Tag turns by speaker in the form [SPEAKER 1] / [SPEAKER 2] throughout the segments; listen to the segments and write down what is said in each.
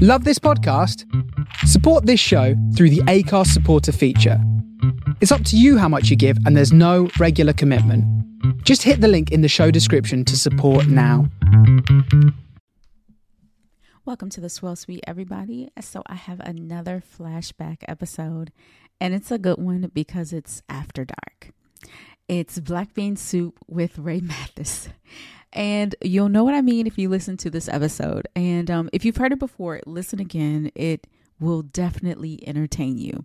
[SPEAKER 1] Love this podcast? Support this show through the Acast supporter feature. It's up to you how much you give, and there's no regular commitment. Just hit the link in the show description to support now.
[SPEAKER 2] Welcome to the Swirl Suite, everybody. So, I have another flashback episode, and it's a good one because it's after dark. It's black bean soup with Rae Mathis. And you'll know what I mean if you listen to this episode. And um, if you've heard it before, listen again. It will definitely entertain you.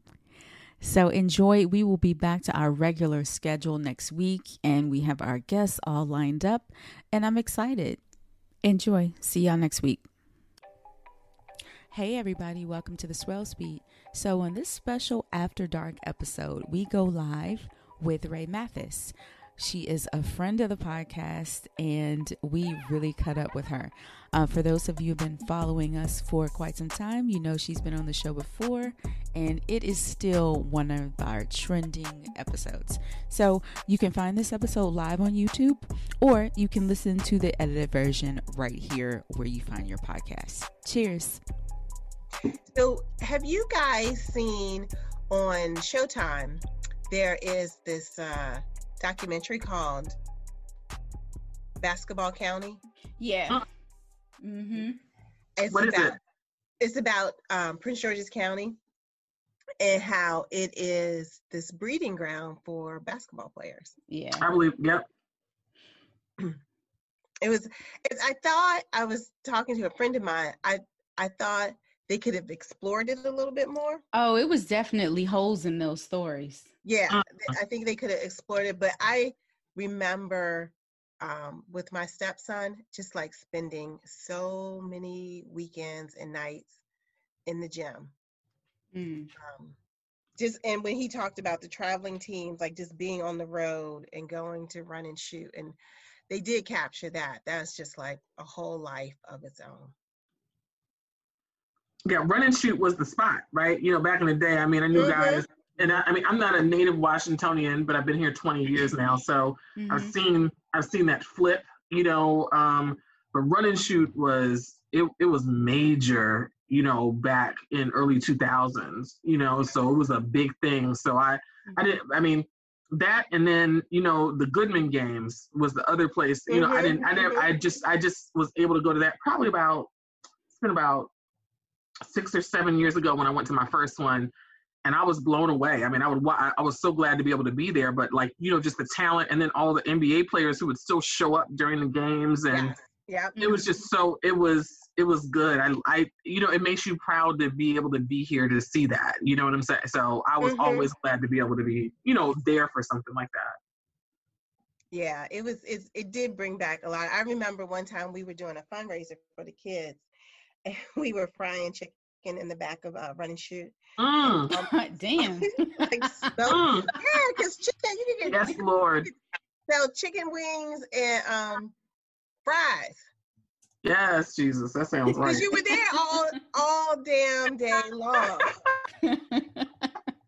[SPEAKER 2] So enjoy. We will be back to our regular schedule next week, and we have our guests all lined up, and I'm excited. Enjoy. See y'all next week. Hey, everybody, welcome to the Swirl Suite. So, on this special After Dark episode, we go live with Rae Mathis. She is a friend of the podcast, and we really cut up with her. Uh, for those of you who've been following us for quite some time, you know she's been on the show before, and it is still one of our trending episodes. So you can find this episode live on YouTube, or you can listen to the edited version right here where you find your podcast. Cheers.
[SPEAKER 3] So, have you guys seen on Showtime? There is this uh, documentary called Basketball County.
[SPEAKER 2] Yeah.
[SPEAKER 4] Huh.
[SPEAKER 2] Mm-hmm.
[SPEAKER 3] It's
[SPEAKER 4] What is
[SPEAKER 3] about
[SPEAKER 4] it?
[SPEAKER 3] it's about um, Prince George's County and how it is this breeding ground for basketball players.
[SPEAKER 2] Yeah.
[SPEAKER 4] I believe. Yep.
[SPEAKER 3] It was. It, I thought I was talking to a friend of mine. I I thought they could have explored it a little bit more.
[SPEAKER 2] Oh, it was definitely holes in those stories.
[SPEAKER 3] Yeah,
[SPEAKER 4] Uh,
[SPEAKER 3] th- I think they could have explored it, but I remember um, with my stepson just like spending so many weekends and nights in the gym.
[SPEAKER 2] Mm.
[SPEAKER 3] Um, just and when he talked about the traveling teams, like just being on the road and going to run and shoot, and they did capture that. That's just like a whole life of its own.
[SPEAKER 4] Yeah. Run and shoot was the spot, right? You know, back in the day. I mean, I knew
[SPEAKER 3] Mhm.
[SPEAKER 4] guys, and I, I mean, I'm not a native Washingtonian, but I've been here 20 years now, so I've
[SPEAKER 2] Mhm.
[SPEAKER 4] seen I've seen that flip. You know, um, but run and shoot was it. It was major. You know, back in early 2000s. You know, so it was a big thing. So I, I didn't. I mean. That and then you know the Goodman games was the other place. You know I
[SPEAKER 3] Mhm,
[SPEAKER 4] didn't I never I just I just was able to go to that probably about it's been about six or seven years ago when I went to my first one, and I was blown away. I mean, I would I- was so glad to be able to be there, but like you know, just the talent, and then all the NBA players who would still show up during the games, and
[SPEAKER 3] Yes. Yep.
[SPEAKER 4] it was just so it was it was good. I I you know, it makes you proud to be able to be here to see that. You know what I'm saying? So I was
[SPEAKER 3] Mhm.
[SPEAKER 4] always glad to be able to be you know there for something like that.
[SPEAKER 3] Yeah, it was. It, it did bring back a lot. I remember one time we were doing a fundraiser for the kids, and we were frying chicken in the back of uh, Run and Shoot.
[SPEAKER 4] Mm.
[SPEAKER 3] Um,
[SPEAKER 2] Damn.
[SPEAKER 3] like so,
[SPEAKER 4] Mm.
[SPEAKER 3] yeah, because chicken you can get
[SPEAKER 4] Yes, Lord.
[SPEAKER 3] sell chicken wings and um fries.
[SPEAKER 4] Yes, Jesus. That sounds right.
[SPEAKER 3] Because you were there all all damn day long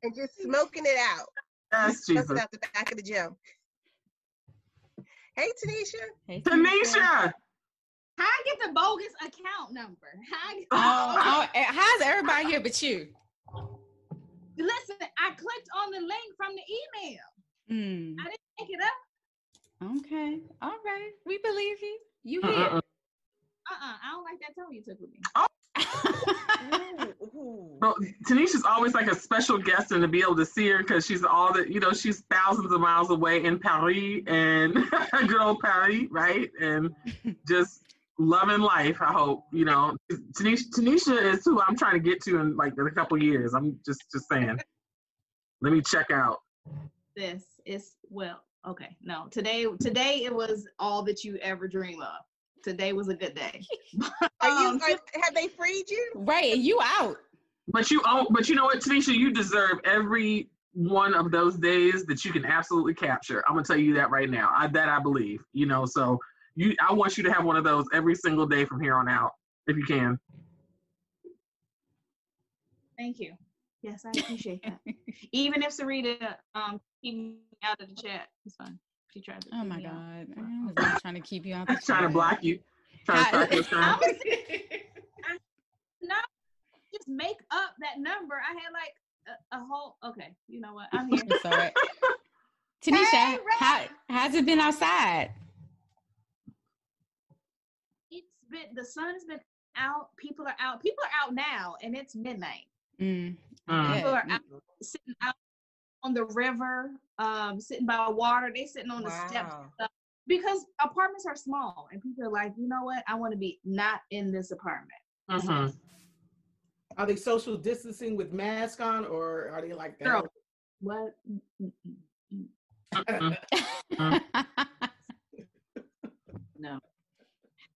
[SPEAKER 3] and just smoking it out.
[SPEAKER 4] Yes,
[SPEAKER 3] Smoking
[SPEAKER 4] Jesus.
[SPEAKER 3] out the back of the gym. Hey Tanisha.
[SPEAKER 2] Hey,
[SPEAKER 4] Tanisha.
[SPEAKER 5] How I get the bogus account number? How I get-
[SPEAKER 2] Oh, oh, eh, how's everybody here but you?
[SPEAKER 5] Listen, I clicked on the link from the email.
[SPEAKER 2] Mm,
[SPEAKER 5] I didn't make it up.
[SPEAKER 2] okay. All right. We believe you. You
[SPEAKER 4] Uh-uh.
[SPEAKER 2] here.
[SPEAKER 5] Uh-uh. I don't like that tone you took with me.
[SPEAKER 3] Ooh, ooh.
[SPEAKER 4] Well, Tanisha's always like a special guest, and to be able to see her because she's all the, you know, she's thousands of miles away in Paris and good old Paris, right? And just loving life. I hope you know. Tanisha, Tanisha is who I'm trying to get to in like in a couple years. I'm just just saying. Let me check out.
[SPEAKER 5] This is well, okay. No, today today it was all that you ever dream of. Today was a good day.
[SPEAKER 3] Are you
[SPEAKER 5] Um,
[SPEAKER 3] are, have they freed you?
[SPEAKER 2] right. And you out.
[SPEAKER 4] But you own, but you know what, Tanisha, you deserve every one of those days that you can absolutely capture. I'm gonna tell you that right now. I, that I believe. You know, so you, I want you to have one of those every single day from here on out, if you can.
[SPEAKER 5] Thank you. Yes, I appreciate that. Even if Sarita um keep me out of the chat, it's fine. She tried to.
[SPEAKER 2] Oh my
[SPEAKER 5] me out.
[SPEAKER 2] God. I was not trying to keep you out. the
[SPEAKER 4] trying to block you. Trying to start this
[SPEAKER 5] I
[SPEAKER 4] time.
[SPEAKER 5] was, no, make up that number. I had like a, a whole. Okay, you know what? I'm here.
[SPEAKER 2] It's all right. Tanisha,
[SPEAKER 5] Hey,
[SPEAKER 2] how
[SPEAKER 5] Rae.
[SPEAKER 2] how's it been outside?
[SPEAKER 5] it's been the sun's been out. People are out. People are out now, and it's midnight.
[SPEAKER 2] Mm,
[SPEAKER 4] Mm.
[SPEAKER 5] People are out, sitting out on the river, um, sitting by water. They sitting on the steps because apartments are small, and people are like, you know what? I want to be not in this apartment.
[SPEAKER 4] Mhm.
[SPEAKER 6] Are they social distancing with mask on, or are they like that?
[SPEAKER 5] Girl. What? Mm. Mm. No.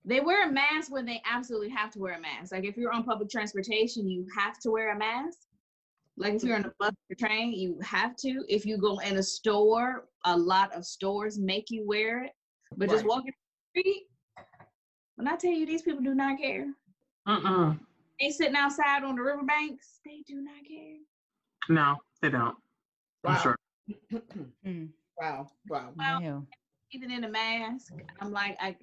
[SPEAKER 5] They wear a mask when they absolutely have to wear a mask. Like if you're on public transportation, you have to wear a mask. Like if you're on a bus or train, you have to. If you go in a store, a lot of stores make you wear it. But just walking the street, when I tell you these people do not care,
[SPEAKER 4] Mm-mm.
[SPEAKER 5] they sitting outside on the riverbanks, they do not care.
[SPEAKER 4] No, they don't. I'm
[SPEAKER 6] Wow.
[SPEAKER 4] sure.
[SPEAKER 2] Mm,
[SPEAKER 6] wow, wow.
[SPEAKER 5] Well,
[SPEAKER 2] wow.
[SPEAKER 5] Even in a mask, I'm like, I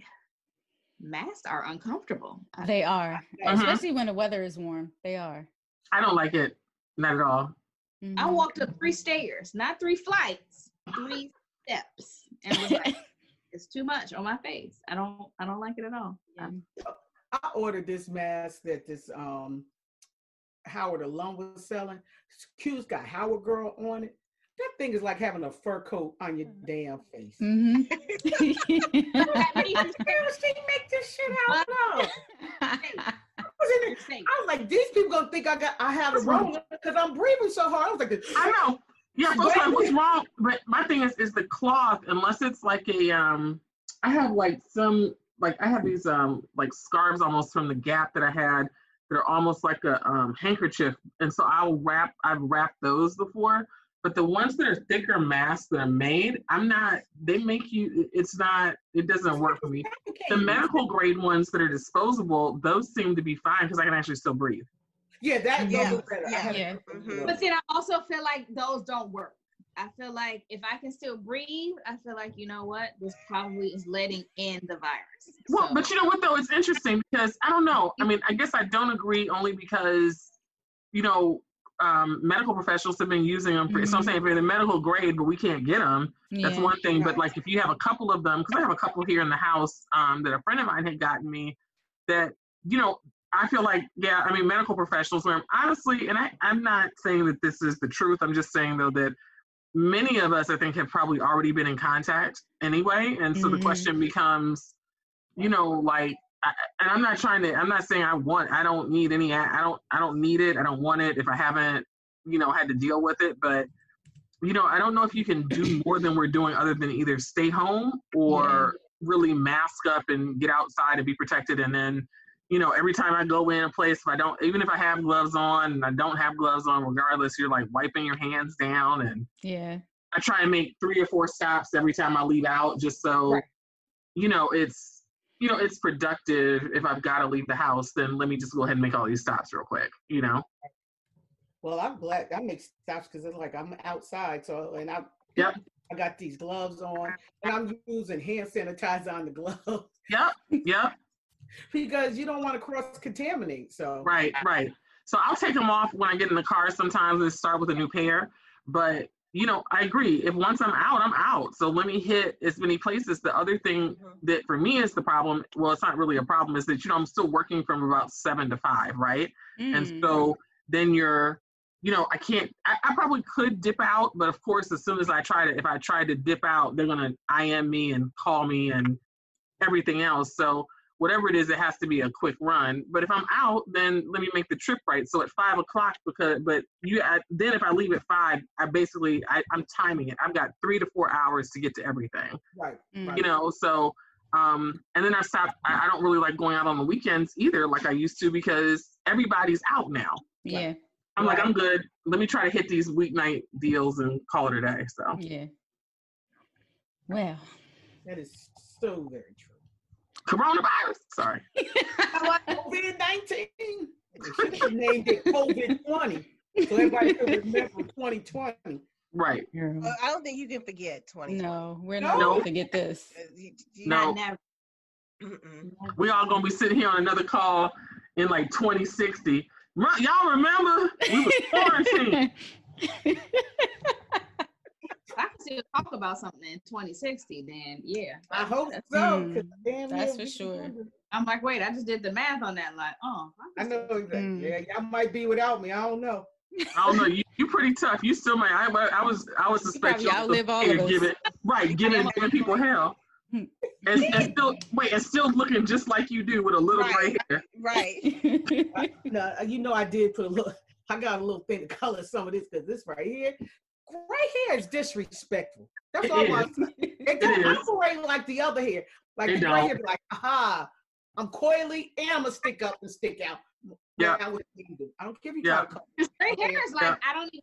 [SPEAKER 5] masks are uncomfortable.
[SPEAKER 2] They are,
[SPEAKER 4] Mhm.
[SPEAKER 2] especially when the weather is warm. They are.
[SPEAKER 4] I don't like it. Not at all.
[SPEAKER 5] I
[SPEAKER 2] Mhm.
[SPEAKER 5] walked up three stairs, not three flights, three steps, and was like, "It's too much on my face. I don't, I don't like it at all."
[SPEAKER 2] Yeah.
[SPEAKER 6] I ordered this mask that this um Howard Alum was selling. Q's got Howard Girl on it. That thing is like having a fur coat on your damn face.
[SPEAKER 2] Mhm.
[SPEAKER 6] Seriously, make this shit out loud. I was in there. I was like, these people gonna think I got I have a wrong because I'm breathing so hard. I was like,
[SPEAKER 4] I know. Yeah, so it's like, what's wrong? But my thing is, is the cloth. Unless it's like a, um, I have like some, like I have these, um, like scarves almost from the Gap that I had that are almost like a um, handkerchief, and so I'll wrap. I've wrapped those before, but the ones that are thicker masks that are made, I'm not. They make you. It's not. It doesn't work for me. The medical grade ones that are disposable, those seem to be fine because I can actually still breathe.
[SPEAKER 6] Yeah, that
[SPEAKER 3] Yeah,
[SPEAKER 6] yeah, better.
[SPEAKER 3] Yeah.
[SPEAKER 6] had a
[SPEAKER 2] Yeah.
[SPEAKER 6] couple of
[SPEAKER 3] Mhm.
[SPEAKER 5] But then I also feel like those don't work. I feel like if I can still breathe, I feel like you know what, this probably is letting in the virus.
[SPEAKER 4] Well,
[SPEAKER 5] So-
[SPEAKER 4] but you know what though? It's interesting because I don't know. I mean, I guess I don't agree only because, you know, um, medical professionals have been using them. For, So I'm saying for the medical grade, but we can't get them. That's
[SPEAKER 2] Yeah.
[SPEAKER 4] one thing. But like if you have a couple of them, because I have a couple here in the house um, that a friend of mine had gotten me, that you know, I feel like yeah. I mean, medical professionals wear 'em. honestly, and I, I'm not saying that this is the truth. I'm just saying though that many of us, I think, have probably already been in contact anyway, and so the
[SPEAKER 2] Mhm.
[SPEAKER 4] question becomes, you know, like, I, and I'm not trying to, I'm not saying I want, I don't need any, I don't, I don't need it, I don't want it if I haven't, you know, had to deal with it, but, you know, I don't know if you can do more than we're doing other than either stay home or really mask up and get outside and be protected, and then. You know, every time I go in a place, if I don't, even if I have gloves on and I don't have gloves on, regardless, you're like wiping your hands down and
[SPEAKER 2] Yeah.
[SPEAKER 4] I try and make three or four stops every time I leave out, just so
[SPEAKER 6] Right.
[SPEAKER 4] you know it's you know it's productive. If I've got to leave the house, then let me just go ahead and make all these stops real quick. You know.
[SPEAKER 6] Well, I'm glad I make stops because it's like I'm outside, so and I
[SPEAKER 4] Yep.
[SPEAKER 6] I got these gloves on, and I'm using hand sanitizer on the gloves
[SPEAKER 4] Yep. Yep.
[SPEAKER 6] because you don't want to cross contaminate. So
[SPEAKER 4] Right. Right. So I'll take them off when I get in the car sometimes and start with a new pair. But you know, I agree. If once I'm out, I'm out. So let me hit as many places. The other thing
[SPEAKER 3] Mhm.
[SPEAKER 4] that for me is the problem. Well, it's not really a problem. Is that you know I'm still working from about seven to five, right? and
[SPEAKER 2] Mm.
[SPEAKER 4] so then you're you know i can't I, I probably could dip out but of course as soon as i try to if i try to dip out they're going to im me and call me and everything else so whatever it is it has to be a quick run but if i'm out then let me make the trip right so at five o'clock because but you I, then if i leave at five i basically I, i'm timing it i've got three to four hours to get to everything
[SPEAKER 6] right,
[SPEAKER 2] Mm.
[SPEAKER 6] right.
[SPEAKER 4] you know so um and then i stopped I, I don't really like going out on the weekends either like i used to because everybody's out now
[SPEAKER 2] Yeah.
[SPEAKER 4] i'm like i'm good let me try to hit these weeknight deals and call it a day so
[SPEAKER 2] Yeah. Well.
[SPEAKER 6] that is so very true.
[SPEAKER 4] Coronavirus sorry
[SPEAKER 6] COVID nineteen. They should have named it COVID twenty, so everybody could remember twenty twenty.
[SPEAKER 4] right
[SPEAKER 2] Girl.
[SPEAKER 3] Well, I don't think you can forget 20.
[SPEAKER 2] No, we're not
[SPEAKER 4] No.
[SPEAKER 2] going to forget this.
[SPEAKER 4] Uh, no.
[SPEAKER 5] Not never.
[SPEAKER 4] We all gonna be sitting here on another call in like 2060 Y'all remember? We was quarantined.
[SPEAKER 5] I can still talk about something in 2060, then yeah.
[SPEAKER 6] I hope
[SPEAKER 5] That's-
[SPEAKER 6] so.
[SPEAKER 2] Mm,
[SPEAKER 6] 'cause damn
[SPEAKER 2] that's for sure.
[SPEAKER 6] can-
[SPEAKER 5] I'm like, wait, I just did the math on that. Like, oh,
[SPEAKER 6] I know. That,
[SPEAKER 2] Mm.
[SPEAKER 6] Yeah, y'all might be without me. I don't know.
[SPEAKER 4] I don't know. You, you pretty tough. You still may. I, I was. I was suspect you
[SPEAKER 2] outlive all of us.
[SPEAKER 4] giving right, giving giving people hell, and, and still wait, and still looking just like you do with a little gray hair.
[SPEAKER 3] Right.
[SPEAKER 6] No, you know I did put a little. I got a little thing to color some of this because this right here, gray hair is disrespectful. That's
[SPEAKER 4] It
[SPEAKER 6] all
[SPEAKER 4] is.
[SPEAKER 6] I'm saying. It
[SPEAKER 4] It
[SPEAKER 6] don't
[SPEAKER 4] is.
[SPEAKER 6] operate like the other hair. Like
[SPEAKER 4] It
[SPEAKER 6] the gray hair, be like, aha, I'm coily and I'm gonna stick up and stick out.
[SPEAKER 4] Yeah.
[SPEAKER 6] Now what do. I don't care if you
[SPEAKER 4] Yeah.
[SPEAKER 6] try to color.
[SPEAKER 5] Because straight hair is like,
[SPEAKER 4] Yeah.
[SPEAKER 5] I don't even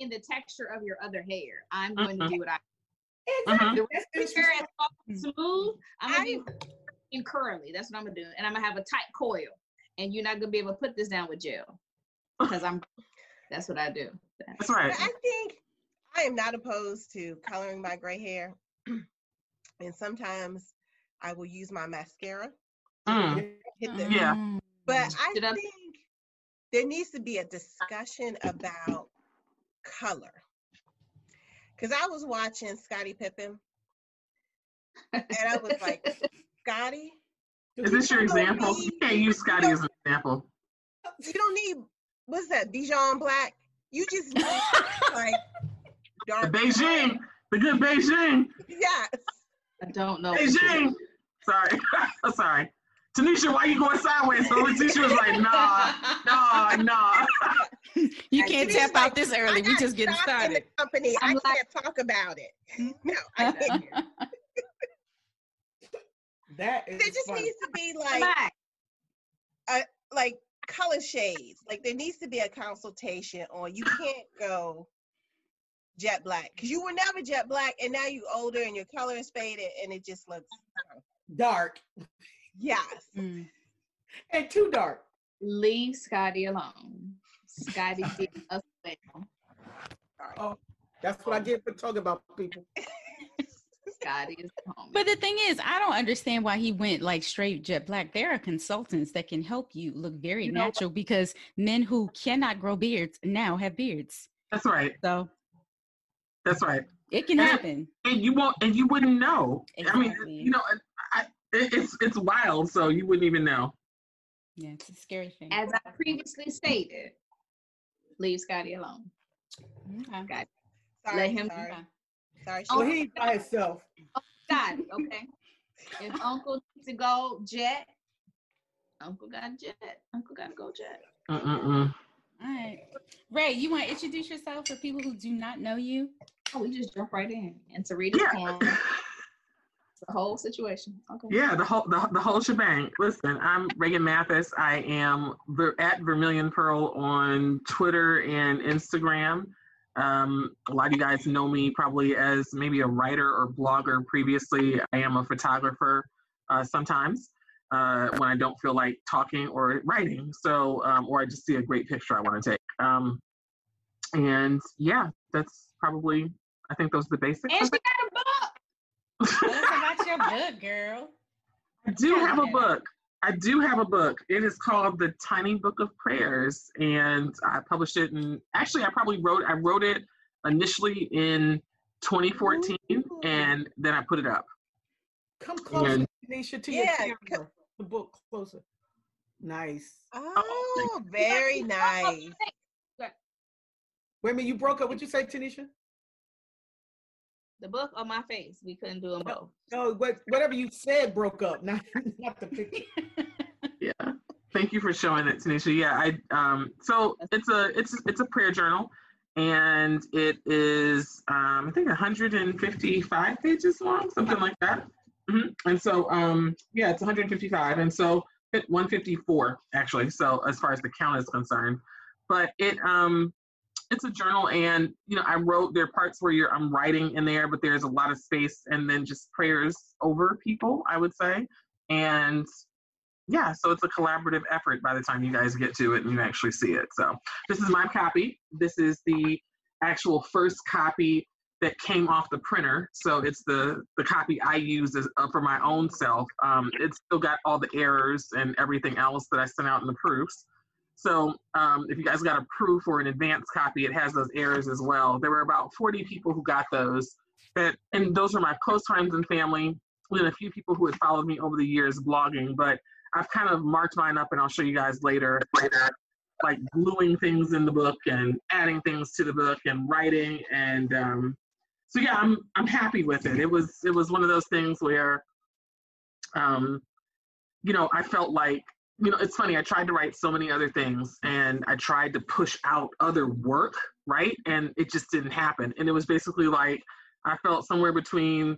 [SPEAKER 5] in the texture of your other hair. I'm going to
[SPEAKER 4] Mhm.
[SPEAKER 5] do what I
[SPEAKER 6] Exactly. That's
[SPEAKER 5] This hair is
[SPEAKER 6] disrespectful.
[SPEAKER 5] soft, smooth. I'm gonna
[SPEAKER 3] I-
[SPEAKER 5] be in curly. That's what I'm gonna do, and I'm gonna have a tight coil. And you're not gonna be able to put this down with gel because I'm. That's what I do.
[SPEAKER 4] That's right.
[SPEAKER 3] But I think I am not opposed to coloring my gray hair. and sometimes I will use my mascara.
[SPEAKER 4] Mm.
[SPEAKER 3] The,
[SPEAKER 4] Yeah.
[SPEAKER 3] But I
[SPEAKER 5] Did I-
[SPEAKER 3] think there needs to be a discussion about color. Because I was watching Scottie Pippen and I was like, Scotty,
[SPEAKER 4] Is this your example? You can't use Scotty as an example.
[SPEAKER 3] you don't need, what's that, Dijon Black? You just need like
[SPEAKER 4] The
[SPEAKER 3] dark.
[SPEAKER 4] Beijing, the good Beijing,
[SPEAKER 3] Yes.
[SPEAKER 5] I don't know.
[SPEAKER 4] Beijing. Sorry, sorry. Tanisha, why you going sideways? So Tanisha was like, nah, nah, nah.
[SPEAKER 2] You
[SPEAKER 3] And
[SPEAKER 2] can't tap
[SPEAKER 3] like,
[SPEAKER 2] out this early. We just getting
[SPEAKER 3] stock in
[SPEAKER 2] started.
[SPEAKER 3] The company, I
[SPEAKER 5] I'm like-
[SPEAKER 3] can't talk about it. Hmm? No, I can't.
[SPEAKER 6] That is
[SPEAKER 3] There just
[SPEAKER 6] funny.
[SPEAKER 3] needs to be like
[SPEAKER 5] back.
[SPEAKER 3] like color shades. Like there needs to be a consultation on you can't go jet black because you were never jet black and now you're older and your color is faded and it just looks
[SPEAKER 6] dark
[SPEAKER 3] yes.
[SPEAKER 2] Mm.
[SPEAKER 6] and too dark.
[SPEAKER 5] Leave Scotty alone. Scotty did us well.
[SPEAKER 6] Oh, that's what I get for talking about people.
[SPEAKER 5] Scotty is home.
[SPEAKER 2] But the thing is, I don't understand why he went like straight jet black. There are consultants that can help you look very
[SPEAKER 4] You know-
[SPEAKER 2] natural because men who cannot grow beards now have beards.
[SPEAKER 4] That's right.
[SPEAKER 2] So
[SPEAKER 4] That's right.
[SPEAKER 2] it can
[SPEAKER 4] And-
[SPEAKER 2] happen.
[SPEAKER 4] And you won't, and you wouldn't know. I mean, you know, I, it, it's it's wild, so you wouldn't even know.
[SPEAKER 2] Yeah, it's a scary thing.
[SPEAKER 5] As I previously stated, leave Scotty alone.
[SPEAKER 2] Okay.
[SPEAKER 5] Got
[SPEAKER 3] Sorry,
[SPEAKER 5] Let him-
[SPEAKER 3] sorry. Sorry.
[SPEAKER 6] So
[SPEAKER 3] Sheila.
[SPEAKER 6] Oh, he by oh, himself.
[SPEAKER 5] Oh, Scotty, okay. if Uncle needs to go jet, Uncle got jet. Uncle got to go jet.
[SPEAKER 4] Mm-mm-mm.
[SPEAKER 2] All right. Rae, you want to introduce yourself for people who do not know you?
[SPEAKER 5] We just jump right in. And to read his
[SPEAKER 4] Yeah.
[SPEAKER 5] the whole situation. Okay.
[SPEAKER 4] Yeah, the whole the, the whole shebang. Listen, I'm Reagan Mathis. I am ver- at Vermilion Pearl on Twitter and Instagram. Um, a lot of you guys know me probably as maybe a writer or blogger previously. I am a photographer uh, sometimes uh, when I don't feel like talking or writing. So, um, or I just see a great picture I want to take. Um, and yeah, that's probably. I think those are the basics.
[SPEAKER 5] And she got a book.
[SPEAKER 2] Tell about your book, girl.
[SPEAKER 4] I do have a book. I do have a book. It is called The Tiny Book of Prayers, and I published it. And actually, I probably wrote. I wrote it initially in 2014, and then I put it up.
[SPEAKER 6] Come closer,
[SPEAKER 4] And-
[SPEAKER 6] Tanisha, to
[SPEAKER 3] Yeah,
[SPEAKER 6] your camera. The book closer. Nice.
[SPEAKER 3] Oh, very nice.
[SPEAKER 6] Wait a minute, you broke up. What'd you say, Tanisha?
[SPEAKER 5] The book on my face. We couldn't do them both.
[SPEAKER 6] No, what, whatever you said broke up, not, not the picture.
[SPEAKER 4] Yeah. Thank you for showing it, Tanisha. Yeah, I um so it's a it's it's a prayer journal and it is um I think 155 pages long, something like that. hmm And so um yeah, it's 155 and so 154 actually. So as far as the count is concerned, but it um it's a journal and you know I wrote there are parts where you're I'm writing in there, but there's a lot of space and then just prayers over people, I would say. And yeah, so it's a collaborative effort by the time you guys get to it and you actually see it. So this is my copy. This is the actual first copy that came off the printer. So it's the the copy I used as, uh, for my own self. Um, it's still got all the errors and everything else that I sent out in the proofs. So um, if you guys got a proof or an advance copy, it has those errors as well. There were about 40 people who got those. That, and those are my close friends and family, and a few people who had followed me over the years blogging. But I've kind of marked mine up, and I'll show you guys later. Later, like gluing things in the book and adding things to the book and writing, and um, so yeah, I'm I'm happy with it. It was it was one of those things where, um, you know, I felt like you know, it's funny. I tried to write so many other things and I tried to push out other work, right? And it just didn't happen. And it was basically like I felt somewhere between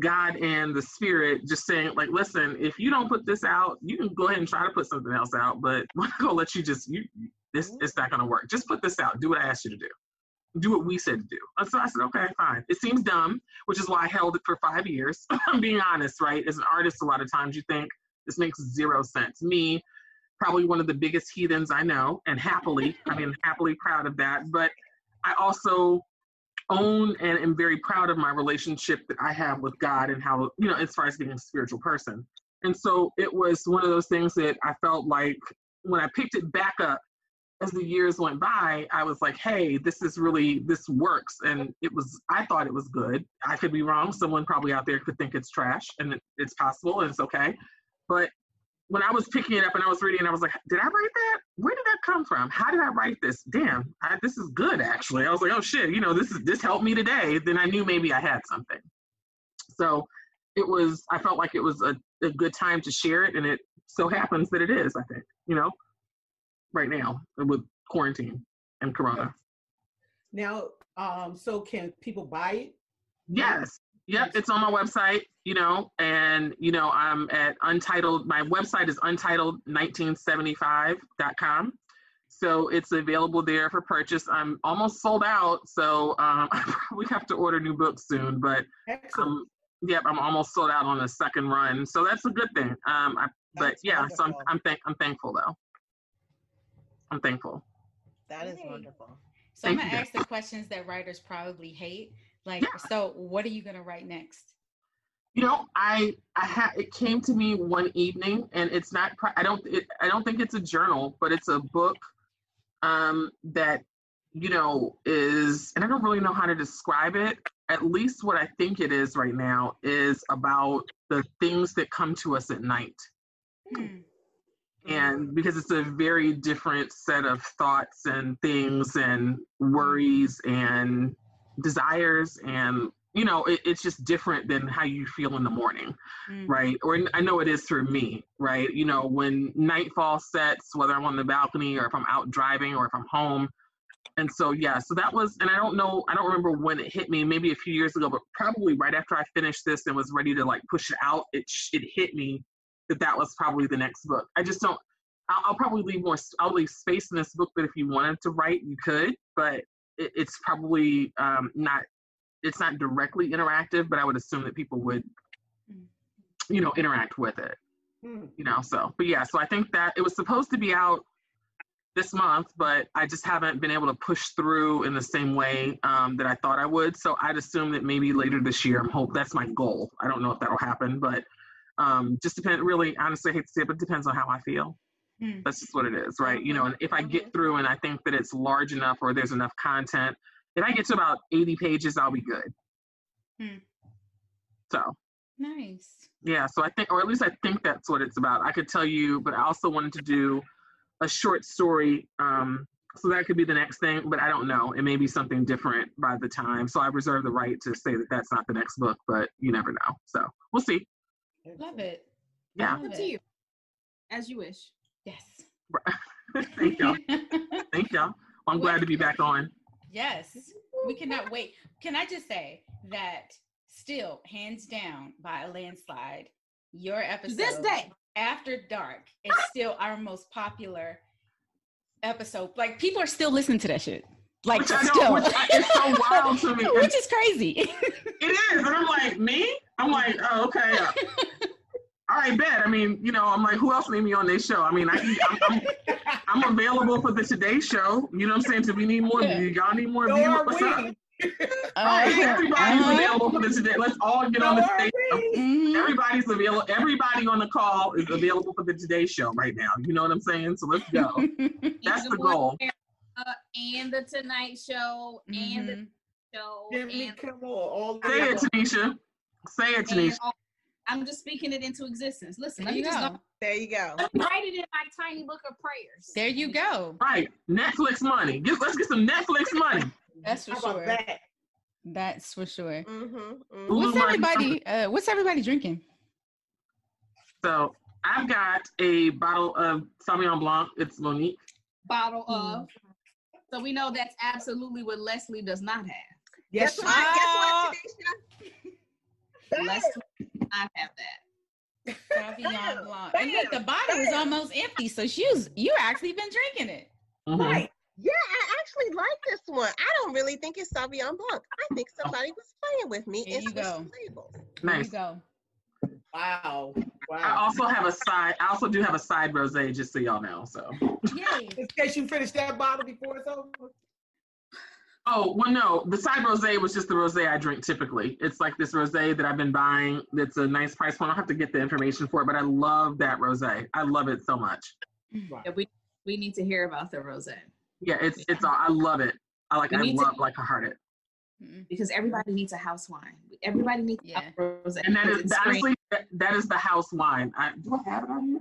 [SPEAKER 4] God and the Spirit just saying, like, listen, if you don't put this out, you can go ahead and try to put something else out, but I'm not gonna let you just you this mm-hmm. it's not gonna work. Just put this out. Do what I asked you to do. Do what we said to do. And so I said, okay, fine. It seems dumb, which is why I held it for five years. I'm being honest, right? As an artist, a lot of times you think, this makes zero sense. Me, probably one of the biggest heathens I know, and happily, I mean, happily proud of that. But I also own and am very proud of my relationship that I have with God and how, you know, as far as being a spiritual person. And so it was one of those things that I felt like when I picked it back up as the years went by, I was like, hey, this is really, this works. And it was, I thought it was good. I could be wrong. Someone probably out there could think it's trash and it's possible and it's okay. But when I was picking it up and I was reading, I was like, did I write that? Where did that come from? How did I write this? Damn, I, this is good actually. I was like, oh shit, you know, this is this helped me today. Then I knew maybe I had something. So it was, I felt like it was a, a good time to share it, and it so happens that it is. I think, you know, right now with quarantine and Corona.
[SPEAKER 6] Now, um, so can people buy it?
[SPEAKER 4] Yes. Yep, it's on my website, you know, and you know, I'm at untitled my website is untitled1975.com. So it's available there for purchase. I'm almost sold out, so um, I probably have to order new books soon. But um, yep, I'm almost sold out on the second run, so that's a good thing. Um, I, but yeah, wonderful. so I'm I'm, thank, I'm thankful though. I'm thankful.
[SPEAKER 3] That is wonderful.
[SPEAKER 2] So Thank I'm gonna ask the questions that writers probably hate. Like, yeah. so what are you gonna write next?
[SPEAKER 4] You know, I I had it came to me one evening, and it's not. I don't. It, I don't think it's a journal, but it's a book um, that you know is, and I don't really know how to describe it. At least what I think it is right now is about the things that come to us at night. Hmm. And because it's a very different set of thoughts and things and worries and desires and you know it, it's just different than how you feel in the morning mm-hmm. right? Or i know it is for me right? You know when nightfall sets whether i'm on the balcony or if i'm out driving or if i'm home. And so yeah so that was and i don't know i don't remember when it hit me maybe a few years ago but probably right after i finished this and was ready to like push it out it it hit me that that was probably the next book. I just don't I'll, I'll probably leave more i'll leave space in this book but if you wanted to write you could but it, it's probably um, not it's not directly interactive, but I would assume that people would, you know, interact with it. Mm. You know, so but yeah, so I think that it was supposed to be out this month, but I just haven't been able to push through in the same way um, that I thought I would. So I'd assume that maybe later this year, I'm hope that's my goal. I don't know if that'll happen, but um, just depend. Really, honestly, I hate to say it, but it depends on how I feel. Mm. That's just what it is, right? You know, and if I get mm-hmm. through and I think that it's large enough or there's enough content, if I get to about 80 pages, I'll be good. Mm. So
[SPEAKER 2] nice.
[SPEAKER 4] Yeah, so I think, or at least I think that's what it's about. I could tell you, but I also wanted to do a short story. Um, so that could be the next thing, but I don't know. It may be something different by the time. So I reserve the right to say that that's not the next book, but you never know. So we'll see.
[SPEAKER 2] Love it.
[SPEAKER 4] Yeah.
[SPEAKER 5] Love to you. As you wish.
[SPEAKER 2] Yes.
[SPEAKER 4] Thank y'all. Thank y'all. I'm glad to be back on.
[SPEAKER 2] Yes. We cannot wait. Can I just say that still, hands down, by a landslide, your episode
[SPEAKER 5] this day
[SPEAKER 2] after dark is still our most popular episode. Like people are still listening to that shit. Like which still, know,
[SPEAKER 4] which it's so wild to me,
[SPEAKER 2] which is crazy.
[SPEAKER 4] it is, and I'm like, me? I'm like, oh, okay all right, bet. I mean, you know, I'm like, who else need me on this show? I mean, I, I'm, I'm, I'm, available for the Today Show. You know what I'm saying? So we need more. Y'all need more.
[SPEAKER 6] So are we.
[SPEAKER 4] Right,
[SPEAKER 2] Uh,
[SPEAKER 4] everybody's
[SPEAKER 2] uh-huh.
[SPEAKER 4] available for the today. Let's all get on the
[SPEAKER 6] Don't
[SPEAKER 4] stage.
[SPEAKER 6] worry.
[SPEAKER 2] Mhm.
[SPEAKER 4] Everybody's available. Everybody on the call is available for the Today Show right now. You know what I'm saying? So let's go. That's the
[SPEAKER 5] more
[SPEAKER 4] goal.
[SPEAKER 5] America And the Tonight Show and the
[SPEAKER 2] Mhm.
[SPEAKER 5] show
[SPEAKER 6] Jimmy
[SPEAKER 5] and,
[SPEAKER 6] Kimmel, all
[SPEAKER 4] Say it,
[SPEAKER 6] the
[SPEAKER 4] Tanisha. Say it,
[SPEAKER 5] and
[SPEAKER 4] Tanisha.
[SPEAKER 5] All- I'm just speaking it into existence. Listen,
[SPEAKER 2] There
[SPEAKER 5] let me
[SPEAKER 2] you
[SPEAKER 5] just
[SPEAKER 2] go.
[SPEAKER 3] There you go.
[SPEAKER 5] write it in my tiny book of prayers.
[SPEAKER 2] There you go.
[SPEAKER 4] Right. Netflix money. Get, let's get some Netflix money.
[SPEAKER 2] That's for
[SPEAKER 6] How about
[SPEAKER 2] sure.
[SPEAKER 6] that?
[SPEAKER 2] That's for sure.
[SPEAKER 3] Mm-hmm, mm-hmm.
[SPEAKER 2] What's everybody? Uh, what's everybody drinking?
[SPEAKER 4] So I've got a bottle of Sauvignon Blanc. It's Monique.
[SPEAKER 5] Bottle
[SPEAKER 2] Mm.
[SPEAKER 5] of. So we know that's absolutely what Leslie does not have.
[SPEAKER 6] Yes,
[SPEAKER 3] Guess what? Guess what, Tanisha?
[SPEAKER 5] Leslie does not have that.
[SPEAKER 2] Sauvignon Blanc. And look, the bottle is almost empty. So she was, you actually been drinking it.
[SPEAKER 4] Mhm.
[SPEAKER 6] Right.
[SPEAKER 3] Yeah, I actually like this one. I don't really think it's Sauvignon Blanc. I think somebody was playing with me
[SPEAKER 2] There
[SPEAKER 3] and
[SPEAKER 2] you
[SPEAKER 3] switched
[SPEAKER 2] go.
[SPEAKER 3] the labels.
[SPEAKER 2] There you go.
[SPEAKER 6] Wow. Wow.
[SPEAKER 4] I also have a side. I also do have a side rosé, just so y'all know. So.
[SPEAKER 2] Yay.
[SPEAKER 6] In case you finish that bottle before it's over.
[SPEAKER 4] Oh well, no. The side rosé was just the rosé I drink typically. It's like this rosé that I've been buying. That's a nice price point. I'll have to get the information for it, but I love that rosé. I love it so much.
[SPEAKER 5] Yeah, we we need to hear about the rosé
[SPEAKER 4] Yeah, it's it's. all I love it. I like.
[SPEAKER 5] We
[SPEAKER 4] I
[SPEAKER 5] need to-
[SPEAKER 4] love like a heart it.
[SPEAKER 2] Mm.
[SPEAKER 5] because everybody needs a house wine. Everybody needs
[SPEAKER 2] Yeah.
[SPEAKER 5] a rosé.
[SPEAKER 4] And that
[SPEAKER 5] because
[SPEAKER 4] is
[SPEAKER 5] it's spring.
[SPEAKER 4] honestly that, that is the house wine. I, do I have it on here?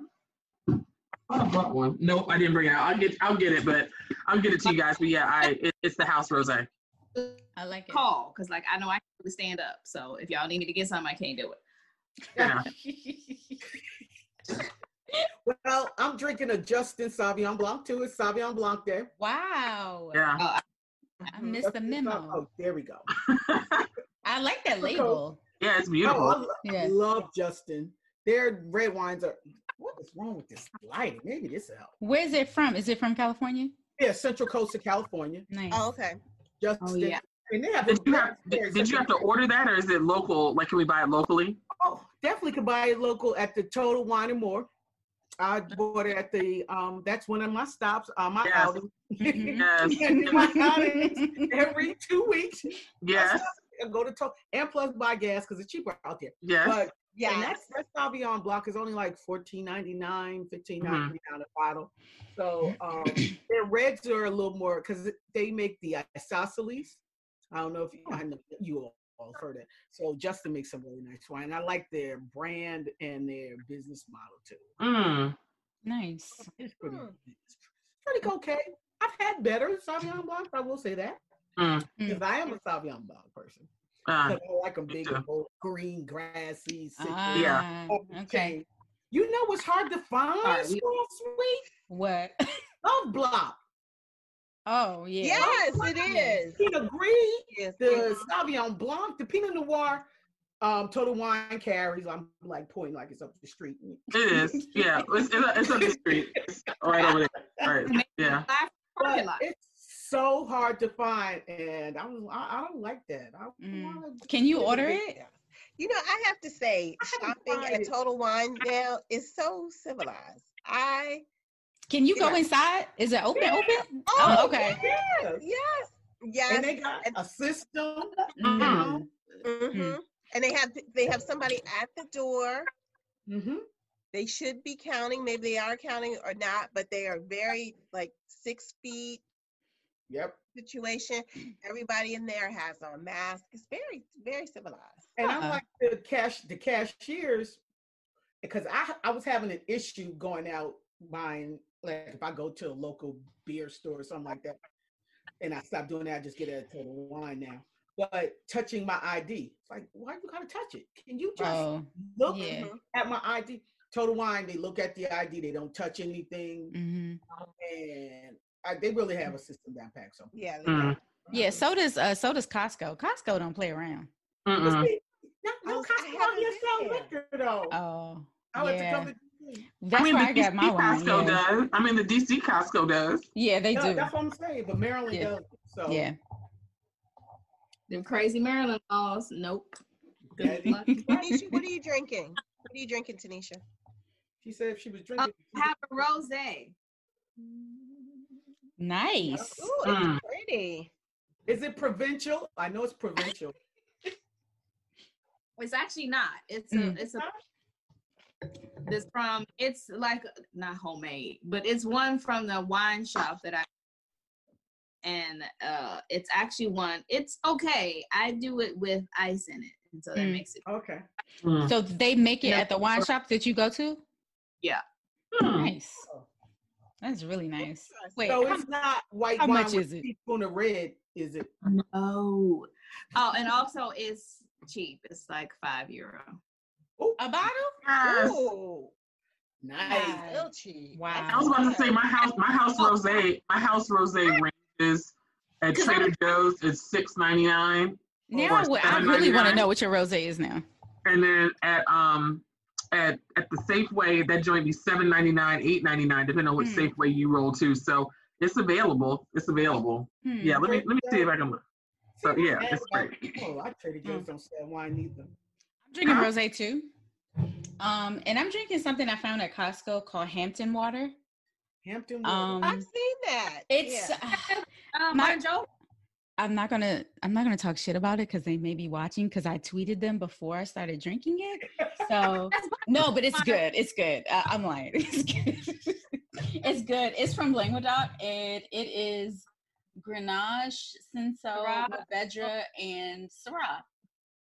[SPEAKER 4] I brought one. Nope, I didn't bring it out. I'll get I'll get it, but I'll get it to you guys. But yeah, I it, it's the house rosé.
[SPEAKER 2] I like it.
[SPEAKER 5] call because like I know I can really stand up. So if y'all need me to get something, I can't do it.
[SPEAKER 4] Yeah.
[SPEAKER 6] Well, I'm drinking a Justin Sauvignon Blanc too. It's Sauvignon Blanc Day.
[SPEAKER 2] wow.
[SPEAKER 4] Yeah.
[SPEAKER 5] Uh,
[SPEAKER 2] I missed the
[SPEAKER 6] Justin Sau-
[SPEAKER 2] memo.
[SPEAKER 6] Oh, there we go.
[SPEAKER 2] I like that label.
[SPEAKER 4] yeah, it's
[SPEAKER 6] Oh,
[SPEAKER 4] beautiful.
[SPEAKER 6] I, lo-
[SPEAKER 2] Yeah.
[SPEAKER 6] love Justin. Their red wines are. What is wrong with this lighting? Maybe this will help.
[SPEAKER 2] Where is it from? Is it from California?
[SPEAKER 6] Yeah, Central Coast of California.
[SPEAKER 2] Nice.
[SPEAKER 3] Oh, okay.
[SPEAKER 6] Justin.
[SPEAKER 5] Oh, yeah.
[SPEAKER 6] And they have
[SPEAKER 4] Did you have did, did you have to order that or is it local? Like can we buy it locally?
[SPEAKER 6] Oh, definitely could buy it local at the Total Wine and More. I bought it at the um. That's one of my stops. Uh, my
[SPEAKER 4] Yes.
[SPEAKER 6] outing.
[SPEAKER 2] Mhm.
[SPEAKER 4] Yes.
[SPEAKER 6] my outings every two weeks.
[SPEAKER 4] Yes.
[SPEAKER 6] I go to Total and plus buy gas because it's cheaper out there.
[SPEAKER 4] Yes.
[SPEAKER 6] But
[SPEAKER 3] Yeah.
[SPEAKER 6] and that's that's that Sauvignon Blanc is only like fourteen ninety nine, fifteen ninety nine
[SPEAKER 4] Mm-hmm.
[SPEAKER 6] a bottle. So um, their reds are a little more because they make the isosceles. I don't know if you, I know you all all heard it. So Justin makes some really nice wine. I like their brand and their business model too.
[SPEAKER 4] Mm.
[SPEAKER 2] Nice.
[SPEAKER 6] It's pretty,
[SPEAKER 3] Hmm.
[SPEAKER 6] it's pretty okay. I've had better Sauvignon Blanc. I will say that
[SPEAKER 4] Mm.
[SPEAKER 6] because I am a Sauvignon Blanc person.
[SPEAKER 4] Uh,
[SPEAKER 6] 'Cause I like them big,
[SPEAKER 4] too.
[SPEAKER 6] bold, green, grassy, citrus.
[SPEAKER 2] Ah,
[SPEAKER 4] Yeah.
[SPEAKER 2] Okay.
[SPEAKER 6] You know what's hard to find?
[SPEAKER 5] right, we-
[SPEAKER 6] sweet
[SPEAKER 2] What?
[SPEAKER 6] Loveblock.
[SPEAKER 2] Oh yeah.
[SPEAKER 3] Yes, it is.
[SPEAKER 6] Pinot Gris,
[SPEAKER 3] Yes.
[SPEAKER 6] the Sauvignon Blanc, the Pinot Noir. Um, Total Wine carries. I'm like pointing like it's up the street.
[SPEAKER 4] it is. Yeah. It's, it's, it's up the street. It's right over there. All right. Yeah.
[SPEAKER 6] But it's so hard to find, and I was I, I don't like that. I
[SPEAKER 2] Mm.
[SPEAKER 6] wanna-
[SPEAKER 2] Can you order it?
[SPEAKER 3] You know, I have to say,
[SPEAKER 6] I haven't
[SPEAKER 3] shopping at
[SPEAKER 6] it.
[SPEAKER 3] Total Wine now is so civilized. I
[SPEAKER 2] Can you go
[SPEAKER 3] Yeah.
[SPEAKER 2] inside? Is it open?
[SPEAKER 6] Yeah.
[SPEAKER 2] Open?
[SPEAKER 3] Oh,
[SPEAKER 2] Oh, okay.
[SPEAKER 6] Yes.
[SPEAKER 3] yes, yes,
[SPEAKER 6] And they got
[SPEAKER 3] and-
[SPEAKER 6] a system.
[SPEAKER 2] Mhm.
[SPEAKER 6] now.
[SPEAKER 3] hmm and they have they have somebody at the door.
[SPEAKER 6] Mm-hmm.
[SPEAKER 3] They should be counting. Maybe they are counting or not, but they are very like six feet
[SPEAKER 6] Yep.
[SPEAKER 3] situation. Everybody in there has a mask. It's very very civilized.
[SPEAKER 6] And
[SPEAKER 2] Uh-uh.
[SPEAKER 6] I'm like the cash the cashiers because I I was having an issue going out buying like if I go to a local beer store or something like that, and I stop doing that, I just get a at Total Wine now. But touching my ID, it's like why you gotta touch it? Can you just
[SPEAKER 2] Oh,
[SPEAKER 6] look
[SPEAKER 2] yeah.
[SPEAKER 3] Mhm.
[SPEAKER 6] at my ID? Total Wine, they look at the ID, they don't touch anything,
[SPEAKER 2] hmm
[SPEAKER 6] and I, they really have a system down pat. So
[SPEAKER 3] Yeah.
[SPEAKER 4] Mm.
[SPEAKER 3] do.
[SPEAKER 2] Yeah. So does uh so does Costco. Costco don't play around.
[SPEAKER 4] Mm-mm.
[SPEAKER 6] no, no
[SPEAKER 3] was-
[SPEAKER 6] Costco out
[SPEAKER 3] haven't
[SPEAKER 6] sell liquor though.
[SPEAKER 2] Oh,
[SPEAKER 6] I like to
[SPEAKER 2] yeah.
[SPEAKER 6] come to
[SPEAKER 2] That's
[SPEAKER 4] I mean,
[SPEAKER 2] where
[SPEAKER 4] the
[SPEAKER 2] I got
[SPEAKER 4] DC
[SPEAKER 2] my wine.
[SPEAKER 4] Costco
[SPEAKER 2] Yeah.
[SPEAKER 4] does. I mean, the DC Costco does.
[SPEAKER 2] yeah, they
[SPEAKER 6] Yeah,
[SPEAKER 2] do.
[SPEAKER 6] That's what I'm saying. But Maryland
[SPEAKER 2] Yeah.
[SPEAKER 6] does. So
[SPEAKER 2] Yeah.
[SPEAKER 5] Them crazy Maryland laws. Nope. Good luck.
[SPEAKER 3] Tanisha, what are you drinking? What are you drinking, Tanisha?
[SPEAKER 6] she said if she was
[SPEAKER 5] Oh,
[SPEAKER 6] drinking.
[SPEAKER 5] have a rosé.
[SPEAKER 2] Nice.
[SPEAKER 3] Ooh,
[SPEAKER 4] Mm.
[SPEAKER 3] it's pretty.
[SPEAKER 6] Is it provincial? I know it's provincial.
[SPEAKER 5] It's actually not. It's a
[SPEAKER 2] Mm.
[SPEAKER 5] it's a this from it's like not homemade, but it's one from the wine shop that I and uh it's actually one it's okay. I do it with ice in it. And so that
[SPEAKER 2] Mm.
[SPEAKER 5] makes it
[SPEAKER 6] Okay.
[SPEAKER 4] Mm.
[SPEAKER 2] So they make it
[SPEAKER 5] Yeah.
[SPEAKER 2] at the wine shop that you go to?
[SPEAKER 4] Hmm.
[SPEAKER 2] Nice. That's really nice. Wait,
[SPEAKER 6] so
[SPEAKER 2] how-
[SPEAKER 6] it's not white
[SPEAKER 2] how
[SPEAKER 6] wine
[SPEAKER 2] much
[SPEAKER 6] with
[SPEAKER 2] is it?
[SPEAKER 6] teaspoon of red, is it?
[SPEAKER 5] No. Oh, and also it's cheap. It's like five euro.
[SPEAKER 2] a bottle?
[SPEAKER 4] Yes.
[SPEAKER 3] Ooh,
[SPEAKER 6] Nice.
[SPEAKER 2] Wow.
[SPEAKER 3] still cheap.
[SPEAKER 2] Wow.
[SPEAKER 4] I was about to say my house, my house rose, my house rose ranges at
[SPEAKER 5] Cause I
[SPEAKER 4] Trader Joe's. It's six ninety nine,
[SPEAKER 2] Now I really want to know what your rose is now.
[SPEAKER 4] and then at um at at the Safeway that joint be seven ninety nine, eight ninety nine, depending on which
[SPEAKER 2] Hmm.
[SPEAKER 4] Safeway you roll to. So it's available. It's available.
[SPEAKER 2] Hmm.
[SPEAKER 4] Yeah, let me let me see if I can look. So yeah,
[SPEAKER 6] And
[SPEAKER 4] it's great.
[SPEAKER 6] Oh, I Trader Joe's don't sell wine either.
[SPEAKER 2] I'm drinking
[SPEAKER 4] Huh?
[SPEAKER 2] rose too. Um, and I'm drinking something I found at Costco called Hampton water.
[SPEAKER 6] Hampton.
[SPEAKER 2] Um,
[SPEAKER 3] I've seen that.
[SPEAKER 2] It's
[SPEAKER 3] Yeah.
[SPEAKER 5] Um,
[SPEAKER 2] My-
[SPEAKER 5] Joe.
[SPEAKER 2] I'm not gonna I'm not gonna talk shit about it because they may be watching because I tweeted them before I started drinking it. So no, but it's good. It's good. Uh, I'm lying. It's good. it's good. It's from Languedoc and it is Grenache, Cinsault,
[SPEAKER 5] Syrah.
[SPEAKER 2] Mourvedre, and Syrah.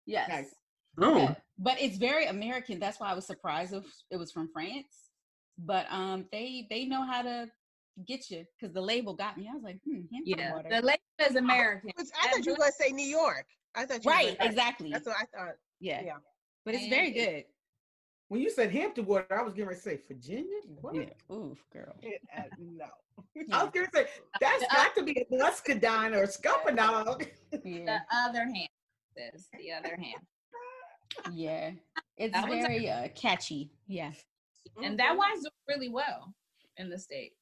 [SPEAKER 2] Yes.
[SPEAKER 6] Nice.
[SPEAKER 4] Oh,
[SPEAKER 2] Yeah. But it's very American. That's why I was surprised if it was from France. But um, they they know how to get you because the label got me. I was like, hmm, Hampton
[SPEAKER 5] Yeah.
[SPEAKER 2] water.
[SPEAKER 5] The label is American.
[SPEAKER 3] Which I thought you were going to say New York. I thought you were
[SPEAKER 2] right,
[SPEAKER 3] gonna-
[SPEAKER 2] exactly.
[SPEAKER 3] That's what I thought.
[SPEAKER 2] yeah.
[SPEAKER 3] yeah.
[SPEAKER 2] But it's
[SPEAKER 5] And
[SPEAKER 2] very good.
[SPEAKER 6] When you said Hampton water, I was getting ready to say Virginia. What?
[SPEAKER 2] Yeah. Oof, girl.
[SPEAKER 3] It, uh, no.
[SPEAKER 6] I was going to say that's got to be a muscadine or a scuppernong.
[SPEAKER 2] Yeah.
[SPEAKER 5] The other hand says the other hand.
[SPEAKER 2] Yeah. It's
[SPEAKER 5] That one's a-
[SPEAKER 2] very uh, catchy. Yeah.
[SPEAKER 5] And that wine's doing really well in the States.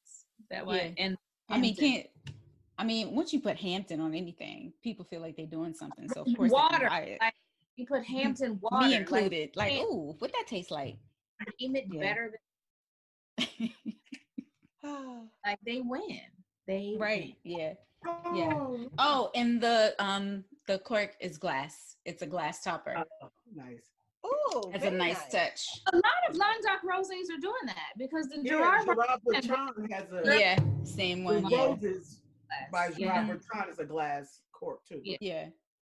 [SPEAKER 5] That way.
[SPEAKER 2] Yeah.
[SPEAKER 5] and
[SPEAKER 2] I mean, can't. I mean, once you put Hampton on anything, people feel like they're doing something. So of course,
[SPEAKER 5] water.
[SPEAKER 2] they buy it.
[SPEAKER 5] Like you put Hampton water.
[SPEAKER 2] Me included. Like,
[SPEAKER 5] can't-
[SPEAKER 2] ooh, what that tastes like?
[SPEAKER 5] name it
[SPEAKER 2] Yeah.
[SPEAKER 5] better than like they win. They
[SPEAKER 2] right. Yeah.
[SPEAKER 6] Oh,
[SPEAKER 2] Oh, and the um the cork is glass. It's a glass topper.
[SPEAKER 6] oh, nice.
[SPEAKER 3] Ooh,
[SPEAKER 2] It's a
[SPEAKER 3] very
[SPEAKER 2] nice touch.
[SPEAKER 5] A lot of Languedoc rosés are doing that because the
[SPEAKER 6] Yeah,
[SPEAKER 5] Gerard
[SPEAKER 6] Gerard Bertrand has a
[SPEAKER 2] Yeah, same
[SPEAKER 6] the
[SPEAKER 2] one. Yeah.
[SPEAKER 6] roses by
[SPEAKER 5] glass.
[SPEAKER 6] Gerard
[SPEAKER 5] Yeah.
[SPEAKER 6] Bertrand is a glass cork too.
[SPEAKER 5] Yeah.
[SPEAKER 2] Yeah.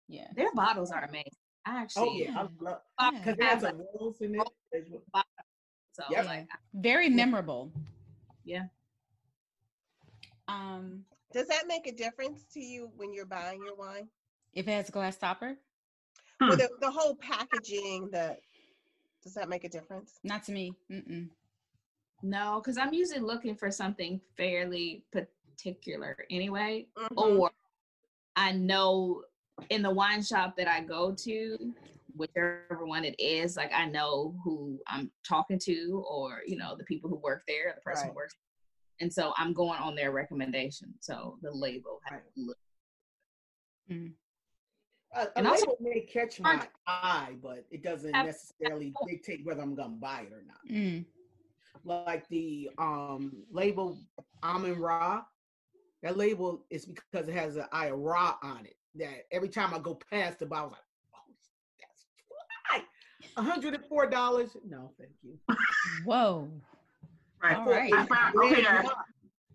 [SPEAKER 2] Yeah.
[SPEAKER 5] Their bottles are amazing. I actually
[SPEAKER 6] Oh yeah, I love
[SPEAKER 2] Yeah.
[SPEAKER 6] because it has a rose in it. as
[SPEAKER 5] so
[SPEAKER 6] Yep.
[SPEAKER 5] like
[SPEAKER 2] Very memorable.
[SPEAKER 5] Yeah.
[SPEAKER 2] Um,
[SPEAKER 3] Does that make a difference to you when you're buying your wine?
[SPEAKER 2] if it has a glass topper,
[SPEAKER 4] Hmm.
[SPEAKER 3] Well, the, the whole packaging, the does that make a difference?
[SPEAKER 2] not to me. Mm-mm.
[SPEAKER 5] no, because I'm usually looking for something fairly particular anyway.
[SPEAKER 3] Mhm.
[SPEAKER 5] or I know in the wine shop that I go to, whichever one it is, like I know who I'm talking to, or you know the people who work there, the person
[SPEAKER 3] Right.
[SPEAKER 5] who works, and so I'm going on their recommendation. So the label has
[SPEAKER 6] Right.
[SPEAKER 5] to look.
[SPEAKER 6] A, a
[SPEAKER 5] And also-
[SPEAKER 6] label may catch my eye, but it doesn't necessarily dictate whether I'm gonna buy it or not.
[SPEAKER 2] Mm.
[SPEAKER 6] Like the um label Amin Ra, that label is because it has an eye of Ra on it. That every time I go past the bottle, I was like, oh, that's fly. $104. No, thank you.
[SPEAKER 2] Whoa.
[SPEAKER 4] right.
[SPEAKER 2] All right.
[SPEAKER 4] I found, okay, guys.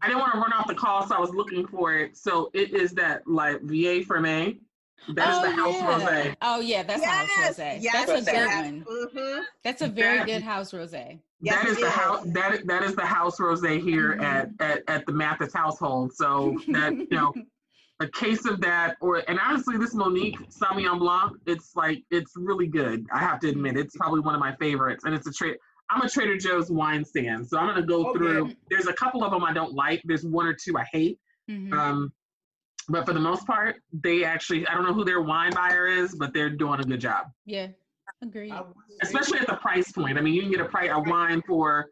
[SPEAKER 4] I didn't want to run off the call, so I was looking for it. So it is that like Vieille Ferme. That is the house
[SPEAKER 2] yeah.
[SPEAKER 4] rosé.
[SPEAKER 2] Oh yeah, that's house rosé.
[SPEAKER 3] yes,
[SPEAKER 2] that's a good
[SPEAKER 3] yes.
[SPEAKER 2] one.
[SPEAKER 3] Mhm.
[SPEAKER 2] That's a very
[SPEAKER 4] That-
[SPEAKER 2] good house rosé.
[SPEAKER 3] Yes,
[SPEAKER 4] that is
[SPEAKER 3] it
[SPEAKER 4] the
[SPEAKER 3] is.
[SPEAKER 4] house that that is the house rosé here
[SPEAKER 2] Mhm.
[SPEAKER 4] at, at at the Mathis household. So that you know, a case of that, or and honestly, this Monique Sauvignon Blanc, it's like it's really good. I have to admit, it's probably one of my favorites, and it's a trade. I'm a Trader Joe's wine stand, so I'm gonna go
[SPEAKER 6] Okay.
[SPEAKER 4] through. There's a couple of them I don't like. There's one or two I hate.
[SPEAKER 2] Mhm.
[SPEAKER 4] Um, but for the most part, they actually I don't know who their wine buyer is, but they're doing a good job
[SPEAKER 2] yeah, agreed.
[SPEAKER 6] I would say-
[SPEAKER 4] especially at the price point. I mean, you can get a price a wine for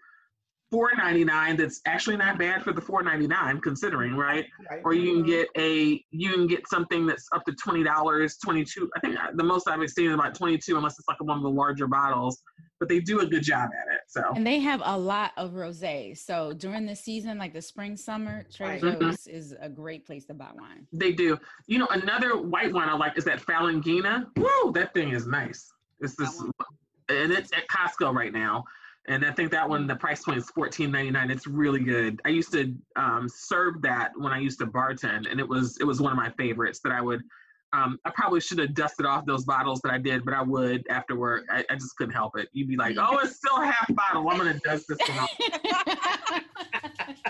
[SPEAKER 4] four ninety nine that's actually not bad for the four ninety nine, considering right.
[SPEAKER 6] Right.
[SPEAKER 4] Or you can get a you can get something that's up to twenty dollars, twenty two. I think uh, the most I've seen is about twenty two, unless it's like one of the larger bottles. But they do a good job at it. So
[SPEAKER 2] And they have a lot of rosé. So during the season, like the spring, summer, Trader
[SPEAKER 4] Right.
[SPEAKER 2] Joe's is a great place to buy wine.
[SPEAKER 4] they do. You know, another white wine I like is that Falanghina. Woo, that thing is nice. It's this, and it's at Costco right now. And I think that one, the price point is fourteen ninety nine. It's really good. I used to um, serve that when I used to bartend, and it was it was one of my favorites that I would. Um, I probably should have dusted off those bottles that I did, but I would afterward. I, I just couldn't help it. You'd be like, "Oh, it's still half bottle. I'm gonna dust this one off."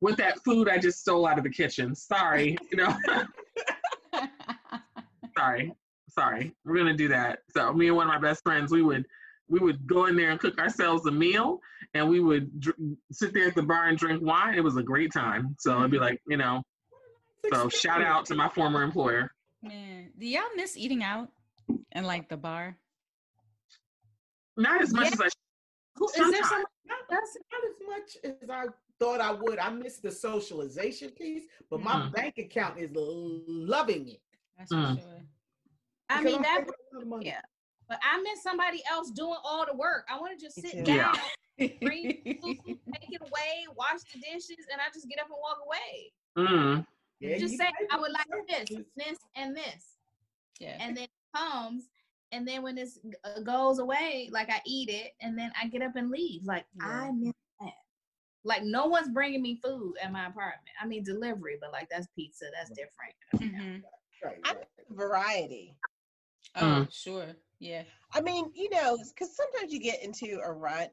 [SPEAKER 4] with that food I just stole out of the kitchen. Sorry, you know. sorry, sorry. We're gonna do that. So me and one of my best friends, we would we would go in there and cook ourselves a meal, and we would dr- sit there at the bar and drink wine. It was a great time. So I'd be like, you know. So shout out to my former employer.
[SPEAKER 2] Man, do y'all miss eating out and like the bar?
[SPEAKER 4] Not as much
[SPEAKER 5] Yeah.
[SPEAKER 4] as I.
[SPEAKER 5] Who, is there
[SPEAKER 4] Sometimes.
[SPEAKER 5] someone
[SPEAKER 6] Not,
[SPEAKER 5] else?
[SPEAKER 6] not as much as I thought I would. I miss the socialization piece, but my
[SPEAKER 4] Mhm.
[SPEAKER 6] bank account is loving it.
[SPEAKER 2] That's for
[SPEAKER 4] Mm.
[SPEAKER 2] sure.
[SPEAKER 5] I
[SPEAKER 6] because
[SPEAKER 5] mean
[SPEAKER 6] I'm
[SPEAKER 5] that,
[SPEAKER 6] saving a lot of money.
[SPEAKER 5] yeah. but I miss somebody else doing all the work. I want to just sit down,
[SPEAKER 4] Yeah.
[SPEAKER 5] bring food, take it away, wash the dishes, and I just get up and walk away.
[SPEAKER 4] Mm.
[SPEAKER 6] Yeah,
[SPEAKER 5] just say I would like this, this, and this,
[SPEAKER 2] yeah.
[SPEAKER 5] and then it comes. And then when this uh, goes away, like I eat it, and then I get up and leave. Like I
[SPEAKER 2] Yeah.
[SPEAKER 5] miss that. Like no one's bringing me food at my apartment. I mean delivery, but like that's pizza. That's different.
[SPEAKER 2] Mhm.
[SPEAKER 6] Right, right.
[SPEAKER 3] miss variety.
[SPEAKER 2] Oh,
[SPEAKER 4] Mm.
[SPEAKER 2] sure. Yeah.
[SPEAKER 3] I mean, you know, because sometimes you get into a rut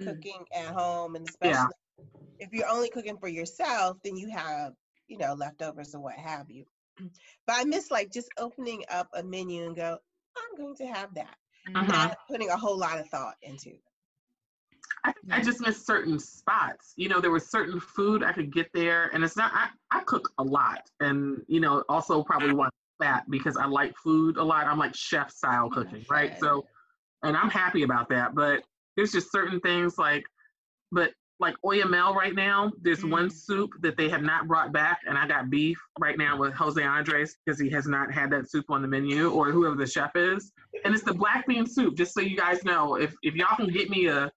[SPEAKER 2] Mm.
[SPEAKER 3] cooking at home, and especially
[SPEAKER 4] Yeah.
[SPEAKER 3] if you're only cooking for yourself, then you have, you know, leftovers or what have you. But I miss like just opening up a menu and go, I'm going to have that.
[SPEAKER 2] Mhm.
[SPEAKER 3] Not putting a whole lot of thought into it.
[SPEAKER 4] I, I just miss certain spots. You know, there was certain food I could get there, and it's not. I, I cook a lot, and you know, also probably want that because I like food a lot. I'm like chef style cooking, right? So, and I'm happy about that. But there's just certain things like, but like Oyamel right now, there's one
[SPEAKER 2] Mm.
[SPEAKER 4] soup that they have not brought back, and I got beef right now with Jose Andres because he has not had that soup on the menu, or whoever the chef is, and it's the black bean soup. Just so you guys know, if if y'all can get me a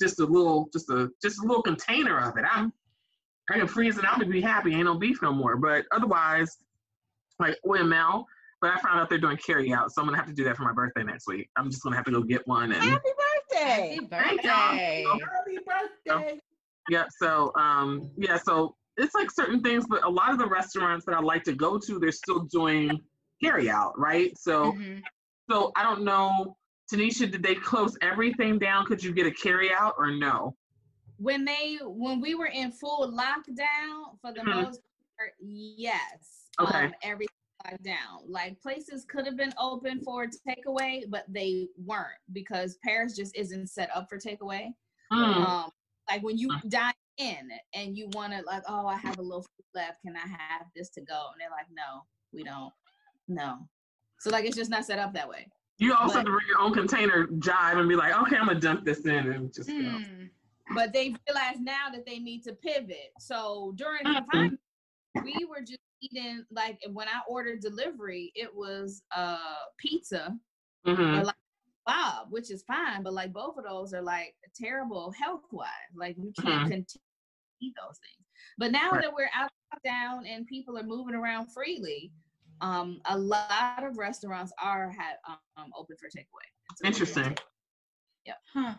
[SPEAKER 4] just a little, just a just a little container of it, I'm I can freeze it I'm gonna be happy. Ain't no beef no more. But otherwise, like Oyamel. But I found out they're doing carry out, so I'm gonna have to do that for my birthday next week. I'm just gonna have to go get one and
[SPEAKER 3] Happy birthday!
[SPEAKER 2] Happy birthday.
[SPEAKER 6] Happy birthday.
[SPEAKER 4] Yeah, so um yeah, so it's like certain things, but a lot of the restaurants that I like to go to, they're still doing carry out, right? So
[SPEAKER 2] Mhm.
[SPEAKER 4] so I don't know, Tanisha, did they close everything down? Could you get a carry out or no?
[SPEAKER 5] when they when we were in full lockdown for the
[SPEAKER 4] Mhm.
[SPEAKER 5] most part yes
[SPEAKER 4] Okay.
[SPEAKER 5] um everything locked down. Like places could have been open for takeaway but they weren't because paris just isn't set up for takeaway.
[SPEAKER 4] Mm,
[SPEAKER 5] um like when you dine in and you want to like oh i have a little food left. Can i have this to go? And they're like no we don't. No. So like it's just not set up that way.
[SPEAKER 4] You also have to bring your own container jive and be like, okay, I'm gonna dump this in and just go.
[SPEAKER 2] Mm.
[SPEAKER 5] but they realize now that they need to pivot. So during
[SPEAKER 4] Mhm.
[SPEAKER 5] confinement, we were just eating like when I ordered delivery, it was uh pizza
[SPEAKER 4] hmm
[SPEAKER 5] or like Bob, which is fine, but like both of those are like terrible health wise. Like you can't
[SPEAKER 4] Mhm.
[SPEAKER 5] continue to eat those things. But now
[SPEAKER 4] Right.
[SPEAKER 5] that we're out down and people are moving around freely, um, a lot of restaurants are had um open for takeaway. It's a really
[SPEAKER 4] Interesting.
[SPEAKER 2] Huh.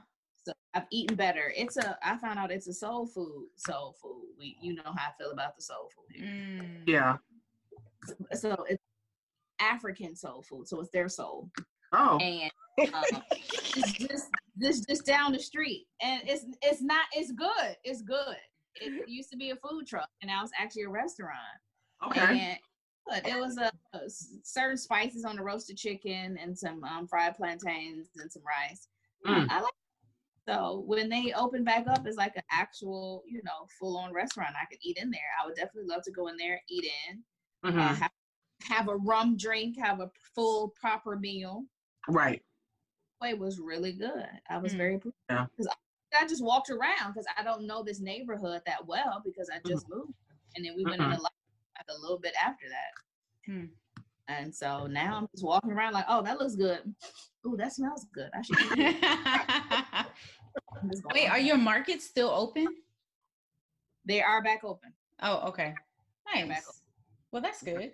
[SPEAKER 5] So I've eaten better. It's a I found out it's a soul food. Soul food. We you know how I feel about the soul food.
[SPEAKER 2] Mm.
[SPEAKER 4] Yeah.
[SPEAKER 5] So it's African soul food. So it's their soul.
[SPEAKER 4] Oh.
[SPEAKER 5] And um, it's just this just down the street. And it's it's not it's good. It's good. It used to be a food truck and now it's actually a restaurant.
[SPEAKER 4] Okay.
[SPEAKER 5] And but it was a, a s- certain spices on the roasted chicken and some um, fried plantains and some rice.
[SPEAKER 4] Mm.
[SPEAKER 5] I like. So when they open back up, it's like an actual, you know, full on restaurant. I could eat in there. I would definitely love to go in there, eat in,
[SPEAKER 4] hmm
[SPEAKER 5] uh, have, have a rum drink, have a full proper meal.
[SPEAKER 4] Right.
[SPEAKER 5] It was really good. I was
[SPEAKER 2] Mm.
[SPEAKER 5] very pleased.
[SPEAKER 4] Yeah.
[SPEAKER 5] I, I just walked around because I don't know this neighborhood that well because I just moved, and then we went in a lot like a little bit after that.
[SPEAKER 2] Hmm.
[SPEAKER 5] And so now I'm just walking around like, oh, that looks good. Oh, that smells good. I should. eat it." I'm just going-
[SPEAKER 2] Wait, are your markets still open?
[SPEAKER 5] they are back open?
[SPEAKER 2] Oh, okay.
[SPEAKER 5] They're
[SPEAKER 2] Nice.
[SPEAKER 5] back open.
[SPEAKER 2] Well, that's good.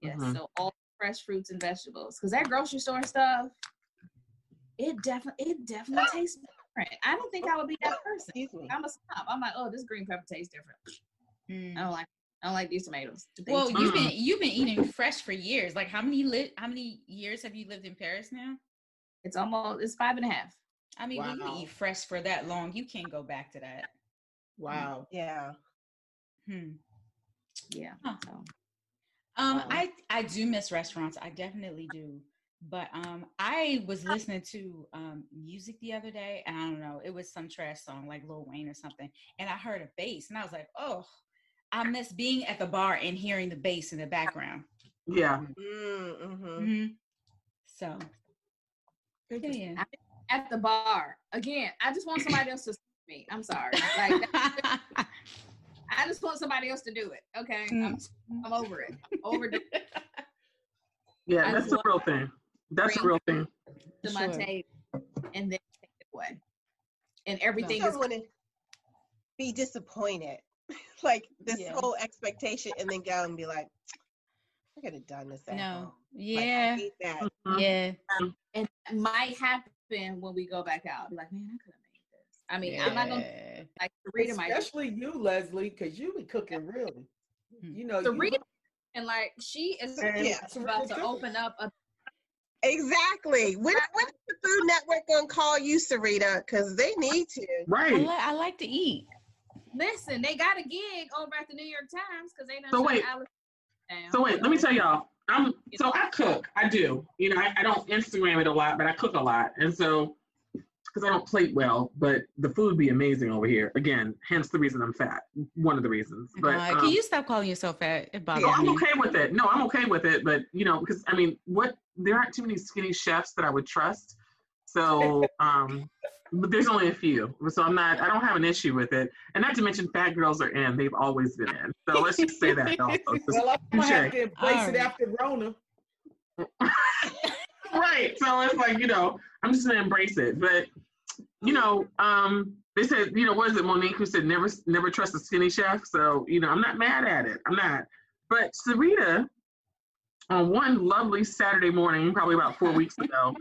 [SPEAKER 5] Yes.
[SPEAKER 4] Mhm.
[SPEAKER 5] So all fresh fruits and vegetables, because that grocery store stuff, it definitely it definitely tastes different. I don't think I would be that person. I'm a snob. I'm like, oh, this green pepper tastes different.
[SPEAKER 2] Mm.
[SPEAKER 5] I don't like. I don't like these tomatoes. They
[SPEAKER 2] Well,
[SPEAKER 5] taste-
[SPEAKER 2] you've been you've been eating fresh for years. Like how many li- how many years have you lived in Paris now?
[SPEAKER 5] it's almost it's five and a half.
[SPEAKER 2] I mean, when
[SPEAKER 6] Wow.
[SPEAKER 2] you eat fresh for that long, you can't go back to that.
[SPEAKER 6] Wow.
[SPEAKER 3] Yeah.
[SPEAKER 2] Hmm.
[SPEAKER 5] Yeah.
[SPEAKER 2] Huh.
[SPEAKER 5] So
[SPEAKER 2] Um,
[SPEAKER 6] Wow.
[SPEAKER 2] I I do miss restaurants. I definitely do. But um, I was listening to um music the other day, and I don't know, it was some trash song like Lil Wayne or something, and I heard a bass, and I was like, oh, I miss being at the bar and hearing the bass in the background.
[SPEAKER 4] Yeah.
[SPEAKER 3] Mm-hmm.
[SPEAKER 2] hmm So yeah, yeah.
[SPEAKER 5] at the bar again, I just want somebody else to see me. I'm sorry. Like I just want somebody else to do it. Okay. I'm I'm over it. Over the
[SPEAKER 4] Yeah,
[SPEAKER 5] I
[SPEAKER 4] that's the real thing. That's the real thing.
[SPEAKER 5] to my
[SPEAKER 2] Sure.
[SPEAKER 5] table and then take it away. And everything
[SPEAKER 3] You
[SPEAKER 5] is
[SPEAKER 3] don't to be disappointed. like this
[SPEAKER 2] Yeah.
[SPEAKER 3] whole expectation and then go and be like, I could have done this at
[SPEAKER 2] No.
[SPEAKER 3] home. Like, I
[SPEAKER 2] Yeah.
[SPEAKER 3] hate that.
[SPEAKER 4] Mhm.
[SPEAKER 2] Yeah.
[SPEAKER 5] and it might happen when we go back out. Be like, man, I could have made this. I mean, I'm not gonna
[SPEAKER 2] Yeah.
[SPEAKER 5] like Sarita might
[SPEAKER 6] Especially you, Leslie, because you be cooking really.
[SPEAKER 2] Mm.
[SPEAKER 6] You know, you
[SPEAKER 5] Sarita and like she is
[SPEAKER 3] Yeah.
[SPEAKER 5] about to open up a
[SPEAKER 3] Exactly. When, when is the Food Network going to call you, Sarita? Because they need to.
[SPEAKER 2] I,
[SPEAKER 4] Right.
[SPEAKER 2] li- I like to eat.
[SPEAKER 5] Listen, they got a gig over at the New York Times because they done
[SPEAKER 4] So
[SPEAKER 5] shut
[SPEAKER 4] wait.
[SPEAKER 5] Alex down.
[SPEAKER 4] So wait, let me tell y'all. I'm so I cook. I do. You know, I, I don't Instagram it a lot, but I cook a lot, and so because I don't plate well, but the food be amazing over here. Again, hence the reason I'm fat. One of the reasons. But
[SPEAKER 2] Uh,
[SPEAKER 4] um,
[SPEAKER 2] can you stop calling yourself fat? It bothers
[SPEAKER 4] no, I'm
[SPEAKER 2] me.
[SPEAKER 4] okay with it. No, I'm okay with it. But you know, because I mean, what there aren't too many skinny chefs that I would trust. So, um, but there's only a few. So I'm not. I don't have an issue with it. And not to mention, fat girls are in. They've always been in. So let's just say that also.
[SPEAKER 6] Well, I'm gonna have to embrace
[SPEAKER 2] Alright.
[SPEAKER 6] it after Rona.
[SPEAKER 4] right. So it's like, you know, I'm just gonna embrace it. But you know, um, they said, you know, what is it, Monique who said never never trust a skinny chef. So, you know, I'm not mad at it. I'm not. But Sarita, on one lovely Saturday morning, probably about four weeks ago,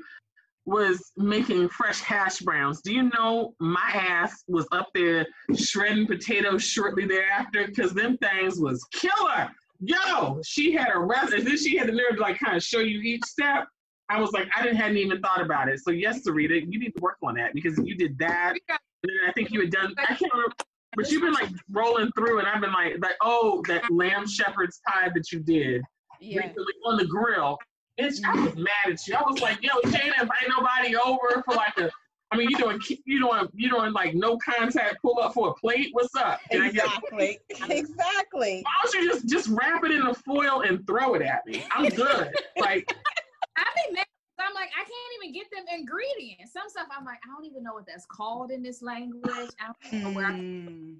[SPEAKER 4] was making fresh hash browns. Do you know my ass was up there shredding potatoes shortly thereafter because them things was killer. Yo, she had a rest, and then she had the nerve to like kind of show you each step. I was like, I didn't hadn't even thought about it. So yes, Sarita, you need to work on that because you did that. And then I think you had done. I can't remember, but you've been like rolling through, and I've been like, like, oh, that lamb shepherd's pie that you did
[SPEAKER 2] Yeah.
[SPEAKER 4] recently on the grill. Bitch, I was mad at you. I was like, yo, you ain't invite nobody over for like a. I mean, you doing you doing you doing like no contact pull up for a plate. What's up? Can I
[SPEAKER 3] Exactly. exactly.
[SPEAKER 4] why don't you just just wrap it in the foil and throw it at me? I'm good. like
[SPEAKER 5] I be mad. 'cause I'm like, I can't even get them ingredients. Some stuff I'm like, I don't even know what that's called in this language. I don't know where I,
[SPEAKER 2] Mm.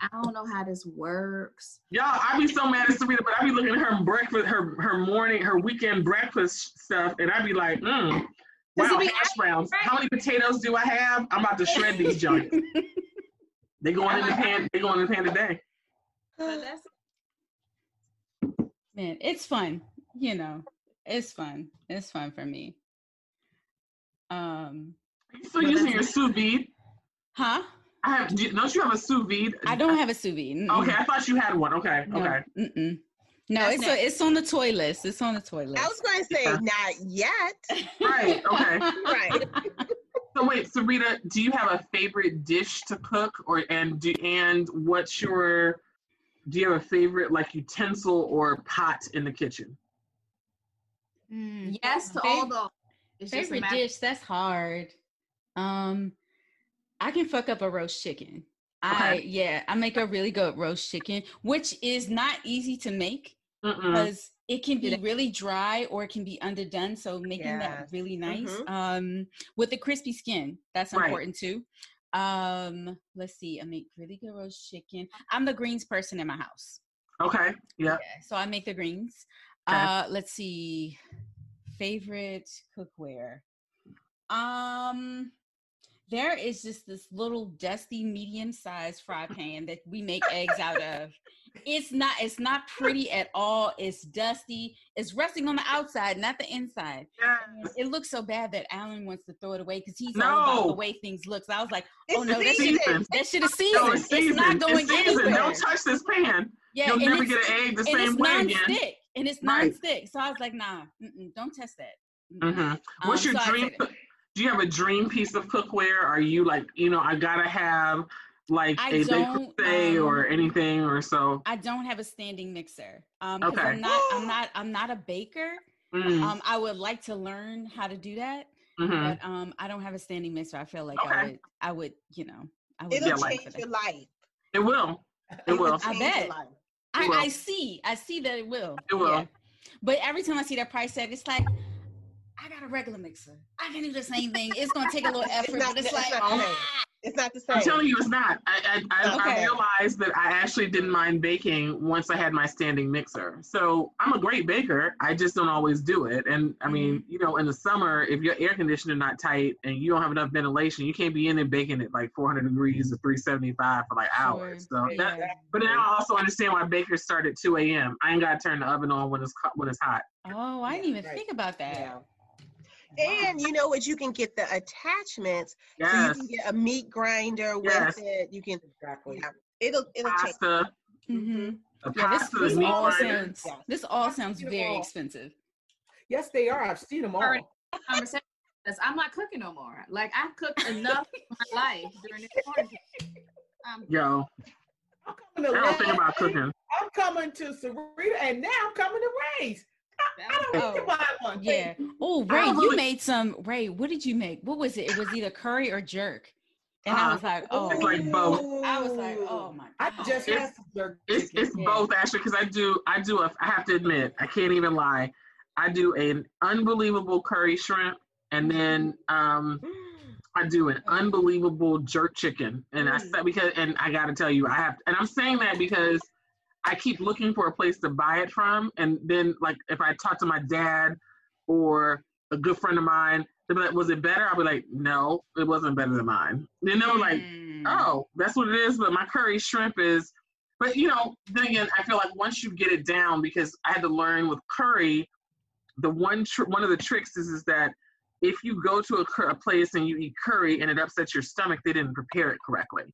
[SPEAKER 5] I don't know how this works.
[SPEAKER 4] y'all, I be so mad at Sabrina, but I be looking at her breakfast, her her morning, her weekend breakfast stuff, and I be like, mm, wow,
[SPEAKER 5] be
[SPEAKER 4] hash browns. How many potatoes do I have? I'm about to shred these joints. They going in the pan. They going in the pan today.
[SPEAKER 2] Man, it's fun. You know, it's fun. It's fun for me. Um, are
[SPEAKER 4] You still using your sous vide?
[SPEAKER 2] huh?
[SPEAKER 4] I have. do you- Don't you have a sous vide?
[SPEAKER 2] I don't have a sous vide. Mm-mm.
[SPEAKER 4] Okay, I thought you had one. Okay,
[SPEAKER 2] No,
[SPEAKER 4] okay.
[SPEAKER 2] Mm-mm. No,
[SPEAKER 5] That's
[SPEAKER 2] it's
[SPEAKER 5] next.
[SPEAKER 2] a, it's on the toy list. It's on the toy list.
[SPEAKER 3] I was going to say,
[SPEAKER 4] Yeah.
[SPEAKER 3] not yet.
[SPEAKER 4] Right. Okay.
[SPEAKER 3] Right.
[SPEAKER 4] So wait, Sarita, do you have a favorite dish to cook, or and do and what's your do you have a favorite like utensil or pot in the kitchen?
[SPEAKER 2] Mm,
[SPEAKER 5] yes to
[SPEAKER 2] Fav-
[SPEAKER 5] all those. It's just
[SPEAKER 2] favorite dish. That's hard. Um, I can fuck up a roast chicken. I yeah, I make a really good roast chicken, which is not easy to make
[SPEAKER 4] Mm-mm.
[SPEAKER 2] because it can be really dry or it can be underdone. So making that really nice
[SPEAKER 3] Mhm.
[SPEAKER 2] um, with the crispy skin, that's
[SPEAKER 4] Right.
[SPEAKER 2] important too. Um, let's see, I make really good roast chicken. I'm the greens person in my house.
[SPEAKER 4] Okay. Yeah.
[SPEAKER 2] Yeah, so I make the greens. Uh, let's see. Favorite cookware. Um, there is just this little dusty medium-sized fry pan that we make eggs out of. It's not. It's not pretty at all. It's dusty. It's resting on the outside, not the inside.
[SPEAKER 4] Yes.
[SPEAKER 2] It looks so bad that Alan wants to throw it away because he's all about the way things look. So I was like,
[SPEAKER 3] It's
[SPEAKER 2] oh no, that shit,
[SPEAKER 3] seasoned.
[SPEAKER 2] that shit is
[SPEAKER 4] No,
[SPEAKER 2] seasoned.
[SPEAKER 4] it's
[SPEAKER 2] It's,
[SPEAKER 4] seasoned.
[SPEAKER 2] not going
[SPEAKER 4] it's seasoned.
[SPEAKER 2] anywhere.
[SPEAKER 4] Don't touch this pan.
[SPEAKER 2] yeah,
[SPEAKER 4] You'll
[SPEAKER 2] and
[SPEAKER 4] never
[SPEAKER 2] it's-
[SPEAKER 4] get an egg the same
[SPEAKER 2] it's
[SPEAKER 4] way
[SPEAKER 2] non-stick, and it's
[SPEAKER 4] Right.
[SPEAKER 2] non-stick. So I was like, nah, don't test that. Mm-mm.
[SPEAKER 4] hmm What's
[SPEAKER 2] Um,
[SPEAKER 4] your
[SPEAKER 2] so
[SPEAKER 4] dream?
[SPEAKER 2] Say that.
[SPEAKER 4] Do you have a dream piece of cookware? Are you like, you know, I gotta have like
[SPEAKER 2] I
[SPEAKER 4] a
[SPEAKER 2] don't,
[SPEAKER 4] say or
[SPEAKER 2] um,
[SPEAKER 4] anything or so?
[SPEAKER 2] I don't have a standing mixer. Um, 'cause
[SPEAKER 4] Okay.
[SPEAKER 2] I'm not. I'm not. I'm not a baker.
[SPEAKER 4] Mm,
[SPEAKER 2] Um, I would like to learn how to do that,
[SPEAKER 4] mhm.
[SPEAKER 2] but um, I don't have a standing mixer. I feel like I would. I would. You know. I would.
[SPEAKER 3] It'll
[SPEAKER 4] Yeah, like-
[SPEAKER 3] change your life.
[SPEAKER 4] It will. It will.
[SPEAKER 2] I bet. I. I see. I see that it will.
[SPEAKER 4] It will.
[SPEAKER 2] yeah. But every time I see that price tag, it's like, I got a regular mixer. I can do the same thing. It's gonna take a little effort,
[SPEAKER 3] not-
[SPEAKER 2] but it's
[SPEAKER 3] it's
[SPEAKER 2] like,
[SPEAKER 3] not the
[SPEAKER 2] ah.
[SPEAKER 3] It's not the same.
[SPEAKER 4] I'm telling you, it's not. I I, I, I realized that I actually didn't mind baking once I had my standing mixer. So I'm a great baker. I just don't always do it. And I mean,
[SPEAKER 2] Mm-hmm.
[SPEAKER 4] you know, in the summer, if your air conditioner not tight and you don't have enough ventilation, you can't be in there baking at like 400 degrees or 375 for like hours. So
[SPEAKER 2] Sure.
[SPEAKER 4] that. But now I also understand why bakers start at 2 a.m. I ain't got to turn the oven on when it's when it's hot.
[SPEAKER 2] Oh, I didn't even
[SPEAKER 6] Right.
[SPEAKER 2] think about that.
[SPEAKER 3] Yeah. And you know what? You can get the attachments. So you can get a meat grinder with
[SPEAKER 4] Yes.
[SPEAKER 3] it. You can.
[SPEAKER 6] Exactly.
[SPEAKER 3] Yeah. It'll it'll change.
[SPEAKER 4] Pasta.
[SPEAKER 2] Mm-hmm.
[SPEAKER 4] The
[SPEAKER 2] Yeah, this,
[SPEAKER 4] pasta, the
[SPEAKER 2] this all
[SPEAKER 4] grinder.
[SPEAKER 2] sounds this all sounds very
[SPEAKER 6] all.
[SPEAKER 2] expensive.
[SPEAKER 6] Yes, they are. I've seen them all.
[SPEAKER 5] Conversation. I'm not cooking no more. Like I've cooked enough in my life during this quarantine. Um,
[SPEAKER 4] Yo,
[SPEAKER 6] I'm coming
[SPEAKER 4] I don't think about cooking.
[SPEAKER 6] I'm coming to Sarita, and now I'm coming to Rae's. I, I don't
[SPEAKER 2] Oh,
[SPEAKER 6] need to buy one.
[SPEAKER 2] Yeah. Oh,
[SPEAKER 4] Rae,
[SPEAKER 2] you made some. Rae, what did you make? What was it? It was either curry or jerk. And I
[SPEAKER 4] Uh,
[SPEAKER 2] was like, oh,
[SPEAKER 4] It's like both.
[SPEAKER 2] I was like, oh my god.
[SPEAKER 6] I just
[SPEAKER 4] It's-
[SPEAKER 6] jerk
[SPEAKER 4] It's it's
[SPEAKER 2] Yeah.
[SPEAKER 4] both actually because I do I do a I have to admit I can't even lie I do an unbelievable curry shrimp and then um I do an unbelievable jerk chicken and I said because and I got to tell you I have and I'm saying that because I keep looking for a place to buy it from and then like if I talk to my dad or a good friend of mine they'll be like was it better I'll be like no it wasn't better than mine Then you know like
[SPEAKER 2] Mm.
[SPEAKER 4] oh, that's what it is. But my curry shrimp is, but you know, then again, I feel like once you get it down, because I had to learn with curry, the one tr- one of the tricks is is that if you go to a, cur- a place and you eat curry and it upsets your stomach, they didn't prepare it correctly,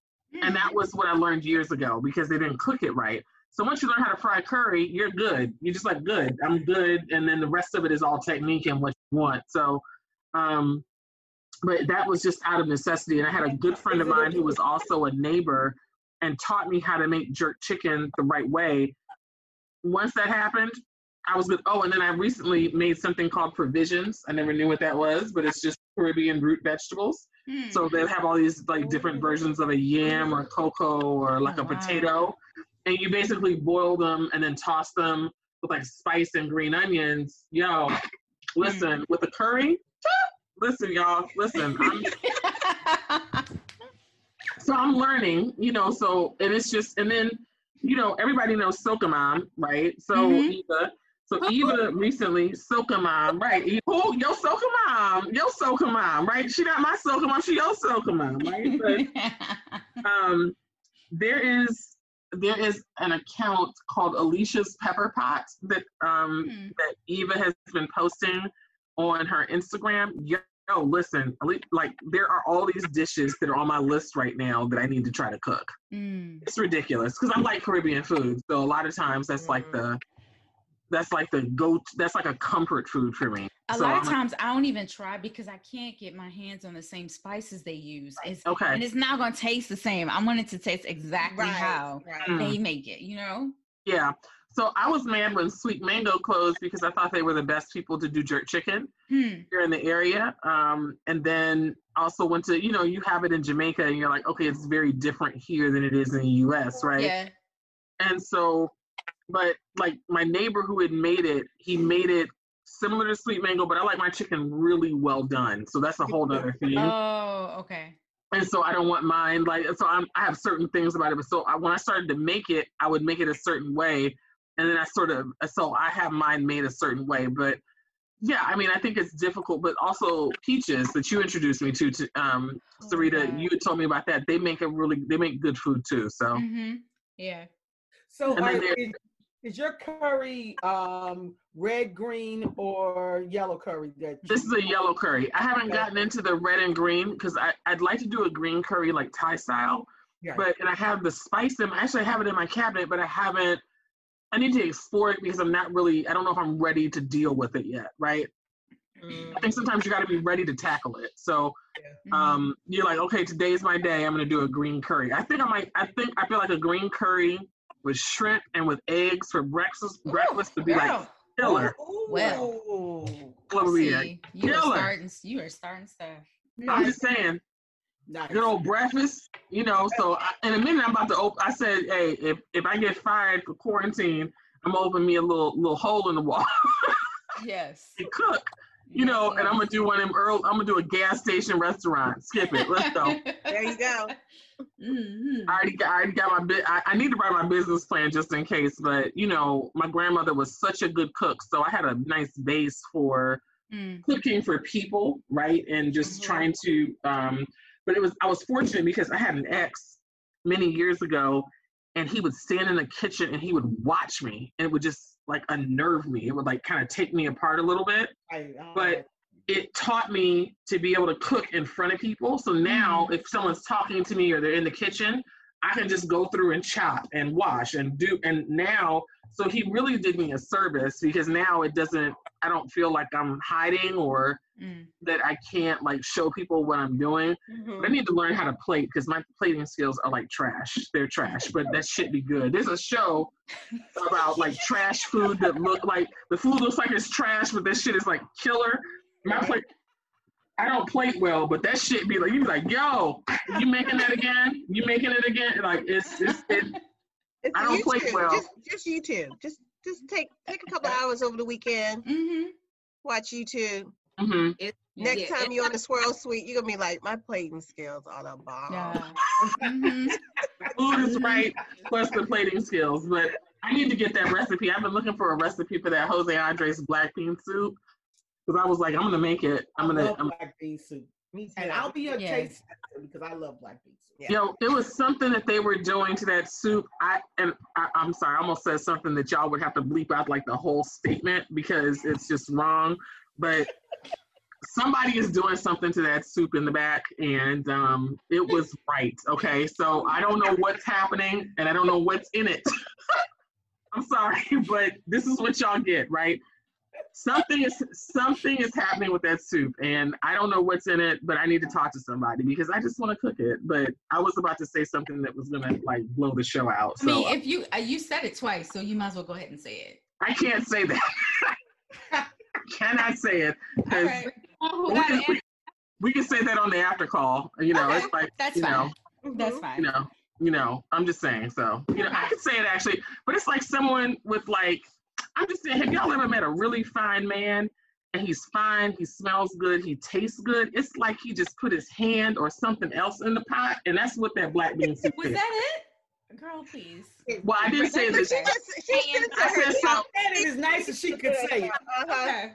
[SPEAKER 4] and that was what I learned years ago because they didn't cook it right. So once you learn how to fry curry, you're good. You're just like good. I'm good, and then the rest of it is all technique and what you want. So. Um, but that was just out of necessity. And I had a good friend of mine who was also a neighbor and taught me how to make jerk chicken the right way. Once that happened, I was good. Oh, and then I recently made something called provisions. I never knew what that was, but it's just Caribbean root vegetables.
[SPEAKER 2] Mm.
[SPEAKER 4] So they have all these like different versions of a yam or cocoa or like
[SPEAKER 2] Oh,
[SPEAKER 4] a
[SPEAKER 2] wow.
[SPEAKER 4] potato. And you basically boil them and then toss them with like spice and green onions. Yo, listen, with the curry, listen, y'all, listen. I'm, so I'm learning, you know, so and it's just and then, you know, everybody knows Soca Mom, right? So
[SPEAKER 2] Mhm.
[SPEAKER 4] Eva, so Eva recently, Soca Mom, right? Who yo Soca Mom, yo Soca Mom, right? She not my Soca Mom, she yo Soca Mom, right? But um, there is there is an account called Alicia's Pepper Pot that um
[SPEAKER 2] Hmm.
[SPEAKER 4] that Eva has been posting on her Instagram. Yo, listen, like there are all these dishes that are on my list right now that I need to try to cook.
[SPEAKER 2] Mm.
[SPEAKER 4] It's ridiculous because I like Caribbean food, so a lot of times that's like the that's like the go. That's like a comfort food for me.
[SPEAKER 2] A
[SPEAKER 4] So
[SPEAKER 2] lot of
[SPEAKER 4] I'm like,
[SPEAKER 2] times I don't even try because I can't get my hands on the same spices they use. It's,
[SPEAKER 4] Okay.
[SPEAKER 2] And it's not going to taste the same. I want it to taste exactly how
[SPEAKER 3] Right.
[SPEAKER 4] Mm.
[SPEAKER 2] they make it, you know?
[SPEAKER 4] Yeah. So I was mad when Sweet Mango closed because I thought they were the best people to do jerk chicken
[SPEAKER 2] Hmm.
[SPEAKER 4] here in the area. Um, and then also went to, you know, you have it in Jamaica and you're like, okay, it's very different here than it is in the US, right?
[SPEAKER 2] Yeah.
[SPEAKER 4] And so, but like my neighbor who had made it, he made it similar to Sweet Mango, but I like my chicken really well done. So that's a whole other thing.
[SPEAKER 2] Oh, okay.
[SPEAKER 4] and so I don't want mine like so I'm I have certain things about it. But so I, when I started to make it, I would make it a certain way, and then I sort of so I have mine made a certain way, but yeah, I mean, I think it's difficult, but also peaches that you introduced me to, to um,
[SPEAKER 2] Oh,
[SPEAKER 4] Sarita,
[SPEAKER 2] yeah.
[SPEAKER 4] you told me about that. They make a really, they make good food too. So
[SPEAKER 2] Mm-hmm. Yeah.
[SPEAKER 6] So
[SPEAKER 4] And then
[SPEAKER 6] are,
[SPEAKER 4] there-
[SPEAKER 6] is, your curry um, red, green, or yellow curry? That
[SPEAKER 4] this is a yellow curry. I haven't
[SPEAKER 6] Okay.
[SPEAKER 4] gotten into the red and green because I'd like to do a green curry like Thai style,
[SPEAKER 6] yeah.
[SPEAKER 4] but and I have the spice in. Actually, I have it in my cabinet, but I haven't. I need to explore it because I'm not really. I don't know if I'm ready to deal with it yet. Right. I think sometimes you got to be ready to tackle it. So
[SPEAKER 2] Mm-hmm.
[SPEAKER 4] um, you're like, okay, today's my day. I'm gonna do a green curry. I think I might. I think I feel like a green curry with shrimp and with eggs for breakfast. breakfast would be like
[SPEAKER 2] Girl,
[SPEAKER 4] killer.
[SPEAKER 2] Well.
[SPEAKER 6] Ooh,
[SPEAKER 4] What would be like
[SPEAKER 2] see, you are
[SPEAKER 4] killer.
[SPEAKER 2] starting. You are starting stuff.
[SPEAKER 4] I'm just saying,
[SPEAKER 6] nice.
[SPEAKER 4] good old breakfast. You know. So I, in a minute, I'm about to open. I said, hey, if if I get fired for quarantine, I'm gonna open me a little little hole in the wall
[SPEAKER 2] Yes.
[SPEAKER 4] and cook. You know, and I'm gonna do one of them Earl. I'm gonna do a gas station restaurant. Skip it. Let's go.
[SPEAKER 3] There you go.
[SPEAKER 2] Hmm
[SPEAKER 4] I already got, I already got my bit. I, I need to write my business plan just in case. But you know, my grandmother was such a good cook, so I had a nice base for
[SPEAKER 2] Mm.
[SPEAKER 4] cooking for people, right? And just
[SPEAKER 2] Mhm.
[SPEAKER 4] trying to. Um, but it was I was fortunate because I had an ex many years ago, and he would stand in the kitchen and he would watch me, and it would just like unnerve me. It would like kind of take me apart a little bit
[SPEAKER 6] I, uh,
[SPEAKER 4] but it taught me to be able to cook in front of people. So now, if someone's talking to me or they're in the kitchen, I can just go through and chop and wash and do. And now, so he really did me a service because now it doesn't, I don't feel like I'm hiding or
[SPEAKER 2] Mm.
[SPEAKER 4] that I can't like show people what I'm doing.
[SPEAKER 3] Mhm.
[SPEAKER 4] But I need to learn how to plate because my plating skills are like trash. They're trash, but that should be good. There's a show about like trash food that look like the food looks like it's trash, but this shit is like killer. My plate, I don't plate well, but that shit be like you be like, yo, you making that again? You making it again? Like it's it's it,
[SPEAKER 3] It's
[SPEAKER 4] I don't play
[SPEAKER 3] YouTube.
[SPEAKER 4] well.
[SPEAKER 3] Just, just YouTube. Just, just take take a couple hours over the weekend.
[SPEAKER 2] Mm-hmm.
[SPEAKER 3] Watch YouTube.
[SPEAKER 4] hmm
[SPEAKER 3] Next
[SPEAKER 5] Yeah,
[SPEAKER 3] time you're on the swirl suite, you're gonna be like, my plating skills are the bomb.
[SPEAKER 2] Yeah. hmm
[SPEAKER 4] food is right plus the plating skills. But I need to get that recipe. I've been looking for a recipe for that Jose Andres black bean soup because I was like, I'm gonna make it. I'm
[SPEAKER 6] I
[SPEAKER 4] gonna.
[SPEAKER 6] love
[SPEAKER 4] I'm,
[SPEAKER 6] black bean soup,
[SPEAKER 3] Me too.
[SPEAKER 6] and I'll be a
[SPEAKER 2] Yeah.
[SPEAKER 6] taste tester because I love black bean soup.
[SPEAKER 3] Yeah.
[SPEAKER 4] Yo, it was something that they were doing to that soup. I and I, I'm sorry, I almost said something that y'all would have to bleep out like the whole statement because it's just wrong. But somebody is doing something to that soup in the back, and um, it was right. Okay, so I don't know what's happening, and I don't know what's in it. I'm sorry, but this is what y'all get, right? Something is something is happening with that soup, and I don't know what's in it, but I need to talk to somebody because I just want to cook it. But I was about to say something that was gonna like blow the show out,
[SPEAKER 2] I mean, if you uh, you said it twice, so you might as well go ahead and say it.
[SPEAKER 4] I can't say that. Cannot say it because
[SPEAKER 2] right,
[SPEAKER 5] Who
[SPEAKER 4] we, can, we, we can say that on the after call. You know,
[SPEAKER 2] Okay,
[SPEAKER 4] it's like
[SPEAKER 2] that's
[SPEAKER 4] you
[SPEAKER 2] fine.
[SPEAKER 4] know,
[SPEAKER 3] Mhm.
[SPEAKER 2] That's
[SPEAKER 4] you know, you know. I'm just saying. So you know, I could say it actually, but it's like someone with like, I'm just saying. Have y'all ever met a really fine man? And he's fine, he smells good, he tastes good. It's like he just put his hand or something else in the pot, and that's what that black bean soup
[SPEAKER 2] Was
[SPEAKER 4] is.
[SPEAKER 2] that it, girl? Please.
[SPEAKER 4] Well, I didn't say
[SPEAKER 3] But
[SPEAKER 4] this.
[SPEAKER 3] she just she said
[SPEAKER 4] I said some,
[SPEAKER 6] And it is nice as she could say it.
[SPEAKER 3] Uh-huh.
[SPEAKER 2] Okay.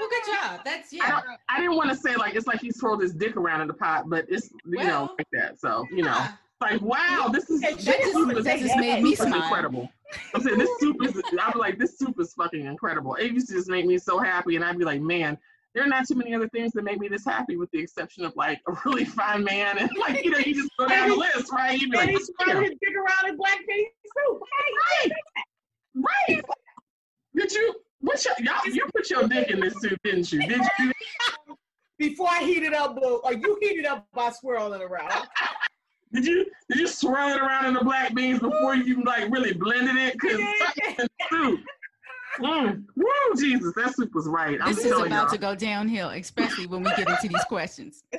[SPEAKER 2] Well, good job. That's
[SPEAKER 4] I,
[SPEAKER 2] yeah.
[SPEAKER 4] don't, I didn't want to say like it's like he twirled his dick around in the pot, but it's you know like that. So you know,
[SPEAKER 2] Yeah.
[SPEAKER 4] like wow, this is
[SPEAKER 6] That
[SPEAKER 4] this
[SPEAKER 2] just-
[SPEAKER 4] soup is-
[SPEAKER 2] that just made me
[SPEAKER 4] this is
[SPEAKER 2] smile.
[SPEAKER 4] incredible. I'm saying this soup is. I'm like this soup is fucking incredible. It used to just make me so happy, and I'd be like, man, there are not too many other things that make me this happy, with the exception of like a really fine man and like you know you just go down the list, right? You'd be
[SPEAKER 6] And
[SPEAKER 4] like,
[SPEAKER 6] he swallowed his dick around in black bean soup.
[SPEAKER 4] right, right. Did you? What's your, y'all? You put your dick in this soup, didn't you? Did you?
[SPEAKER 6] Before I heat it up, boo, or you heat it up by swirling it around.
[SPEAKER 4] Did you did you swirl it around in the black beans before you like really blended it? Cause fucking soup. Mm. Woo, Jesus, that soup was right. I'm
[SPEAKER 2] This is about
[SPEAKER 4] y'all.
[SPEAKER 2] to go downhill, especially when we get into these questions.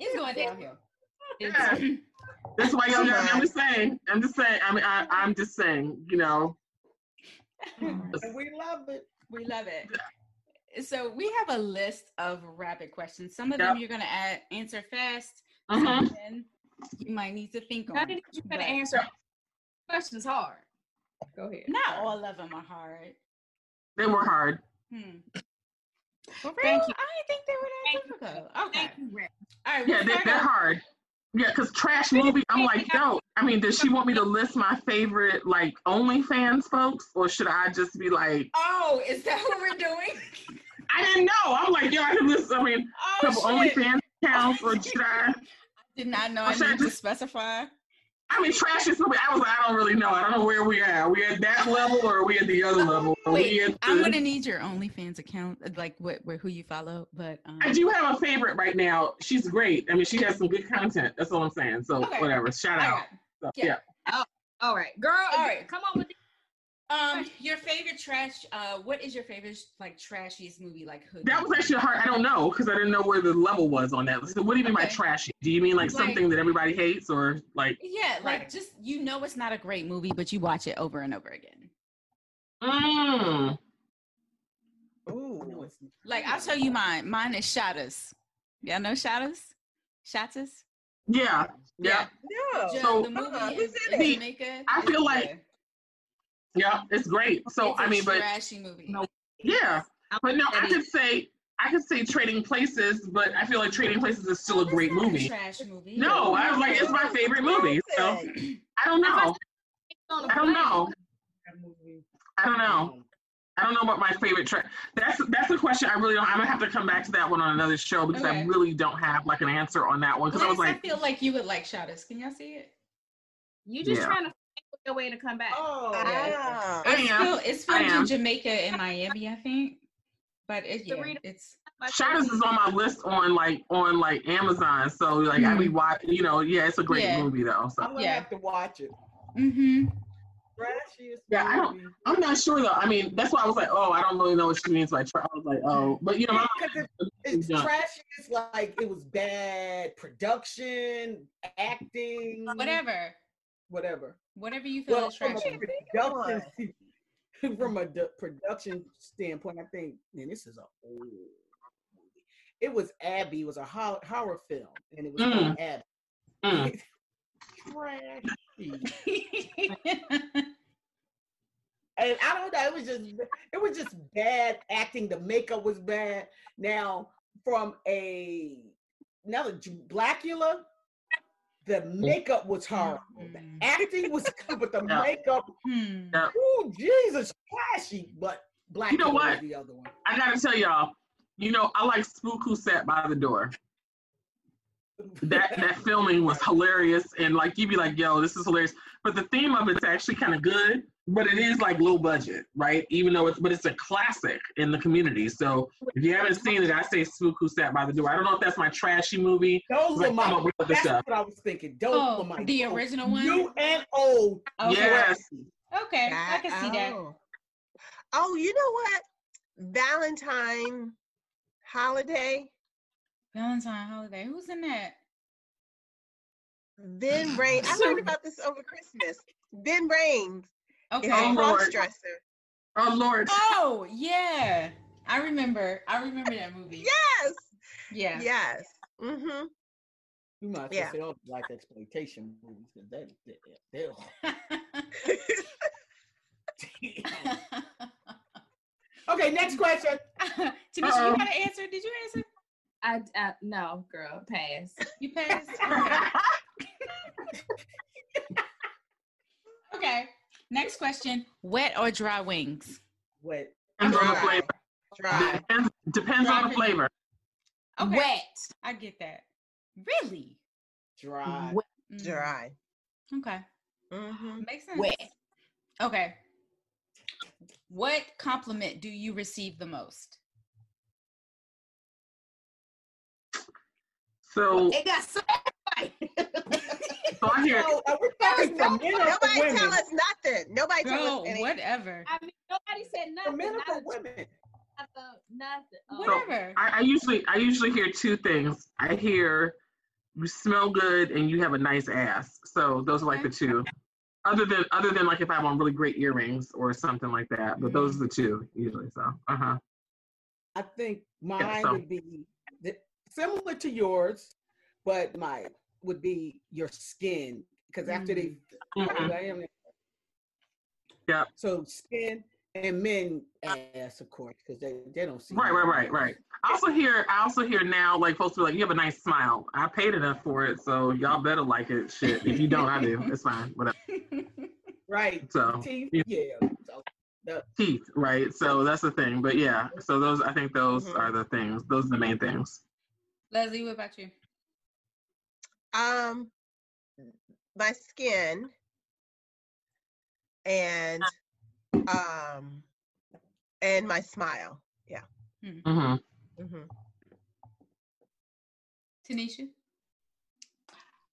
[SPEAKER 2] It's going downhill. It's,
[SPEAKER 4] That's why y'all. I'm just saying. I'm just saying. I mean, I, I'm just saying. You know.
[SPEAKER 6] we love it.
[SPEAKER 2] we love it. So we have a list of rapid questions. Some of
[SPEAKER 4] Yep.
[SPEAKER 2] them you're gonna add, answer fast. Some of them you might need to think
[SPEAKER 5] How
[SPEAKER 2] on.
[SPEAKER 5] did you
[SPEAKER 2] But-
[SPEAKER 5] gotta answer questions hard? Go ahead.
[SPEAKER 2] Not all of them are hard.
[SPEAKER 4] They were hard.
[SPEAKER 2] Hmm. For real?
[SPEAKER 5] Thank you.
[SPEAKER 2] I didn't think they were that
[SPEAKER 5] Thank
[SPEAKER 2] difficult. You. Okay.
[SPEAKER 5] Thank you, Rick.
[SPEAKER 2] All right.
[SPEAKER 4] Yeah, they, they're hard. Yeah, because trash movie, I'm like, yo, I mean, does she want me to list my favorite like OnlyFans folks, or should I just be like,
[SPEAKER 2] Oh, is that what we're doing?
[SPEAKER 4] I didn't know. I'm like, yo, I can list. I mean,
[SPEAKER 2] Oh,
[SPEAKER 4] couple
[SPEAKER 2] shit.
[SPEAKER 4] OnlyFans accounts, or should I?
[SPEAKER 2] Did not know I
[SPEAKER 4] should I
[SPEAKER 2] needed to specify.
[SPEAKER 4] I mean, trash is movie. I was like, I don't really know. I don't know where we are. Are we at that level, or are we at the other level? Are we
[SPEAKER 2] Wait,
[SPEAKER 4] at
[SPEAKER 2] I'm
[SPEAKER 4] the-
[SPEAKER 2] gonna need your OnlyFans account, uh, like what, where, who you follow. But um,
[SPEAKER 4] I do have a favorite right now. She's great. I mean, she has some good content. That's all I'm saying. So
[SPEAKER 2] Okay.
[SPEAKER 4] whatever. Shout
[SPEAKER 2] all
[SPEAKER 4] out.
[SPEAKER 2] right.
[SPEAKER 4] So,
[SPEAKER 2] Yeah.
[SPEAKER 4] yeah.
[SPEAKER 5] All right, girl.
[SPEAKER 2] All right.
[SPEAKER 5] Come on with it.
[SPEAKER 2] Um, your favorite trash. Uh, what is your favorite like trashiest movie? Like hood.
[SPEAKER 4] That was actually hard. I don't know because I didn't know where the level was on that. So what do you mean by trashy? Do you mean like,
[SPEAKER 2] Like-
[SPEAKER 4] something that everybody hates or like?
[SPEAKER 2] Yeah, like
[SPEAKER 5] Right.
[SPEAKER 2] just you know it's not a great movie, but you watch it over and over again.
[SPEAKER 4] Mm.
[SPEAKER 6] No,
[SPEAKER 3] Ooh.
[SPEAKER 2] Like I'll tell you mine. Mine is Shottas. Y'all know Shottas? Shottas?
[SPEAKER 4] Yeah. Yeah.
[SPEAKER 3] No.
[SPEAKER 2] Ja-
[SPEAKER 4] So-
[SPEAKER 2] the movie
[SPEAKER 3] Uh-uh,
[SPEAKER 2] is
[SPEAKER 3] who's in
[SPEAKER 2] in
[SPEAKER 4] it?
[SPEAKER 2] Jamaica.
[SPEAKER 4] I feel like-
[SPEAKER 2] good.
[SPEAKER 4] Yeah. It's great. So
[SPEAKER 2] It's
[SPEAKER 4] I
[SPEAKER 2] a
[SPEAKER 4] mean, but
[SPEAKER 2] trashy movie.
[SPEAKER 5] No.
[SPEAKER 4] yeah. But no, I could say I could say Trading Places, but I feel like Trading Places is still a
[SPEAKER 2] that's
[SPEAKER 4] great
[SPEAKER 2] not
[SPEAKER 4] movie.
[SPEAKER 2] trash movie.
[SPEAKER 4] No, I was like, it's my favorite movie. So I don't know. I don't know. I don't know. I don't know what my favorite track. That's that's the question. I really don't. I'm gonna have to come back to that one on another show because I really don't have like an answer on that one because I was
[SPEAKER 2] Liz,
[SPEAKER 4] like,
[SPEAKER 2] I feel like you would like Shottas. Can y'all see it?
[SPEAKER 5] You just
[SPEAKER 4] Yeah.
[SPEAKER 5] trying to find your way to come back.
[SPEAKER 6] Oh,
[SPEAKER 3] Ah.
[SPEAKER 4] I
[SPEAKER 2] It's,
[SPEAKER 4] am.
[SPEAKER 2] fil- it's filmed in. Jamaica and Miami, I think. But it, yeah, it's
[SPEAKER 5] My
[SPEAKER 4] Shottas is on my list on like on like Amazon. So like I be watch. You know, yeah, it's a great
[SPEAKER 2] Yeah.
[SPEAKER 4] movie though. So
[SPEAKER 6] I'm gonna
[SPEAKER 2] Yeah.
[SPEAKER 6] have to watch it.
[SPEAKER 2] mm-hmm.
[SPEAKER 6] Trashiest
[SPEAKER 4] Yeah, I don't- I'm not sure though. I mean, that's why I was like, oh, I don't really know what she means by tra- I was like, oh, but you know, my-
[SPEAKER 6] Because it, it's
[SPEAKER 4] Yeah.
[SPEAKER 6] trashy. It's like it was bad production, acting,
[SPEAKER 2] Whatever.
[SPEAKER 6] whatever.
[SPEAKER 2] Whatever you feel
[SPEAKER 6] Well,
[SPEAKER 2] is
[SPEAKER 6] from a production, from a d- production standpoint, I think, man, this is a old movie. It was Abby. It was a horror, horror film, and it was called Abby.
[SPEAKER 4] mm.
[SPEAKER 6] Trashy. and I don't know. It was just it was just bad acting. The makeup was bad. Now, from a another J- Blackula, the makeup was horrible. The
[SPEAKER 2] Mm.
[SPEAKER 6] acting was good, but the
[SPEAKER 4] Yeah.
[SPEAKER 6] makeup,
[SPEAKER 2] Hmm.
[SPEAKER 4] Yeah.
[SPEAKER 6] oh Jesus, trashy. But black.
[SPEAKER 4] You know what?
[SPEAKER 6] the other one.
[SPEAKER 4] I gotta tell y'all, you know, I like Spook Who Sat by the Door. That that filming was hilarious, and like you'd be like, yo, this is hilarious. But the theme of it's actually kind of good, but it is like low budget, right? Even though it's but it's a classic in the community. So if you haven't seen it, I say Spook Who Sat by the Door. I don't know if that's my trashy movie.
[SPEAKER 6] Those are my.
[SPEAKER 4] come up with other
[SPEAKER 6] That's
[SPEAKER 4] stuff.
[SPEAKER 6] what I was thinking. Those
[SPEAKER 2] Oh,
[SPEAKER 6] were my.
[SPEAKER 2] the
[SPEAKER 6] oh,
[SPEAKER 2] original one?
[SPEAKER 6] New and old.
[SPEAKER 2] Okay.
[SPEAKER 4] Yes.
[SPEAKER 2] Okay, I can see that.
[SPEAKER 3] Oh. Oh, you know what? Valentine holiday.
[SPEAKER 2] Valentine holiday. Who's in that?
[SPEAKER 3] Then Rain. I learned about this over Christmas. Ving Rhames
[SPEAKER 2] Okay.
[SPEAKER 3] is a
[SPEAKER 4] Oh, Lord.
[SPEAKER 3] cross dresser.
[SPEAKER 4] Oh Lord.
[SPEAKER 2] Oh yeah, I remember. I remember that movie.
[SPEAKER 3] Yes.
[SPEAKER 2] Yeah.
[SPEAKER 3] Yes. Mm-hmm.
[SPEAKER 6] You might
[SPEAKER 3] Yeah.
[SPEAKER 6] say all black exploitation movies because that, that, they're- Okay, next question.
[SPEAKER 2] Tanisha, you
[SPEAKER 4] Uh-oh.
[SPEAKER 2] got an answer? Did you answer?
[SPEAKER 5] I, I no, girl, pass.
[SPEAKER 2] You passed. Okay. okay. Next question: Wet or dry wings?
[SPEAKER 6] Wet.
[SPEAKER 4] Depends on the
[SPEAKER 3] Dry.
[SPEAKER 4] flavor.
[SPEAKER 3] Dry.
[SPEAKER 4] Depends, depends on the flavor.
[SPEAKER 2] Okay.
[SPEAKER 5] Wet.
[SPEAKER 2] I get that. Really?
[SPEAKER 6] Dry.
[SPEAKER 5] Wet.
[SPEAKER 2] Mm,
[SPEAKER 3] Dry.
[SPEAKER 2] Okay.
[SPEAKER 3] Mm-hmm.
[SPEAKER 2] Makes sense.
[SPEAKER 5] Wet.
[SPEAKER 2] Okay. What compliment do you receive the most?
[SPEAKER 4] So,
[SPEAKER 5] It got so
[SPEAKER 4] so I hear.
[SPEAKER 6] So, are we talking for men or for
[SPEAKER 3] Nobody
[SPEAKER 6] women?
[SPEAKER 3] tell us nothing. Nobody tell us anything.
[SPEAKER 2] whatever.
[SPEAKER 5] I mean, nobody said nothing.
[SPEAKER 6] For men or for women?
[SPEAKER 5] not a- nothing. Oh,
[SPEAKER 2] Whatever.
[SPEAKER 4] I, I usually I usually hear two things. I hear you smell good and you have a nice ass. So those are like the two. Other than other than like if I have on really great earrings or something like that. But those are the two usually. So uh huh.
[SPEAKER 6] I think mine
[SPEAKER 4] so-
[SPEAKER 6] would be similar to yours, but my would be your skin because after they
[SPEAKER 4] Mhm.
[SPEAKER 6] I am-
[SPEAKER 4] Yeah.
[SPEAKER 6] So skin and men ass, of course, because they, they don't see.
[SPEAKER 4] Right, right, right, right. I also hear I also hear now like folks be like, you have a nice smile. I paid enough for it, so y'all better like it. Shit. If you don't, I do. It's fine. Whatever.
[SPEAKER 6] Right.
[SPEAKER 4] So
[SPEAKER 6] Teeth,
[SPEAKER 4] yeah.
[SPEAKER 6] yeah. So, the,
[SPEAKER 4] teeth, right? So that's the thing. But yeah, so those I think those
[SPEAKER 3] Mhm.
[SPEAKER 4] are the things. Those are the main things.
[SPEAKER 2] Leslie, what about you?
[SPEAKER 3] Um, my skin and um and my smile. Yeah.
[SPEAKER 4] hmm
[SPEAKER 3] hmm
[SPEAKER 2] Tanisha?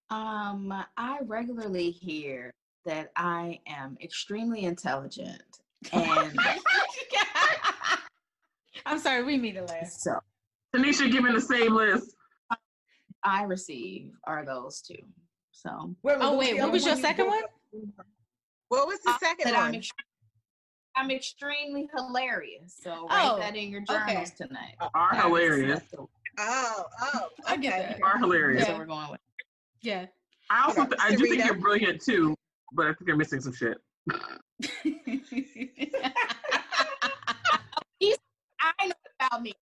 [SPEAKER 5] Um, I regularly hear that I am extremely intelligent, and
[SPEAKER 2] I'm sorry, we need to laugh.
[SPEAKER 5] so
[SPEAKER 4] Tanisha giving the same list.
[SPEAKER 5] I receive are those two. So
[SPEAKER 6] wait,
[SPEAKER 2] Oh, wait, what was your second
[SPEAKER 6] brought
[SPEAKER 2] one?
[SPEAKER 3] What was the
[SPEAKER 5] Uh,
[SPEAKER 3] second
[SPEAKER 5] that I'm,
[SPEAKER 3] one?
[SPEAKER 5] I'm extremely hilarious. So
[SPEAKER 2] Oh,
[SPEAKER 5] write that in your
[SPEAKER 2] okay.
[SPEAKER 5] journals tonight.
[SPEAKER 4] Are hilarious.
[SPEAKER 5] That's the-
[SPEAKER 3] Oh, oh,
[SPEAKER 2] I get
[SPEAKER 3] okay.
[SPEAKER 2] that.
[SPEAKER 4] Are hilarious.
[SPEAKER 2] Yeah.
[SPEAKER 5] what we're going with.
[SPEAKER 2] Yeah.
[SPEAKER 4] I also
[SPEAKER 3] Okay,
[SPEAKER 4] th- I do think
[SPEAKER 3] Sarita?
[SPEAKER 4] you're brilliant too, but I think you're missing some shit.
[SPEAKER 5] I know about me,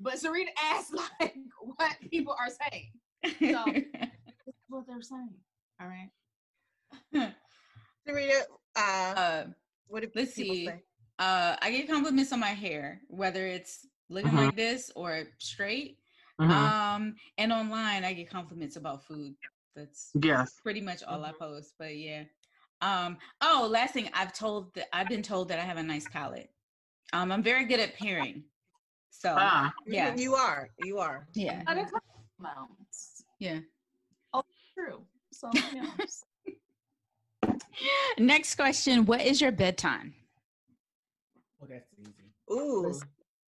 [SPEAKER 5] but Sarita asked like what people are saying. So this is what they're saying. All right.
[SPEAKER 3] Sarita, uh,
[SPEAKER 2] uh,
[SPEAKER 3] what did
[SPEAKER 2] let's see.
[SPEAKER 3] say?
[SPEAKER 2] uh, I get compliments on my hair, whether it's looking
[SPEAKER 4] Mhm.
[SPEAKER 2] like this or straight.
[SPEAKER 4] Mhm.
[SPEAKER 2] Um, and online, I get compliments about food. That's
[SPEAKER 4] yes.
[SPEAKER 2] pretty much all I
[SPEAKER 3] Mhm.
[SPEAKER 2] post. But yeah. Um. Oh, last thing I've told that I've been told that I have a nice palette. Um, I'm very good at pairing. So
[SPEAKER 4] Ah.
[SPEAKER 2] yeah,
[SPEAKER 3] You are. You are.
[SPEAKER 2] yeah,
[SPEAKER 5] Other compliments.
[SPEAKER 2] yeah.
[SPEAKER 5] Oh, true. So you
[SPEAKER 2] Next question: What is your bedtime?
[SPEAKER 6] Oh, that's easy.
[SPEAKER 3] Ooh,
[SPEAKER 5] Listen,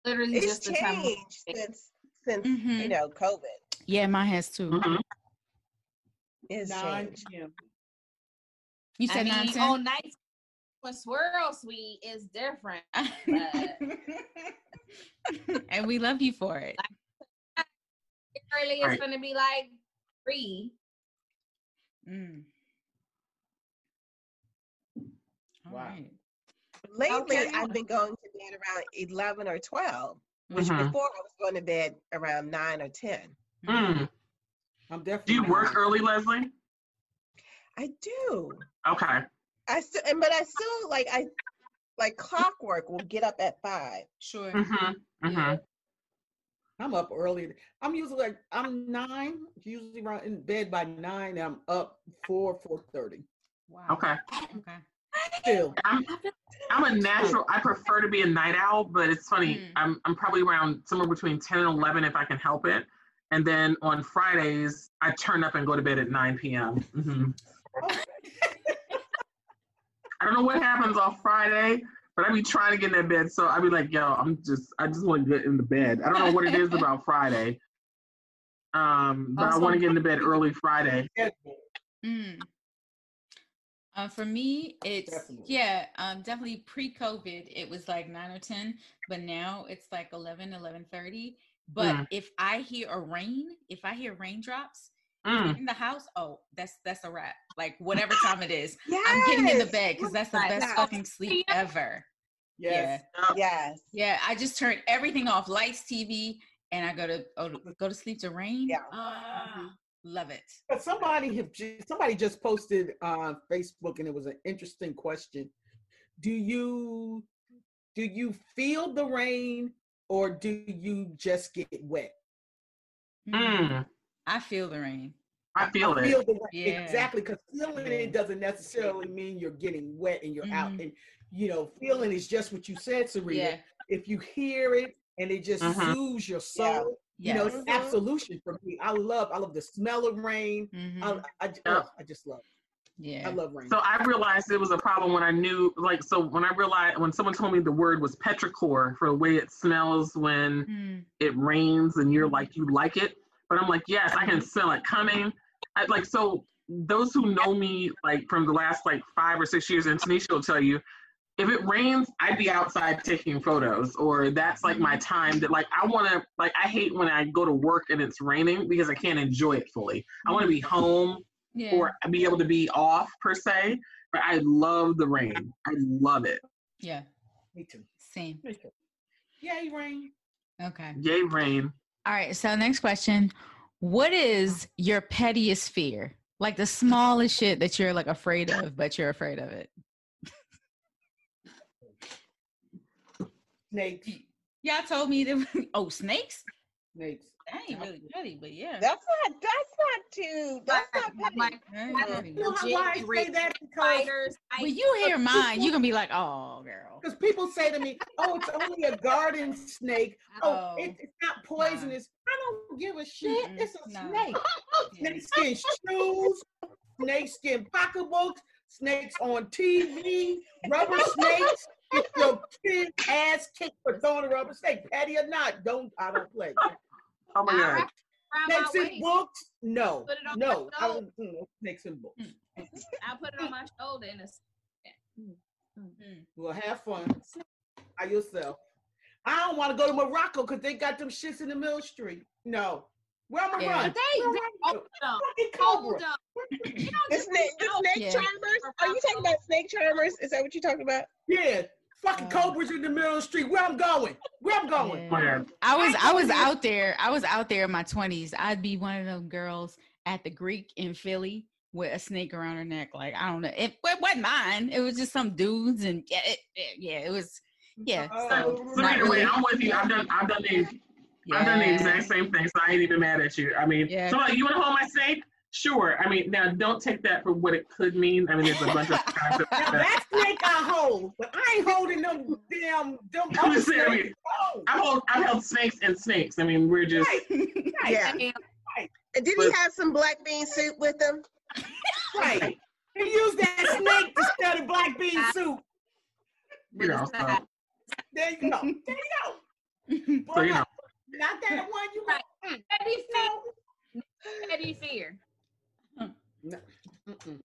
[SPEAKER 5] literally
[SPEAKER 3] it's
[SPEAKER 5] just the time. of-
[SPEAKER 3] changed since since
[SPEAKER 2] Mhm.
[SPEAKER 3] you know COVID.
[SPEAKER 2] Yeah, mine has too.
[SPEAKER 4] Mhm.
[SPEAKER 3] It's
[SPEAKER 6] Nine
[SPEAKER 3] changed.
[SPEAKER 6] p.m.
[SPEAKER 2] You
[SPEAKER 5] I
[SPEAKER 2] said
[SPEAKER 5] mean,
[SPEAKER 2] nine ten.
[SPEAKER 5] on nights when Swirl Suite is different.
[SPEAKER 2] and we love you for it.
[SPEAKER 5] Early it's
[SPEAKER 4] Right.
[SPEAKER 5] gonna be like three.
[SPEAKER 2] Mm. All
[SPEAKER 6] Wow.
[SPEAKER 2] right.
[SPEAKER 3] Lately,
[SPEAKER 5] Okay.
[SPEAKER 3] I've been going to bed around eleven or twelve, which
[SPEAKER 4] Mhm.
[SPEAKER 3] before I was going to bed around nine or ten.
[SPEAKER 4] Mm.
[SPEAKER 6] I'm definitely.
[SPEAKER 4] Do you work early, Leslie?
[SPEAKER 3] I do.
[SPEAKER 4] Okay.
[SPEAKER 3] I still, and but I still like I like clockwork. Will get up at five.
[SPEAKER 2] Sure.
[SPEAKER 4] Mm-hmm. Mm-hmm.
[SPEAKER 6] I'm up early. I'm usually like I'm nine, usually around in bed by nine. And I'm up four four thirty.
[SPEAKER 2] Wow.
[SPEAKER 4] Okay.
[SPEAKER 2] Okay.
[SPEAKER 6] Still,
[SPEAKER 4] I'm I'm a natural. I prefer to be a night owl, but it's funny.
[SPEAKER 2] Mm.
[SPEAKER 4] I'm I'm probably around somewhere between ten and eleven if I can help it. And then on Fridays, I turn up and go to bed at 9 p.m. hmm I don't know what happens on Friday, but I be trying to get in that bed. So I be like, yo, I'm just, I just want to get in the bed. I don't know what it is about Friday. Um, but I want to get in the bed early Friday.
[SPEAKER 2] Mm. Uh, for me, it's
[SPEAKER 6] Definitely.
[SPEAKER 2] yeah, um, definitely pre-COVID, it was like nine or ten, but now it's like 11, 11.30. But
[SPEAKER 4] Mm.
[SPEAKER 2] if I hear a rain, if I hear raindrops
[SPEAKER 4] Mm.
[SPEAKER 2] in the house, oh, that's that's a wrap. Like whatever time it is,
[SPEAKER 3] Yes.
[SPEAKER 2] I'm getting in the bed because that's the best
[SPEAKER 3] Yes.
[SPEAKER 2] fucking sleep ever.
[SPEAKER 6] yes.
[SPEAKER 3] Yes.
[SPEAKER 2] Yeah, I just turn everything off, lights, TV, and I go to oh, go to sleep to rain.
[SPEAKER 3] Yeah.
[SPEAKER 2] Ah, love it.
[SPEAKER 6] But somebody have ju- somebody just posted on Facebook, and it was an interesting question. Do you do you feel the rain, or do you just get wet?
[SPEAKER 4] Mm.
[SPEAKER 2] I feel the rain.
[SPEAKER 4] I feel
[SPEAKER 6] I
[SPEAKER 4] it.
[SPEAKER 6] feel the rain
[SPEAKER 2] Yeah.
[SPEAKER 6] exactly because feeling
[SPEAKER 2] Yeah.
[SPEAKER 6] it doesn't necessarily mean you're getting wet and you're out.
[SPEAKER 2] Mhm.
[SPEAKER 6] And you know, feeling is just what you said, Sarita.
[SPEAKER 2] Yeah.
[SPEAKER 6] If you hear it and it just
[SPEAKER 4] Mhm.
[SPEAKER 6] soothes your soul, you know,
[SPEAKER 2] Yes.
[SPEAKER 6] it's
[SPEAKER 3] Yes.
[SPEAKER 6] absolution for me. I love, I love the smell of rain. I, I, j-
[SPEAKER 4] Yeah.
[SPEAKER 6] oh, I just love,
[SPEAKER 2] yeah.
[SPEAKER 6] I love rain.
[SPEAKER 4] So I realized it was a problem when I knew, like, so when I realized, when someone told me the word was petrichor for the way it smells when
[SPEAKER 2] Mm.
[SPEAKER 4] it rains and you're like, you like it. But I'm like, yes, I can smell it coming. I, like, so those who know me, like, from the last, like, five or six years, and Tanisha will tell you, if it rains, I'd be outside taking photos, or that's like my mm-hmm. time that, like, I want to, like, I hate when I go to work and it's raining because I can't enjoy it fully. I want to be mm-hmm. home
[SPEAKER 2] Yeah.
[SPEAKER 4] or be able to be off per se. But I love the rain. I love it.
[SPEAKER 2] Yeah.
[SPEAKER 6] Me too.
[SPEAKER 2] Same.
[SPEAKER 6] Me too. Yay, rain.
[SPEAKER 2] Okay.
[SPEAKER 4] Yay, rain.
[SPEAKER 2] All right. So next question. What is your pettiest fear? Like the smallest shit that you're like afraid of, but you're afraid of it.
[SPEAKER 6] Snakes.
[SPEAKER 2] Y'all told me that. Oh, snakes.
[SPEAKER 6] Snakes.
[SPEAKER 2] That ain't really petty, but yeah.
[SPEAKER 3] That's not. That's not too. That's not petty.
[SPEAKER 5] Like
[SPEAKER 2] That ain't petty.
[SPEAKER 6] You know why I say that? Because
[SPEAKER 5] spiders.
[SPEAKER 2] When you hear mine, you can be like, "Oh, girl."
[SPEAKER 6] Because people say to me, "Oh, it's only a garden snake. Oh,
[SPEAKER 2] Oh.
[SPEAKER 6] it, it's not poisonous." I don't give a shit.
[SPEAKER 2] Mm-mm,
[SPEAKER 6] It's a
[SPEAKER 2] no.
[SPEAKER 6] snake. Snake skin shoes, snake skin pocketbooks, snakes on TV, rubber snakes. Get your kid ass kicked for throwing a rubber snake. Petty or not, don't I don't play.
[SPEAKER 4] Oh my
[SPEAKER 5] I'll
[SPEAKER 4] god.
[SPEAKER 5] wrap it
[SPEAKER 6] Snakes
[SPEAKER 5] my
[SPEAKER 6] in
[SPEAKER 5] waist.
[SPEAKER 6] books? No,
[SPEAKER 5] Put it on
[SPEAKER 6] no.
[SPEAKER 5] my
[SPEAKER 6] I
[SPEAKER 5] shoulder.
[SPEAKER 6] don't mm, snakes in books. Mm-hmm.
[SPEAKER 5] I'll put it on my shoulder and it's mm, mm. mm.
[SPEAKER 6] Well, have fun. By yourself. I don't want to go to Morocco because they got them shits in the middle street. No. Where am I
[SPEAKER 2] Yeah.
[SPEAKER 6] run?
[SPEAKER 5] they
[SPEAKER 6] Where
[SPEAKER 5] they
[SPEAKER 6] am I
[SPEAKER 5] hold
[SPEAKER 6] run?
[SPEAKER 5] them.
[SPEAKER 6] Fucking
[SPEAKER 5] Hold
[SPEAKER 6] Cobra.
[SPEAKER 5] them. You don't
[SPEAKER 3] The snake, the snake
[SPEAKER 2] Yeah.
[SPEAKER 3] charmers. Are you talking about snake charmers? Is that what you're talking about?
[SPEAKER 6] Yeah. Fucking
[SPEAKER 2] Uh,
[SPEAKER 6] Cobras in the middle of the street. Where I'm going? Where I'm going?
[SPEAKER 2] Yeah.
[SPEAKER 4] My god.
[SPEAKER 2] I was
[SPEAKER 6] I
[SPEAKER 2] I was out there. I was out there in my twenties. I'd be one of them girls at the Greek in Philly with a snake around her neck. Like I don't know. It, it wasn't mine. It was just some dudes, and yeah, it, it- yeah, it was. Yeah.
[SPEAKER 6] Oh,
[SPEAKER 2] So
[SPEAKER 4] So
[SPEAKER 2] not
[SPEAKER 4] either way,
[SPEAKER 2] really.
[SPEAKER 4] I'm with you. I've done. I've done the. I've done the exact same thing, so I ain't even mad at you. I mean,
[SPEAKER 2] Yeah.
[SPEAKER 4] so like, you want to hold my snake? Sure. I mean, now don't take that for what it could mean. I mean, there's a bunch of concepts.
[SPEAKER 6] Now
[SPEAKER 4] that-
[SPEAKER 6] that snake I hold, but I ain't holding them damn them
[SPEAKER 4] I'm
[SPEAKER 6] other
[SPEAKER 4] just saying, I
[SPEAKER 6] snakes.
[SPEAKER 4] mean,
[SPEAKER 6] Oh,
[SPEAKER 4] I've held, I've held snakes and snakes. I mean, we're just.
[SPEAKER 6] right, right,
[SPEAKER 3] Yeah.
[SPEAKER 5] And
[SPEAKER 3] And did he have some black bean soup with him?
[SPEAKER 6] right. He used that snake instead of black bean soup.
[SPEAKER 4] You know, so,
[SPEAKER 6] There you go. There you go.
[SPEAKER 4] so you know.
[SPEAKER 6] Not that one you
[SPEAKER 5] Right.
[SPEAKER 6] Mm,
[SPEAKER 5] petty fear.
[SPEAKER 6] no.
[SPEAKER 5] Petty fear.
[SPEAKER 6] Mm-mm.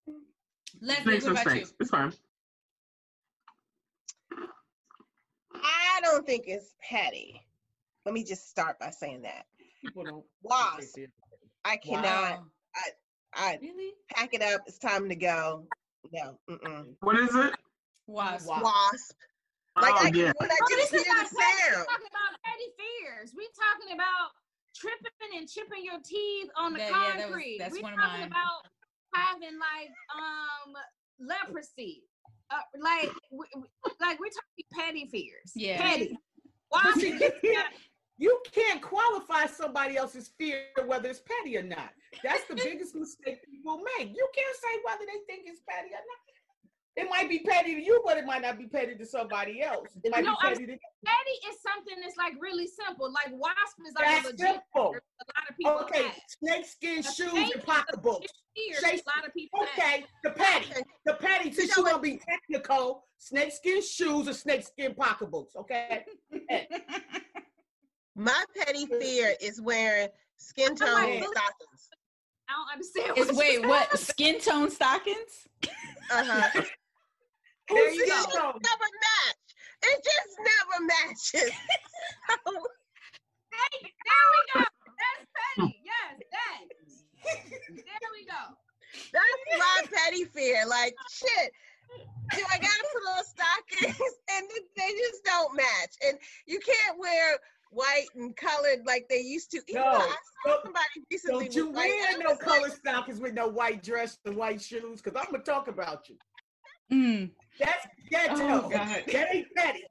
[SPEAKER 2] Leslie,
[SPEAKER 4] Snakes
[SPEAKER 2] what
[SPEAKER 4] and
[SPEAKER 2] about
[SPEAKER 4] snakes. It's fine.
[SPEAKER 3] I don't think it's petty. Let me just start by saying that.
[SPEAKER 6] People don't.
[SPEAKER 3] Wasp. I cannot.
[SPEAKER 2] Wow.
[SPEAKER 3] I
[SPEAKER 2] Really?
[SPEAKER 3] pack it up. It's time to go. No. Mm-mm.
[SPEAKER 4] What is it?
[SPEAKER 2] Wasp.
[SPEAKER 6] Wow.
[SPEAKER 3] Wasp. Like
[SPEAKER 4] oh
[SPEAKER 3] I,
[SPEAKER 4] yeah.
[SPEAKER 3] when I
[SPEAKER 5] Oh,
[SPEAKER 3] just
[SPEAKER 5] this is
[SPEAKER 3] hear
[SPEAKER 5] not
[SPEAKER 3] the.
[SPEAKER 5] We're
[SPEAKER 3] sound.
[SPEAKER 5] talking about petty fears. We're talking about tripping and chipping your teeth on the
[SPEAKER 2] Yeah, yeah, that was-
[SPEAKER 5] concrete.
[SPEAKER 2] that's
[SPEAKER 5] we
[SPEAKER 2] one of
[SPEAKER 5] talking
[SPEAKER 2] mine.
[SPEAKER 5] about having like um leprosy. Uh, like we, we- like we're talking petty fears.
[SPEAKER 2] Yeah.
[SPEAKER 5] Petty. Why?
[SPEAKER 6] But see, you can't, you can't qualify somebody else's fear whether it's petty or not. That's the biggest mistake people make. You can't say whether they think it's petty or not. It might be petty to you, but it might not be petty to somebody else. It might
[SPEAKER 5] No,
[SPEAKER 6] be
[SPEAKER 5] I'm-
[SPEAKER 6] petty to
[SPEAKER 5] petty is something that's like really simple. Like wasp is like
[SPEAKER 6] That's
[SPEAKER 5] legit
[SPEAKER 6] simple.
[SPEAKER 5] a lot of people
[SPEAKER 6] Okay,
[SPEAKER 5] have.
[SPEAKER 6] snake skin
[SPEAKER 5] A
[SPEAKER 6] shoes
[SPEAKER 5] snake
[SPEAKER 6] and pocketbooks.
[SPEAKER 5] Fear a lot of people have.
[SPEAKER 6] Okay, the petty. The petty, since
[SPEAKER 3] So
[SPEAKER 6] you want to be technical, snakeskin shoes or snakeskin pocketbooks, okay?
[SPEAKER 3] My petty fear is wearing skin tone
[SPEAKER 5] like,
[SPEAKER 3] stockings.
[SPEAKER 5] I don't understand. What you
[SPEAKER 2] wait,
[SPEAKER 5] said.
[SPEAKER 2] what? Skin tone stockings?
[SPEAKER 3] Uh-huh.
[SPEAKER 6] There you
[SPEAKER 3] it just
[SPEAKER 6] go.
[SPEAKER 3] never match. It just never matches.
[SPEAKER 5] Hey, there we go. That's petty. Yes, that. There we go.
[SPEAKER 3] That's my petty fear. Like, shit. Do I gotta put on stockings and they just don't match? And you can't wear white and colored like they used to. Even
[SPEAKER 6] No,
[SPEAKER 3] though I saw
[SPEAKER 6] don't-
[SPEAKER 3] somebody recently
[SPEAKER 6] Don't you wear
[SPEAKER 3] and
[SPEAKER 6] no
[SPEAKER 3] was like,
[SPEAKER 6] color stockings with no white dress and white shoes, because I'm gonna talk about you.
[SPEAKER 2] Mm.
[SPEAKER 6] That's ghetto.
[SPEAKER 2] Oh, God.
[SPEAKER 6] That ain't petty.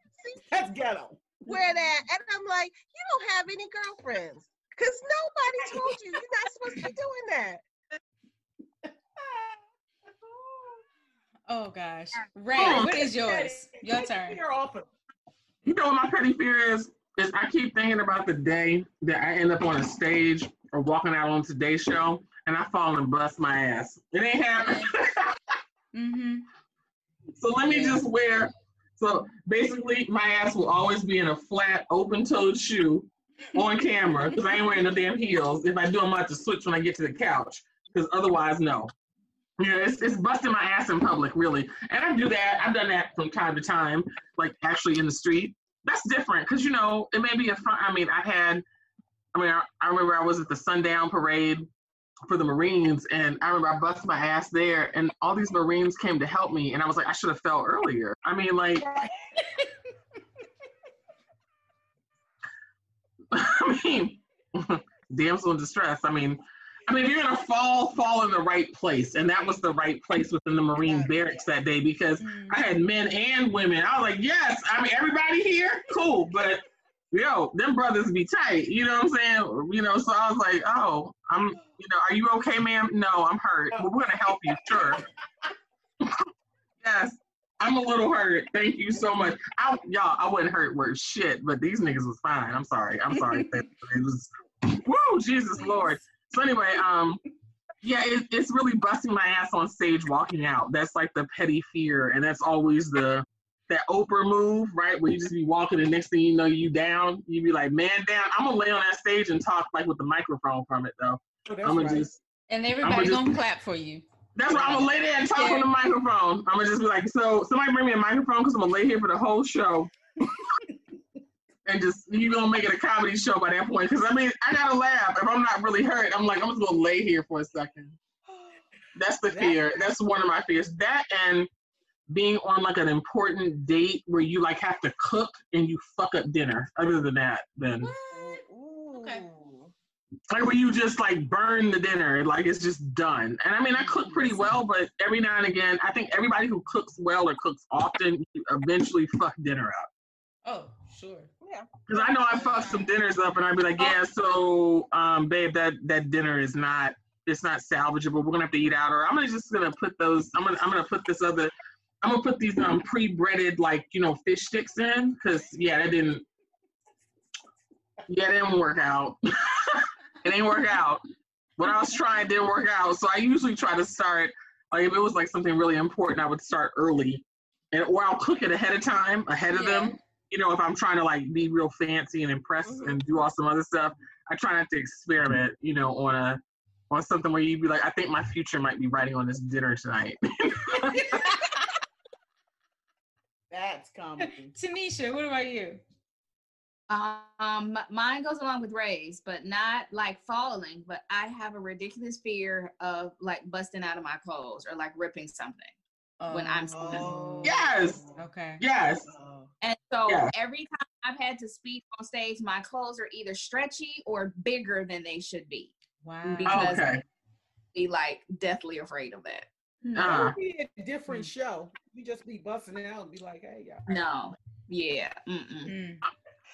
[SPEAKER 6] That's ghetto.
[SPEAKER 3] wear that. And I'm like, you don't have any girlfriends. Because nobody told you you're not supposed to be doing that.
[SPEAKER 2] Oh gosh. Rae,
[SPEAKER 4] Oh,
[SPEAKER 2] what is yours?
[SPEAKER 6] Petty.
[SPEAKER 2] Your
[SPEAKER 6] Take
[SPEAKER 2] turn.
[SPEAKER 6] your offer.
[SPEAKER 4] You know what my petty fear is? Is I keep thinking about the day that I end up on a stage or walking out on today's show and I fall and bust my ass. It ain't happening.
[SPEAKER 2] Mm-hmm.
[SPEAKER 4] So let me just wear. So basically, my ass will always be in a flat, open-toed shoe on camera because I ain't wearing no damn heels. If I do, I'm about to switch when I get to the couch because otherwise, no. Yeah, it's, it's busting my ass in public, really. And I do that. I've done that from time to time, like actually in the street. That's different because, you know, it may be a fun. I mean, I had, I mean, I, I remember I was at the Sundown Parade for the Marines, and I remember I busted my ass there, and all these Marines came to help me, and I was like, I should have fell earlier. I mean, like, I mean, damsel in distress. I mean, I mean, if you're gonna fall, fall in the right place, and that was the right place within the Marine barracks that day because
[SPEAKER 2] Mm.
[SPEAKER 4] I had men and women. I was like, yes, I mean, everybody here, cool, but yo, them brothers be tight. You know what I'm saying? You know, so I was like, oh, I'm, you know, are you okay, ma'am? No, I'm hurt, but we're gonna help you, sure. yes, I'm a little hurt. Thank you so much. I, y'all, I wasn't hurt worth shit, but these niggas was fine. I'm sorry. I'm sorry. it was, woo, Jesus Lord. So anyway, um, yeah, it, it's really busting my ass on stage walking out. That's like the petty fear, and that's always the that Oprah move, right? Where you just be walking, and next thing you know, you down. You be like, man, down. I'm gonna lay on that stage and talk like with the microphone from it, though.
[SPEAKER 6] Oh,
[SPEAKER 4] I'm gonna
[SPEAKER 6] right.
[SPEAKER 4] just.
[SPEAKER 2] And everybody
[SPEAKER 4] just-
[SPEAKER 2] gonna clap for you.
[SPEAKER 4] That's why I'm gonna lay there and talk
[SPEAKER 2] Yeah.
[SPEAKER 4] on the microphone. I'm gonna just be like, so somebody bring me a microphone because I'm gonna lay here for the whole show. and just you gonna make it a comedy show by that point. Because I mean, I gotta laugh. If I'm not really hurt, I'm like, I'm just gonna lay here for a second. That's the fear. That's one of my fears. That and being on like an important date where you like have to cook and you fuck up dinner. Other than that, then
[SPEAKER 3] Ooh.
[SPEAKER 2] Okay.
[SPEAKER 4] like where you just like burn the dinner, like it's just done. And I mean, I cook pretty well, but every now and again, I think everybody who cooks well or cooks often you eventually fuck dinner up.
[SPEAKER 2] Oh, sure.
[SPEAKER 3] Yeah.
[SPEAKER 4] Because I know I fucked some dinners up, and I'd be like, yeah, so um, babe, that that dinner is not it's not salvageable. We're gonna have to eat out, or I'm gonna just gonna put those. I'm gonna I'm gonna put this other. I'm gonna put these um pre-breaded like you know fish sticks in, because yeah, that didn't. Yeah, it didn't work out. it ain't work out. What I was trying didn't work out. So I usually try to start like if it was like something really important, I would start early, and or I'll cook it ahead of time, ahead of
[SPEAKER 2] Yeah.
[SPEAKER 4] them you know, if I'm trying to like be real fancy and impress
[SPEAKER 3] Mhm.
[SPEAKER 4] and do all some other stuff, I try not to experiment, you know, on a on something where you'd be like, I think my future might be writing on this dinner tonight.
[SPEAKER 6] That's comedy.
[SPEAKER 2] Tanisha, what about you?
[SPEAKER 5] Um, mine goes along with Rae's, but not like falling. But I have a ridiculous fear of like busting out of my clothes or like ripping something. When I'm
[SPEAKER 6] Oh.
[SPEAKER 4] Yes.
[SPEAKER 2] Okay.
[SPEAKER 4] yes.
[SPEAKER 6] Oh.
[SPEAKER 5] And so
[SPEAKER 4] Yeah.
[SPEAKER 5] every time I've had to speak on stage, my clothes are either stretchy or bigger than they should be.
[SPEAKER 2] Wow.
[SPEAKER 5] Because
[SPEAKER 4] Okay.
[SPEAKER 5] be like deathly afraid of that.
[SPEAKER 6] It
[SPEAKER 4] Uh,
[SPEAKER 6] would be a different show. You just be busting out and be like, hey, y'all.
[SPEAKER 5] No. Yeah. Mm-mm.
[SPEAKER 2] Mm.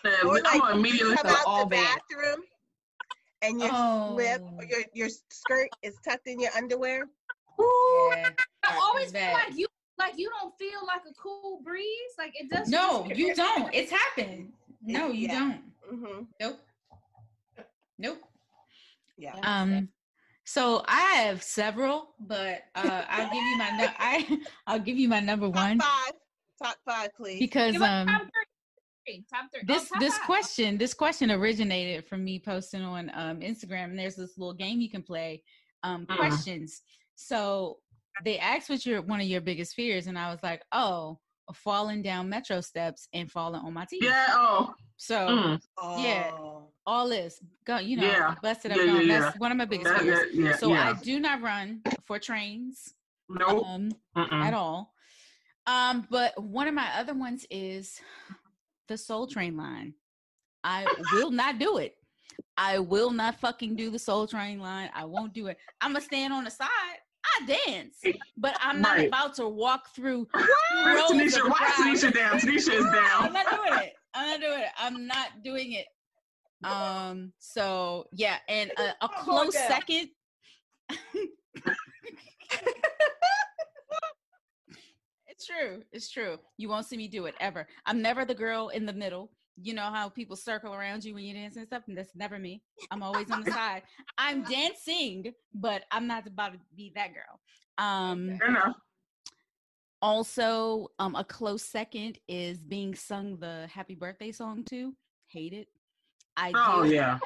[SPEAKER 4] yeah, I'm
[SPEAKER 3] like
[SPEAKER 4] gonna immediately.
[SPEAKER 3] come out
[SPEAKER 5] all
[SPEAKER 3] the
[SPEAKER 5] bad.
[SPEAKER 3] bathroom and your
[SPEAKER 2] Oh.
[SPEAKER 3] slip or your, your skirt is tucked in your underwear.
[SPEAKER 2] Yeah.
[SPEAKER 5] I always feel like you like you don't feel like a cool breeze. Like it does.
[SPEAKER 2] No, you don't. It's happened. No, you
[SPEAKER 3] Yeah.
[SPEAKER 2] don't.
[SPEAKER 3] Mm-hmm.
[SPEAKER 2] Nope. Nope.
[SPEAKER 3] Yeah.
[SPEAKER 2] Um. So I have several, but uh, I'll give you my nu- I I'll give you my number
[SPEAKER 3] Top
[SPEAKER 2] one
[SPEAKER 3] five. Top five, please.
[SPEAKER 2] because um
[SPEAKER 5] top three. Top three.
[SPEAKER 2] this
[SPEAKER 5] oh, top
[SPEAKER 2] this
[SPEAKER 5] five.
[SPEAKER 2] question this question originated from me posting on um, Instagram, and there's this little game you can play, um,
[SPEAKER 4] Mhm.
[SPEAKER 2] questions. So they asked what your one of your biggest fears, and I was like, oh, falling down metro steps and falling on my teeth.
[SPEAKER 4] Yeah. Oh.
[SPEAKER 2] So
[SPEAKER 4] Mm,
[SPEAKER 2] yeah.
[SPEAKER 6] Oh.
[SPEAKER 2] all this, go, you know,
[SPEAKER 4] Yeah.
[SPEAKER 2] busted up.
[SPEAKER 4] Yeah,
[SPEAKER 2] gone.
[SPEAKER 4] yeah,
[SPEAKER 2] That's one of my biggest fears.
[SPEAKER 4] that, yeah.
[SPEAKER 2] so
[SPEAKER 4] yeah.
[SPEAKER 2] I do not run for trains
[SPEAKER 4] nope.
[SPEAKER 2] um, at all. Um, but one of my other ones is the Soul Train line. I will not do it. I will not fucking do the Soul Train line. I won't do it. I'm gonna stand on the side. I dance, but I'm not
[SPEAKER 4] Right.
[SPEAKER 2] about to walk through.
[SPEAKER 4] Where's
[SPEAKER 2] rows
[SPEAKER 4] Tanisha? Why is. Tanisha down? Tanisha is down.
[SPEAKER 2] I'm not doing it. I'm not doing it. I'm not doing it. Um. So yeah, and a, a close
[SPEAKER 6] down.
[SPEAKER 2] second. it's true. It's true. You won't see me do it ever. I'm never the girl in the middle. You know how people circle around you when you dance and stuff, and that's never me. I'm always on the side. I'm dancing, but I'm not about to be that girl. Um also um a close second is being sung the happy birthday song to hate it i
[SPEAKER 4] Oh
[SPEAKER 2] do
[SPEAKER 4] yeah.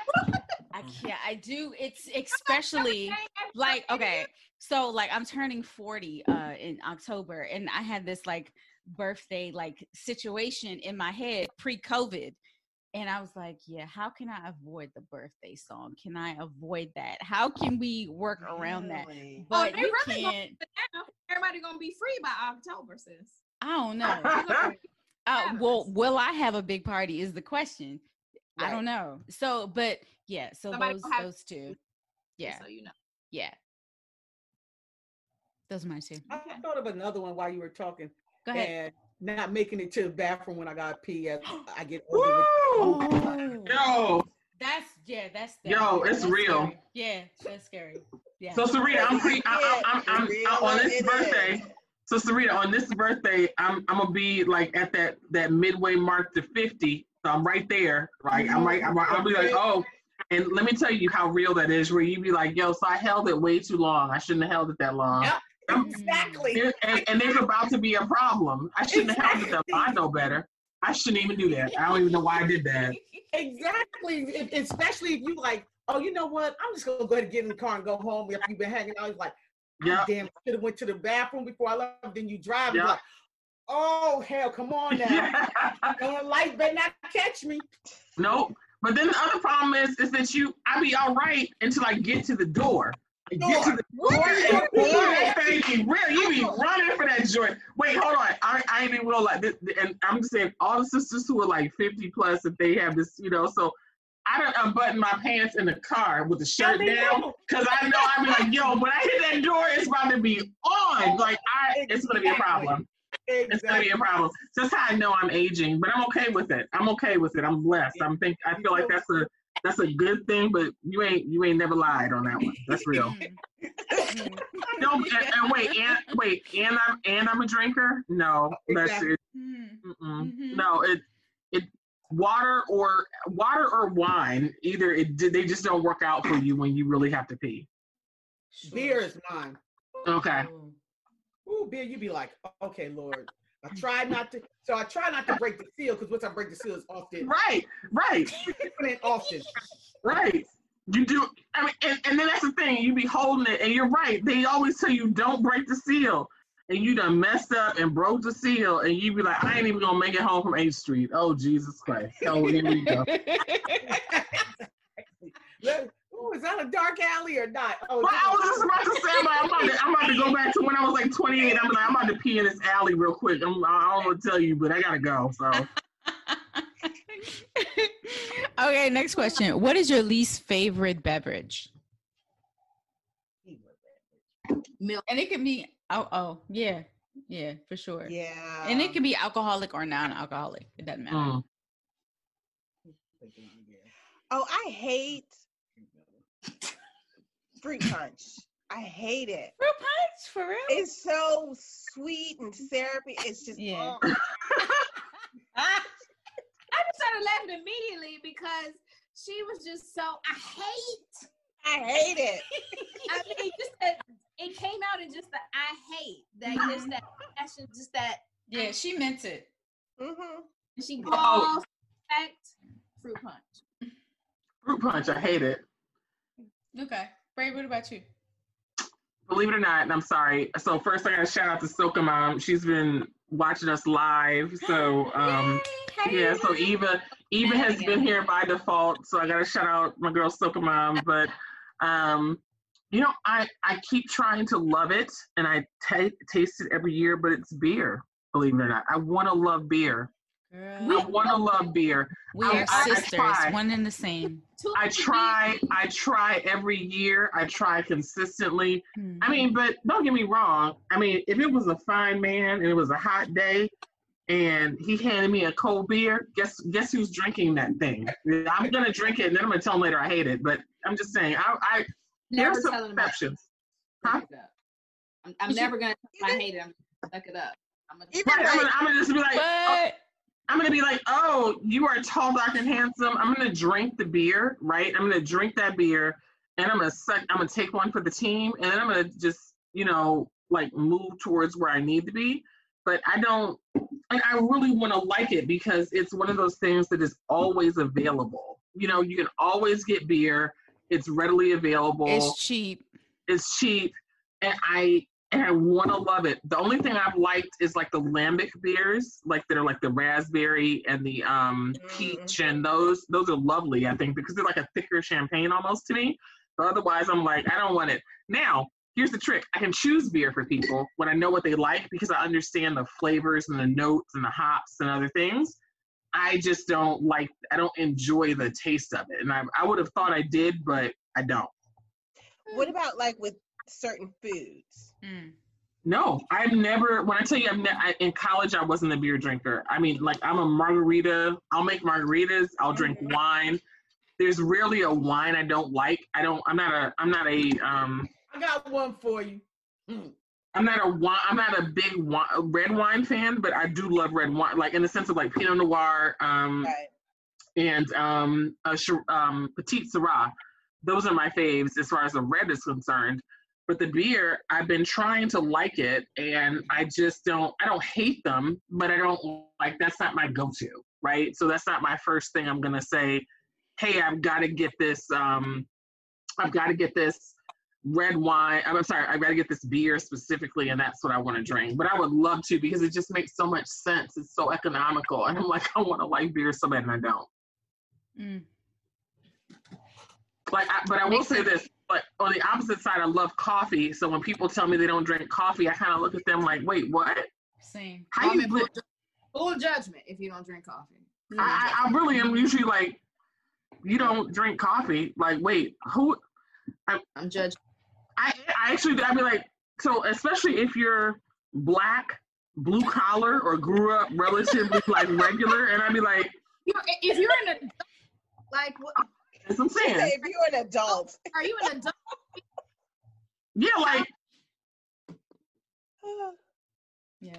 [SPEAKER 2] i can't i do it's especially like okay so like i'm turning 40 uh in october and i had this like birthday like situation in my head pre-covid And I was like, yeah, how can I avoid the birthday song? Can I avoid that? How can we work around that? But
[SPEAKER 5] they
[SPEAKER 2] you
[SPEAKER 5] really gonna-
[SPEAKER 2] can't.
[SPEAKER 5] Now, everybody gonna be free by October, sis.
[SPEAKER 2] I don't know. Uh, well, will I have a big party? Is the question. I don't know. So, but yeah, so
[SPEAKER 5] Somebody
[SPEAKER 2] those those two. Yeah,
[SPEAKER 5] So you know.
[SPEAKER 2] yeah. Those are mine too.
[SPEAKER 6] I thought of another one while you were talking.
[SPEAKER 2] Go ahead.
[SPEAKER 6] And not making it to the bathroom when I got to pee as I get older.
[SPEAKER 4] Woo!
[SPEAKER 2] Oh,
[SPEAKER 4] Yo,
[SPEAKER 2] that's yeah, that's
[SPEAKER 4] Yo,
[SPEAKER 2] that's
[SPEAKER 4] it's real.
[SPEAKER 2] scary. Yeah, that's scary. Yeah.
[SPEAKER 4] so Sarita, I'm pre. I, I, I'm, I'm,
[SPEAKER 3] Real
[SPEAKER 4] I'm on this birthday.
[SPEAKER 3] is.
[SPEAKER 4] So Sarita, on this birthday, I'm I'm gonna be like at that that midway mark to 50. So I'm right there, right? I'm right. I'm, I'll be like, oh, and let me tell you how real that is. Where you be like, yo, so I held it way too long. I shouldn't have held it that long.
[SPEAKER 6] Yep. Exactly.
[SPEAKER 4] And, and there's about to be a problem. I shouldn't have held it that. I know better. I shouldn't even do that. I don't even know why I did that.
[SPEAKER 6] Exactly. If- especially if you like, oh, you know what? I'm just gonna go ahead and get in the car and go home. If you've been hanging out, like, oh,
[SPEAKER 4] Yeah.
[SPEAKER 6] yeah. damn, should have went to the bathroom before I left. Then you drive.
[SPEAKER 4] Yeah.
[SPEAKER 6] you're like, oh hell, come on now. Don't light better not catch me.
[SPEAKER 4] Nope. But then the other problem is, is that you, I be all right until I get to the door. I Get to the door. and-
[SPEAKER 3] What?
[SPEAKER 4] Thank you. Be running for that joint. Wait, hold on. I, I ain't even will like this, and I'm saying all the sisters who are like 50 plus, if they have this, you know, so I don't unbutton my pants in the car with the shirt down because I know I be like, yo, when I hit that door, it's about to be on. Like I, it's gonna be a problem. It's gonna be a problem. That's how I know I'm aging, but I'm okay with it. I'm okay with it. I'm blessed. I'm think I feel like that's a that's a good thing, but you ain't you ain't never lied on that one. That's real.
[SPEAKER 2] Mm.
[SPEAKER 4] No, and, and wait, and wait, and I'm and I'm a drinker. No, that's
[SPEAKER 6] Exactly.
[SPEAKER 4] it.
[SPEAKER 2] Mm-hmm.
[SPEAKER 4] No, it it water or water or wine. Either it they just don't work out for you when you really have to pee.
[SPEAKER 6] Beer is mine.
[SPEAKER 4] Okay.
[SPEAKER 2] Oh.
[SPEAKER 6] Ooh, beer, you'd be like, okay, Lord. I try not to. So I try not to break the seal because once I break the seal, it's often
[SPEAKER 4] Right, right.
[SPEAKER 6] often.
[SPEAKER 4] Right. You do. I mean, and, and then that's the thing. You be holding it, and you're right. They always tell you don't break the seal, and you done messed up and broke the seal, and you be like, I ain't even gonna make it home from 8th Street. Oh Jesus Christ! Oh, here we go.
[SPEAKER 6] Ooh, is that a dark alley or not? Oh,
[SPEAKER 4] Well, I was just about to say, I'm about, I'm, about to, I'm about to go back to when I was like 28. I'm like, I'm about to pee in this alley real quick. I'm, I don't want to tell you, but I gotta go. So,
[SPEAKER 2] okay, next question. What is your least favorite beverage?
[SPEAKER 5] Milk.
[SPEAKER 2] And it can be oh oh yeah yeah for sure.
[SPEAKER 3] Yeah.
[SPEAKER 2] And it can be alcoholic or non-alcoholic. It doesn't matter.
[SPEAKER 4] mm.
[SPEAKER 3] Oh, I hate fruit punch. I hate it.
[SPEAKER 2] Fruit punch for real?
[SPEAKER 3] It's so sweet and syrupy. It's just
[SPEAKER 2] Yeah.
[SPEAKER 3] oh,
[SPEAKER 5] I just started laughing immediately because she was just so I hate.
[SPEAKER 3] I hate it.
[SPEAKER 5] I mean, just that it came out in just the I hate that just that passion, just that
[SPEAKER 2] yeah, she meant it.
[SPEAKER 3] Mm-hmm.
[SPEAKER 5] and she
[SPEAKER 4] Oh.
[SPEAKER 5] calls fact fruit punch.
[SPEAKER 4] fruit punch. I hate it.
[SPEAKER 2] Okay. Bray, what about you?
[SPEAKER 4] Believe it or not, and I'm sorry. So first, I gotta shout out to Soka Mom. She's been watching us live. So um, yeah. So Eva, Eva has been here by default. So I gotta shout out my girl Soka Mom. But um, you know, I I keep trying to love it, and I ta taste it every year. But it's beer. Believe it or not, I want to love beer.
[SPEAKER 2] Girl,
[SPEAKER 4] I want to love beer.
[SPEAKER 2] we
[SPEAKER 4] I-
[SPEAKER 2] are
[SPEAKER 4] I- I
[SPEAKER 2] sisters,
[SPEAKER 4] try.
[SPEAKER 2] one and the same.
[SPEAKER 4] I try. I try every year. I try consistently. Hmm. I mean, but don't get me wrong. I mean, if it was a fine man and it was a hot day and he handed me a cold beer, guess guess who's drinking that thing? I'm gonna drink it and then I'm gonna tell him later I hate it. But I'm just saying, I, I
[SPEAKER 5] never
[SPEAKER 4] there's some
[SPEAKER 5] I
[SPEAKER 4] exceptions.
[SPEAKER 5] suck it up. I'm, I'm never gonna tell them I hate it. I'm gonna suck it up. I'm gonna,
[SPEAKER 3] Even
[SPEAKER 4] Right, I'm, gonna, I'm gonna just be like, oh,
[SPEAKER 2] But
[SPEAKER 4] I'm gonna be like, oh, you are tall, dark, and handsome. I'm gonna drink the beer, right? I'm gonna drink that beer, and I'm gonna suck. I'm gonna take one for the team, and then I'm gonna just, you know, like move towards where I need to be. But I don't, and I really want to like it because it's one of those things that is always available. You know, you can always get beer. It's readily available
[SPEAKER 2] it's cheap.
[SPEAKER 4] it's cheap and i and I want to love it. The only thing I've liked is like the lambic beers, like that are like the raspberry and the um peach, and those those are lovely. I think because they're like a thicker champagne almost to me. But otherwise, I'm like I don't want it. Now, here's the trick: I can choose beer for people when I know what they like because I understand the flavors and the notes and the hops and other things. I just don't like. I don't enjoy the taste of it, and I I would have thought I did, but I don't.
[SPEAKER 3] What about like with certain foods?
[SPEAKER 2] Mm.
[SPEAKER 4] No, I've never. When I tell you, I'm ne- I, in college. I wasn't a beer drinker. I mean, like I'm a margarita. I'll make margaritas. I'll drink wine. There's rarely a wine I don't like. I don't. I'm not a. I'm not a. Um.
[SPEAKER 6] I got one for you. Mm.
[SPEAKER 4] I'm not a wine. I'm not a big wine, red wine fan, but I do love red wine. Like in the sense of like Pinot Noir. Um.
[SPEAKER 3] Right.
[SPEAKER 4] And um. A, Sh- um. Petite Syrah. Those are my faves as far as the red is concerned. But the beer, I've been trying to like it, and I just don't. I don't hate them, but I don't like. That's not my go-to, right? So that's not my first thing. I'm gonna say, hey, I've got to get this. Um, I've got to get this red wine. I'm sorry, I've got to get this beer specifically, and that's what I want to drink. But I would love to because it just makes so much sense. It's so economical, and I'm like, I want to like beer so bad, and I don't.
[SPEAKER 2] Mm.
[SPEAKER 4] Like, I, but I will say this. But on the opposite side, I love coffee. So when people tell me they don't drink coffee, I kind of look at them like, wait, what?
[SPEAKER 2] Same.
[SPEAKER 4] How
[SPEAKER 5] I'm
[SPEAKER 4] you?
[SPEAKER 5] in
[SPEAKER 4] li-
[SPEAKER 5] full, full judgment if you don't drink coffee. Full
[SPEAKER 4] I. I I really am usually like, you don't drink coffee. Like, wait, who?
[SPEAKER 5] I'm judging.
[SPEAKER 4] I, I actually, I'd be like, so especially if you're black, blue collar, or grew up relatively like regular, and I'd be like,
[SPEAKER 5] if you're in a like, what,
[SPEAKER 4] that's what I'm
[SPEAKER 3] She said
[SPEAKER 4] saying.
[SPEAKER 3] if you're an adult.
[SPEAKER 5] are you an adult?
[SPEAKER 4] Yeah, like,
[SPEAKER 2] Yeah.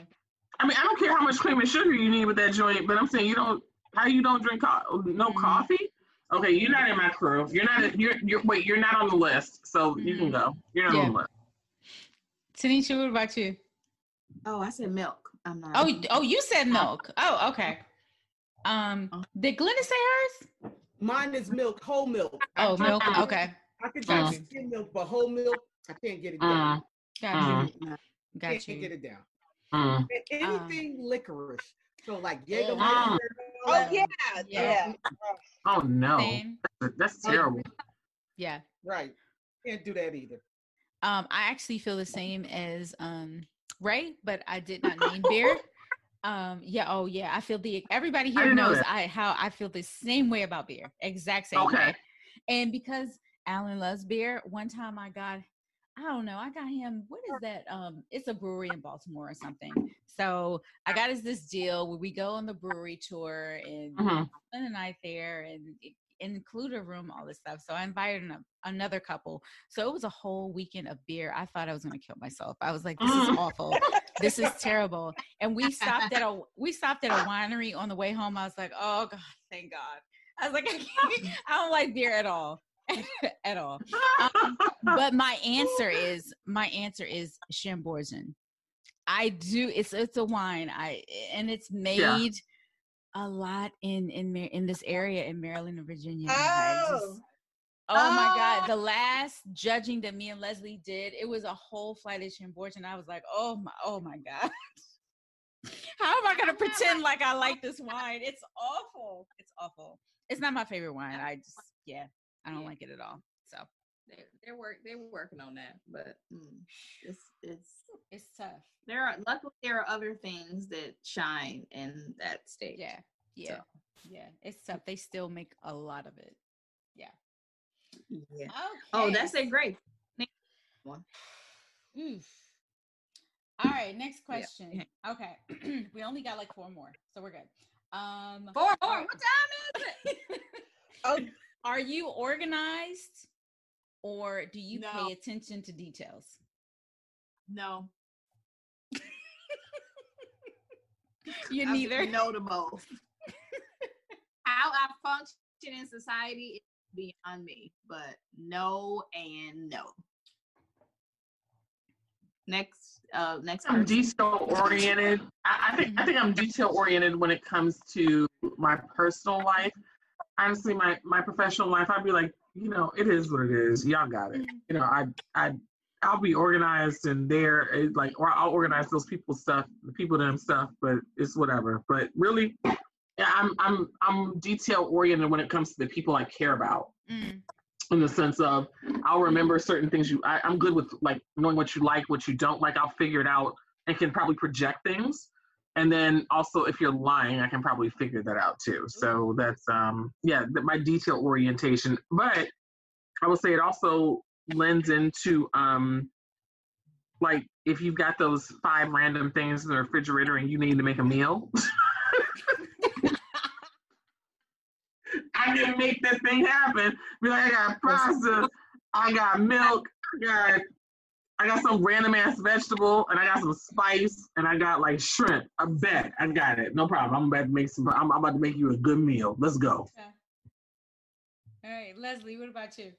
[SPEAKER 4] I mean, I don't care how much cream and sugar you need with that joint, but I'm saying you don't. How you don't drink co- no
[SPEAKER 2] Mhm.
[SPEAKER 4] coffee? Okay, you're not in my crew. You're not. You're. You're. Wait, you're not on the list, so you can
[SPEAKER 2] Mhm.
[SPEAKER 4] go. You're not
[SPEAKER 2] Yeah.
[SPEAKER 4] on the list.
[SPEAKER 2] Tanisha, what about you?
[SPEAKER 5] Oh, I said milk. I'm not.
[SPEAKER 2] Oh, oh, you said milk. Oh, okay. Um, did Glenna say hers?
[SPEAKER 6] Mine is milk, whole milk.
[SPEAKER 2] Oh,
[SPEAKER 6] can't
[SPEAKER 2] milk.
[SPEAKER 6] drink-
[SPEAKER 2] Okay,
[SPEAKER 6] I can
[SPEAKER 4] Mm.
[SPEAKER 6] drink skim milk, but whole milk, I can't get it down.
[SPEAKER 2] got
[SPEAKER 4] Mm.
[SPEAKER 2] you.
[SPEAKER 6] Can't
[SPEAKER 2] Got
[SPEAKER 6] get it down. And anything licorice. So like
[SPEAKER 2] Yeah.
[SPEAKER 6] Jägermeister. And all
[SPEAKER 3] Oh yeah,
[SPEAKER 2] Yeah.
[SPEAKER 3] yeah.
[SPEAKER 4] Oh no,
[SPEAKER 2] Same.
[SPEAKER 4] that's terrible.
[SPEAKER 2] Yeah.
[SPEAKER 6] Right. Can't do that either.
[SPEAKER 2] Um, I actually feel the same as um Rae, but I did not name beer. Um, yeah, oh yeah, I feel the everybody here
[SPEAKER 4] know
[SPEAKER 2] knows. I how I feel the same way about beer. Exact same
[SPEAKER 4] Okay.
[SPEAKER 2] way. And because Alan loves beer, one time I got I don't know, I got him what is that? Um, it's a brewery in Baltimore or something. So I got us this deal where we go on the brewery tour and
[SPEAKER 4] Mhm.
[SPEAKER 2] spend the night there and it include a room, all this stuff. So I invited an, another couple. So it was a whole weekend of beer. I thought I was gonna kill myself. I was like, this is awful. This is terrible. And we stopped at a we stopped at a winery on the way home. I was like, oh God, thank God. I was like, I, can't, I don't like beer at all. at all. Um, but my answer is my answer is Chambourcin. I do. It's it's a wine. I and it's made a lot in in in this area in Maryland and Virginia.
[SPEAKER 3] Oh.
[SPEAKER 2] just- oh my God!
[SPEAKER 3] Oh.
[SPEAKER 2] The last judging that me and Leslie did, it was a whole flight of Chambourcin. I was like, oh my, oh my God. How am I gonna pretend like I like this wine? It's awful. It's awful. It's not my favorite wine. I just yeah, I don't
[SPEAKER 5] Yeah.
[SPEAKER 2] like it at all. So
[SPEAKER 5] They, they're work. They were working on that, but mm, it's it's
[SPEAKER 2] it's tough.
[SPEAKER 5] there are luckily there are other things that shine in that state.
[SPEAKER 2] Yeah, yeah, yeah. It's tough. They still make a lot of it. Yeah.
[SPEAKER 5] Yeah.
[SPEAKER 2] Okay.
[SPEAKER 5] Oh, that's a great.
[SPEAKER 2] Oof. All right, next
[SPEAKER 5] Yeah.
[SPEAKER 2] question. Okay, we only got like four more, so we're good. Um,
[SPEAKER 5] Four more. What time is it?
[SPEAKER 3] Oh,
[SPEAKER 2] Are you organized, or do you
[SPEAKER 5] No.
[SPEAKER 2] pay attention to details?
[SPEAKER 5] No.
[SPEAKER 2] You
[SPEAKER 5] I'm
[SPEAKER 2] neither.
[SPEAKER 5] No to both. How I function in society is beyond me, but no and no. Next, uh, next
[SPEAKER 4] I'm detail oriented. I, I think I think I'm detail oriented when it comes to my personal life. Honestly, my my professional life, I'd be like, you know, it is what it is. Y'all got it. You know, I I I'll be organized and there, eh, like, or I'll organize those people's stuff, the people them stuff, but it's whatever. But really, yeah, I'm I'm I'm detail oriented when it comes to the people I care about.
[SPEAKER 2] Mm.
[SPEAKER 4] In the sense of, I'll remember certain things. You, I, I'm good with like knowing what you like, what you don't like. I'll figure it out and can probably project things. And then also, if you're lying, I can probably figure that out too. So that's um yeah, that my detail orientation. But I will say it also lends into um like if you've got those five random things in the refrigerator and you need to make a meal. I can make that thing happen. Be like i got pasta. i got milk. I got i got some random ass vegetable and i got some spice and i got like shrimp. I bet. I got it. No problem. I'm about to make some i'm, I'm about to make you a good meal. Let's go.
[SPEAKER 2] All right, Leslie, what about you?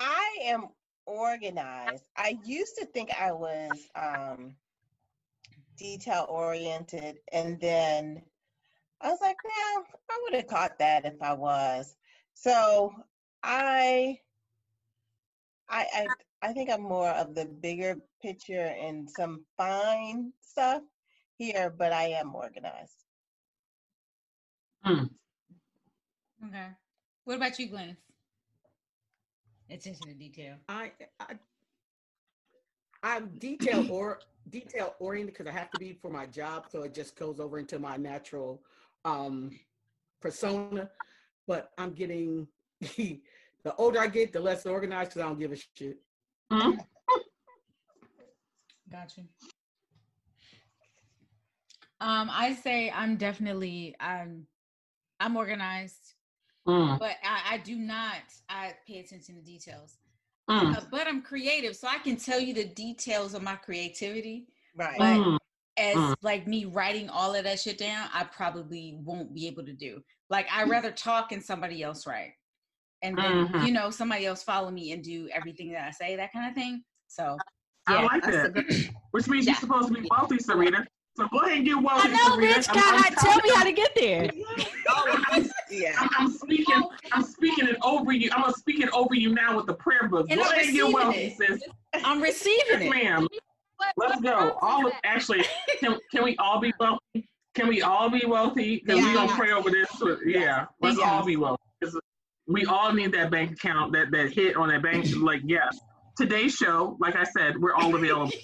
[SPEAKER 3] I am organized. I used to think I was um, detail oriented, and then I was like, "Yeah, I would have caught that if I was." So I, I, I, I think I'm more of the bigger picture and some fine stuff here, but I am organized.
[SPEAKER 2] Okay. What about you, Glynis? Attention to detail.
[SPEAKER 6] I, I I'm detail or detail oriented because I have to be for my job, so it just goes over into my natural um persona. But I'm getting the older I get, the less organized because I don't give a shit.
[SPEAKER 4] Mhm.
[SPEAKER 2] Got you. Um, I say I'm definitely I'm I'm organized,
[SPEAKER 4] Mm,
[SPEAKER 2] but I, I do not I pay attention to details.
[SPEAKER 4] mm,
[SPEAKER 2] Uh, but I'm creative, so I can tell you the details of my creativity.
[SPEAKER 3] Right.
[SPEAKER 2] But
[SPEAKER 4] mm.
[SPEAKER 2] as
[SPEAKER 4] Mm.
[SPEAKER 2] like me writing all of that shit down, I probably won't be able to do. Like I rather talk and somebody else write, and then
[SPEAKER 4] Mhm.
[SPEAKER 2] you know somebody else follow me and do everything that I say, that kind of thing. So
[SPEAKER 4] I
[SPEAKER 2] yeah,
[SPEAKER 4] like
[SPEAKER 2] that's
[SPEAKER 4] that.
[SPEAKER 2] good-
[SPEAKER 4] Which means
[SPEAKER 2] Yeah.
[SPEAKER 4] you're supposed to be wealthy, Serena. So go ahead and get wealthy.
[SPEAKER 2] I know,
[SPEAKER 4] Sarita.
[SPEAKER 2] bitch.
[SPEAKER 4] I'm- I'm
[SPEAKER 2] God, tell me how to get there.
[SPEAKER 3] yeah.
[SPEAKER 4] I'm, I'm speaking. I'm speaking it over you. I'm gonna speak it over you now with the prayer book.
[SPEAKER 2] And
[SPEAKER 4] Go
[SPEAKER 2] I'm
[SPEAKER 4] ahead and get
[SPEAKER 2] receiving
[SPEAKER 4] wealthy,
[SPEAKER 2] it.
[SPEAKER 4] sis.
[SPEAKER 2] I'm receiving
[SPEAKER 4] Yes,
[SPEAKER 2] it.
[SPEAKER 4] ma'am. Let's go. All of actually, can, can we all be wealthy? Can we all be wealthy? Because we gonna pray over this. Yeah, let's
[SPEAKER 3] Yes.
[SPEAKER 4] all be wealthy. 'Cause We all need that bank account, that that hit on that bank. Like, yeah. Today's show, like I said, we're all available.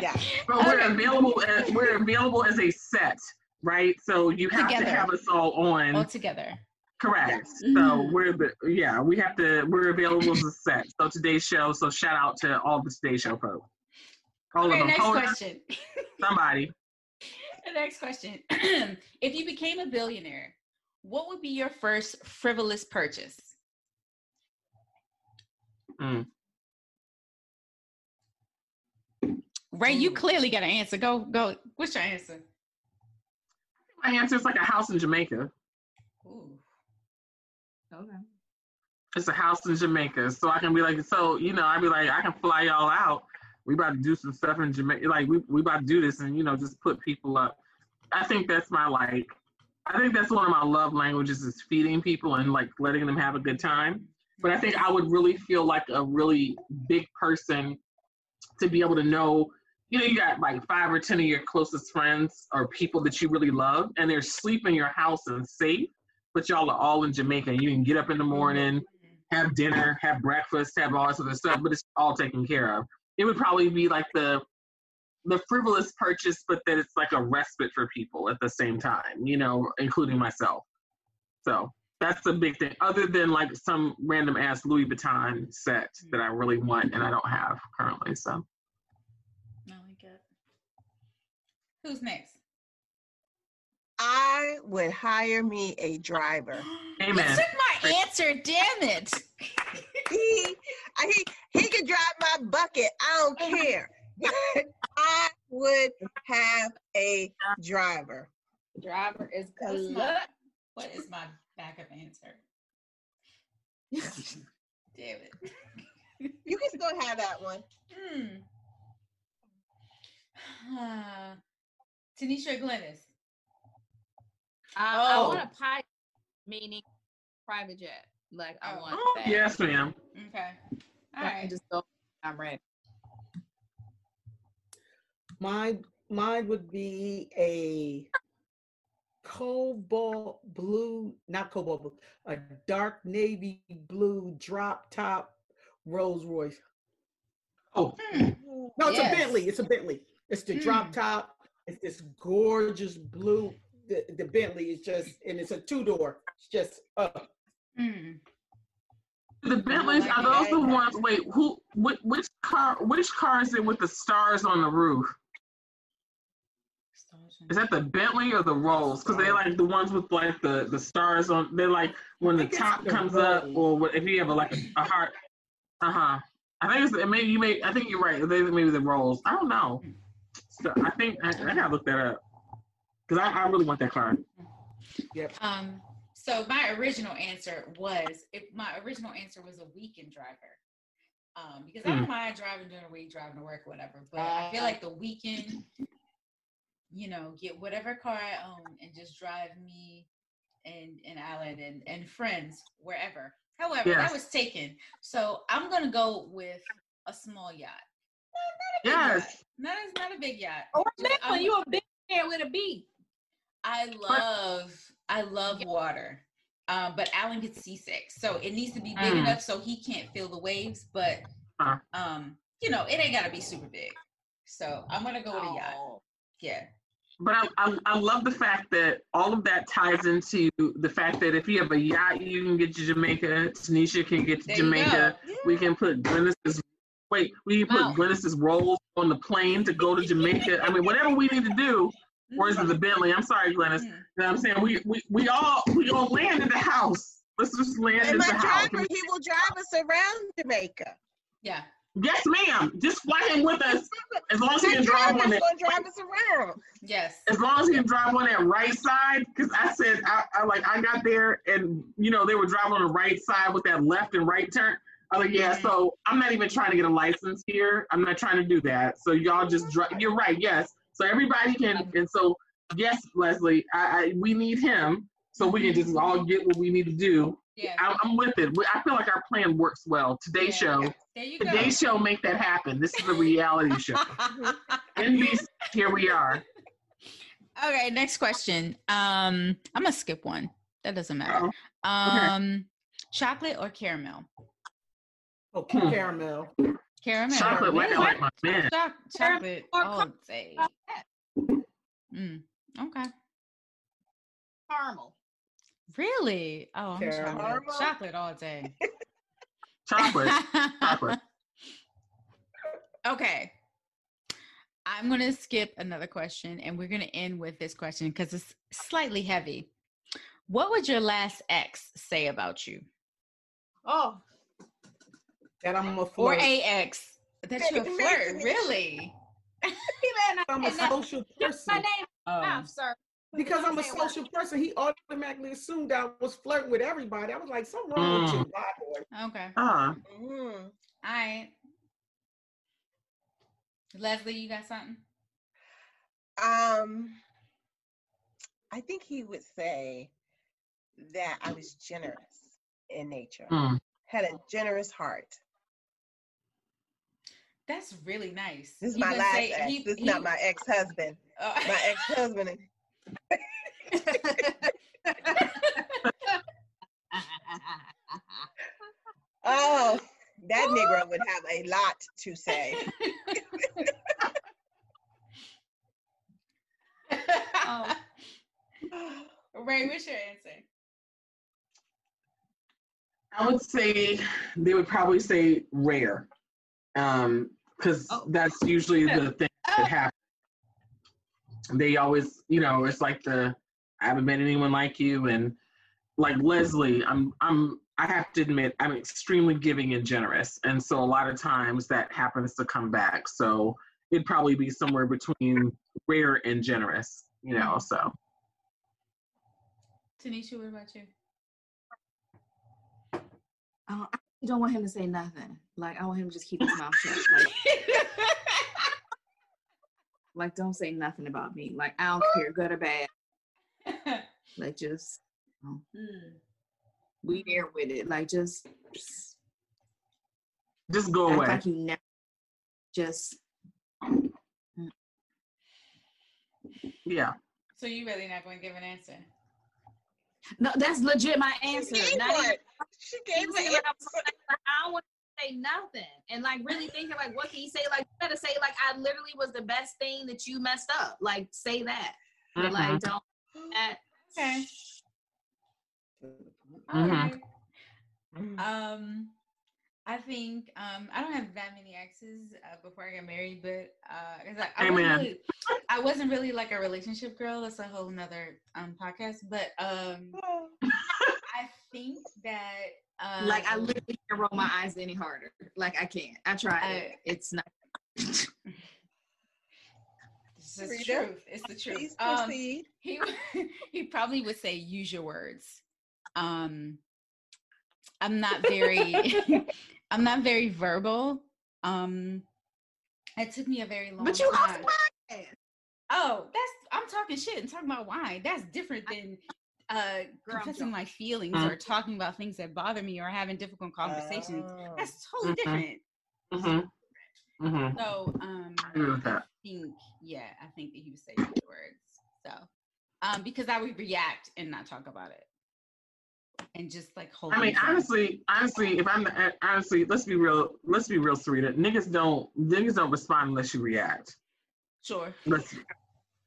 [SPEAKER 3] Yeah.
[SPEAKER 4] But we're
[SPEAKER 2] Okay.
[SPEAKER 4] available. As, we're available as a set, right? So you have
[SPEAKER 2] Together.
[SPEAKER 4] to have us all on.
[SPEAKER 2] All together.
[SPEAKER 4] Correct.
[SPEAKER 2] Yes.
[SPEAKER 4] So we're the yeah, we have to we're available as a set. So today's show, so shout out to all the today's show folks. All
[SPEAKER 2] Okay,
[SPEAKER 4] of them.
[SPEAKER 2] next
[SPEAKER 4] Hold on,
[SPEAKER 2] question.
[SPEAKER 4] somebody.
[SPEAKER 2] The next question. if you became a billionaire, what would be your first frivolous purchase?
[SPEAKER 4] Mm.
[SPEAKER 2] Rae, you clearly got an answer. Go, go. What's your answer?
[SPEAKER 4] My answer is like a house in Jamaica.
[SPEAKER 2] Ooh.
[SPEAKER 5] Okay.
[SPEAKER 4] It's a house in Jamaica. So I can be like, so you know, I'd be like, I can fly y'all out. We about to do some stuff in Jamaica. Like we we about to do this and you know, just put people up. I think that's my like I think that's one of my love languages is feeding people and like letting them have a good time. But I think I would really feel like a really big person to be able to know, you know, you got like five or ten of your closest friends or people that you really love, and they're sleep in your house and safe, but y'all are all in Jamaica. And you can get up in the morning, have dinner, have breakfast, have all this other stuff, but it's all taken care of. It would probably be like the the frivolous purchase, but that it's like a respite for people at the same time, you know, including myself. So that's the big thing. Other than like some random ass Louis Vuitton set mm-hmm. that I really want and I don't have currently. So
[SPEAKER 2] I like it. Who's next?
[SPEAKER 3] I would hire me a driver.
[SPEAKER 2] You
[SPEAKER 4] Amen.
[SPEAKER 2] took my answer. Damn it.
[SPEAKER 3] He, I- he, he can drive my bucket. I don't oh care. But I would have a driver.
[SPEAKER 5] Driver is
[SPEAKER 2] What's my, what is my backup answer? Damn it.
[SPEAKER 3] You can still have that one.
[SPEAKER 2] Hmm. Uh, Tanisha Glynis.
[SPEAKER 5] I, I
[SPEAKER 2] Oh.
[SPEAKER 5] want a pilot, meaning private jet. Like I
[SPEAKER 2] Oh.
[SPEAKER 5] want
[SPEAKER 4] Oh,
[SPEAKER 5] that.
[SPEAKER 4] yes, ma'am.
[SPEAKER 2] Okay. All
[SPEAKER 5] I can just go. I'm ready.
[SPEAKER 6] Mine, mine would be a cobalt blue, not cobalt blue, a dark navy blue drop top Rolls Royce.
[SPEAKER 4] Oh,
[SPEAKER 2] Hmm.
[SPEAKER 6] No, it's
[SPEAKER 2] Yes.
[SPEAKER 6] a Bentley. It's a Bentley. It's the drop
[SPEAKER 2] Mm.
[SPEAKER 6] top. It's this gorgeous blue. The, the Bentley is just, and it's a two door. It's just, uh,
[SPEAKER 2] Hmm.
[SPEAKER 4] the Bentleys are those the ones? Wait, who? Which, which car? Which car is it with the stars on the roof? Is that the Bentley or the Rolls? Because they're like the ones with like the the stars on. They're like when the top
[SPEAKER 6] the
[SPEAKER 4] comes up, or what- if you have a, like a, a heart. Uh huh. I think it's maybe you may. I think you're right. They maybe the Rolls. I don't know. So I think I, I gotta look that up because I, I really want that car.
[SPEAKER 6] yep.
[SPEAKER 2] Um, so my original answer was if my original answer was a weekend driver. Um, because I don't mind driving during the week, driving to work, or whatever. But I feel like the weekend, you know, get whatever car I own and just drive me and and Alan and, and friends wherever. However,
[SPEAKER 4] Yes.
[SPEAKER 2] that was taken. So I'm gonna go with a small yacht. Not, not a big
[SPEAKER 4] Yes.
[SPEAKER 2] yacht. Not, a- not a big yacht.
[SPEAKER 5] Or
[SPEAKER 2] Just-
[SPEAKER 5] that one, you a big man with a B.
[SPEAKER 2] I love I love water. Um, but Alan gets seasick. So it needs to be big
[SPEAKER 4] Mm.
[SPEAKER 2] enough so he can't feel the waves, but um, you know, it ain't gotta be super big. So I'm gonna go with a yacht.
[SPEAKER 5] Oh.
[SPEAKER 2] Yeah.
[SPEAKER 4] But I, I I love the fact that all of that ties into the fact that if you have a yacht, you can get to Jamaica. Tanisha can get to
[SPEAKER 2] There you
[SPEAKER 4] Jamaica. We can put Glynis's wait, we can put
[SPEAKER 2] Wow.
[SPEAKER 4] Glynis's rolls on the plane to go to Jamaica. I mean, whatever we need to do. Or is it the Bentley? I'm sorry, Glynis. You
[SPEAKER 2] Mm.
[SPEAKER 4] know what I'm saying? We we, we all we all land in the house. Let's just land
[SPEAKER 3] And
[SPEAKER 4] in
[SPEAKER 3] my
[SPEAKER 4] the house.
[SPEAKER 3] driver, he will drive us around Jamaica.
[SPEAKER 2] Yeah.
[SPEAKER 4] Yes, ma'am. Just fly him with us as long as he can drive on
[SPEAKER 3] driver's
[SPEAKER 4] that.
[SPEAKER 3] gonna drive us around.
[SPEAKER 2] Yes.
[SPEAKER 4] as long as he can drive on that right side, because I said I, I like I got there and you know they were driving on the right side with that left and right turn. I was like, yeah, mm-hmm. so I'm not even trying to get a license here. I'm not trying to do that. So y'all just drive. You're right, yes. So everybody can, and so yes, Leslie, I, I we need him so we can just mm-hmm. all get what we need to do.
[SPEAKER 2] Yeah.
[SPEAKER 4] I, I'm with it. I feel like our plan works well. Today's
[SPEAKER 2] Yeah.
[SPEAKER 4] show,
[SPEAKER 2] There you go.
[SPEAKER 4] today's show, make that happen. This is a reality show. NBC, here we are.
[SPEAKER 2] okay, next question. Um, I'm gonna skip one. That doesn't matter.
[SPEAKER 4] Uh-oh.
[SPEAKER 2] Um chocolate or caramel?
[SPEAKER 6] Oh,
[SPEAKER 4] Hmm.
[SPEAKER 6] caramel.
[SPEAKER 2] Caramel.
[SPEAKER 4] Chocolate, like I like my man.
[SPEAKER 2] Choc- chocolate
[SPEAKER 5] or
[SPEAKER 2] all
[SPEAKER 5] co-
[SPEAKER 2] day. Mm, okay.
[SPEAKER 5] Caramel.
[SPEAKER 2] Really? Oh, I'm
[SPEAKER 6] Caramel.
[SPEAKER 2] chocolate. chocolate all day.
[SPEAKER 4] Chocolate. Chocolate.
[SPEAKER 2] okay. I'm going to skip another question and we're going to end with this question because it's slightly heavy. What would your last ex say about you?
[SPEAKER 5] Oh,
[SPEAKER 6] That I'm a
[SPEAKER 2] Or
[SPEAKER 6] flirt.
[SPEAKER 2] a ex? That you're a flirt? Really?
[SPEAKER 5] he better not
[SPEAKER 6] I'm a
[SPEAKER 5] say nothing.
[SPEAKER 6] social
[SPEAKER 5] My
[SPEAKER 6] person.
[SPEAKER 5] name
[SPEAKER 2] Oh.
[SPEAKER 5] out, sir.
[SPEAKER 6] Because I'm a
[SPEAKER 5] Say what?
[SPEAKER 6] social person, he automatically assumed I was flirting with everybody. I was like, something wrong with you,
[SPEAKER 4] Mm.
[SPEAKER 6] boy.
[SPEAKER 2] Okay.
[SPEAKER 4] Ah,
[SPEAKER 3] Mm.
[SPEAKER 2] All right. Leslie, you got something?
[SPEAKER 3] Um, I think he would say that I was generous in nature,
[SPEAKER 4] mm.
[SPEAKER 3] had a generous heart.
[SPEAKER 2] That's really nice.
[SPEAKER 3] This is
[SPEAKER 2] You
[SPEAKER 3] my last
[SPEAKER 2] say
[SPEAKER 3] ex.
[SPEAKER 2] he-
[SPEAKER 3] this is
[SPEAKER 2] he-
[SPEAKER 3] not my ex-husband.
[SPEAKER 2] Oh.
[SPEAKER 3] My ex-husband. Oh, that Negro would have a lot to say.
[SPEAKER 5] Oh.
[SPEAKER 2] Rae, what's your answer?
[SPEAKER 4] I would say they would probably say rare, um, because
[SPEAKER 5] Oh.
[SPEAKER 4] that's usually the thing that happens. They always, you know, it's like the I haven't met anyone like you, and like Leslie, I'm, I'm, I have to admit, I'm extremely giving and generous, and so a lot of times that happens to come back. So it'd probably be somewhere between rare and generous, you know. So
[SPEAKER 2] Tanisha, what about you?
[SPEAKER 5] Uh, I don't want him to say nothing. Like I want him to just keep his mouth shut. Like, like don't say nothing about me. Like I don't care, good or bad. Like just
[SPEAKER 2] Mm.
[SPEAKER 5] we there with it. Like just, just
[SPEAKER 4] Just go
[SPEAKER 5] act
[SPEAKER 4] away.
[SPEAKER 5] like you never just
[SPEAKER 4] Yeah.
[SPEAKER 2] So you really not going to give an answer?
[SPEAKER 5] no. That's legit my answer.
[SPEAKER 3] She
[SPEAKER 5] answer.
[SPEAKER 3] gave
[SPEAKER 5] Not even-
[SPEAKER 3] She gave
[SPEAKER 5] even
[SPEAKER 3] an
[SPEAKER 5] saying, like,
[SPEAKER 3] answer.
[SPEAKER 5] I don't want to say nothing, and like really thinking like, what can you say? Like you gotta say like, I literally was the best thing that you messed up. Like say that. But, like don't. That,
[SPEAKER 2] Okay.
[SPEAKER 4] Mhm.
[SPEAKER 2] Alright. Um, I think um I don't have that many exes uh, before I got married, but uh, 'cause I, I wasn't really, I wasn't really like a relationship girl. That's a whole nother um podcast. But um, I think that um,
[SPEAKER 5] like I literally can't roll my eyes any harder. Like I can't. I tried it.
[SPEAKER 2] I-
[SPEAKER 5] It's not.
[SPEAKER 2] It's the
[SPEAKER 3] Rita,
[SPEAKER 2] truth. It's the truth.
[SPEAKER 3] Please
[SPEAKER 2] Um,
[SPEAKER 3] proceed.
[SPEAKER 2] he he probably would say use your words. Um, I'm not very I'm not very verbal. Um, it took me a very long
[SPEAKER 5] But you
[SPEAKER 2] time.
[SPEAKER 5] host podcast.
[SPEAKER 2] Oh, that's I'm talking shit and talking about wine. That's different than uh
[SPEAKER 5] Girl,
[SPEAKER 2] confessing my feelings
[SPEAKER 4] Mm.
[SPEAKER 2] or talking about things that bother me or having difficult conversations.
[SPEAKER 3] Oh.
[SPEAKER 2] That's totally
[SPEAKER 4] Mhm.
[SPEAKER 2] different.
[SPEAKER 4] Mm-hmm. Mm-hmm.
[SPEAKER 2] So um
[SPEAKER 4] I agree
[SPEAKER 2] think yeah, I think that he would saying those words. So um because I would react and not talk about it. And just like hold
[SPEAKER 4] I mean,
[SPEAKER 2] things in.
[SPEAKER 4] honestly, honestly, if I'm uh, honestly, let's be real, let's be real, Sarita. Niggas don't, niggas don't respond unless you react.
[SPEAKER 2] sure.
[SPEAKER 4] Let's,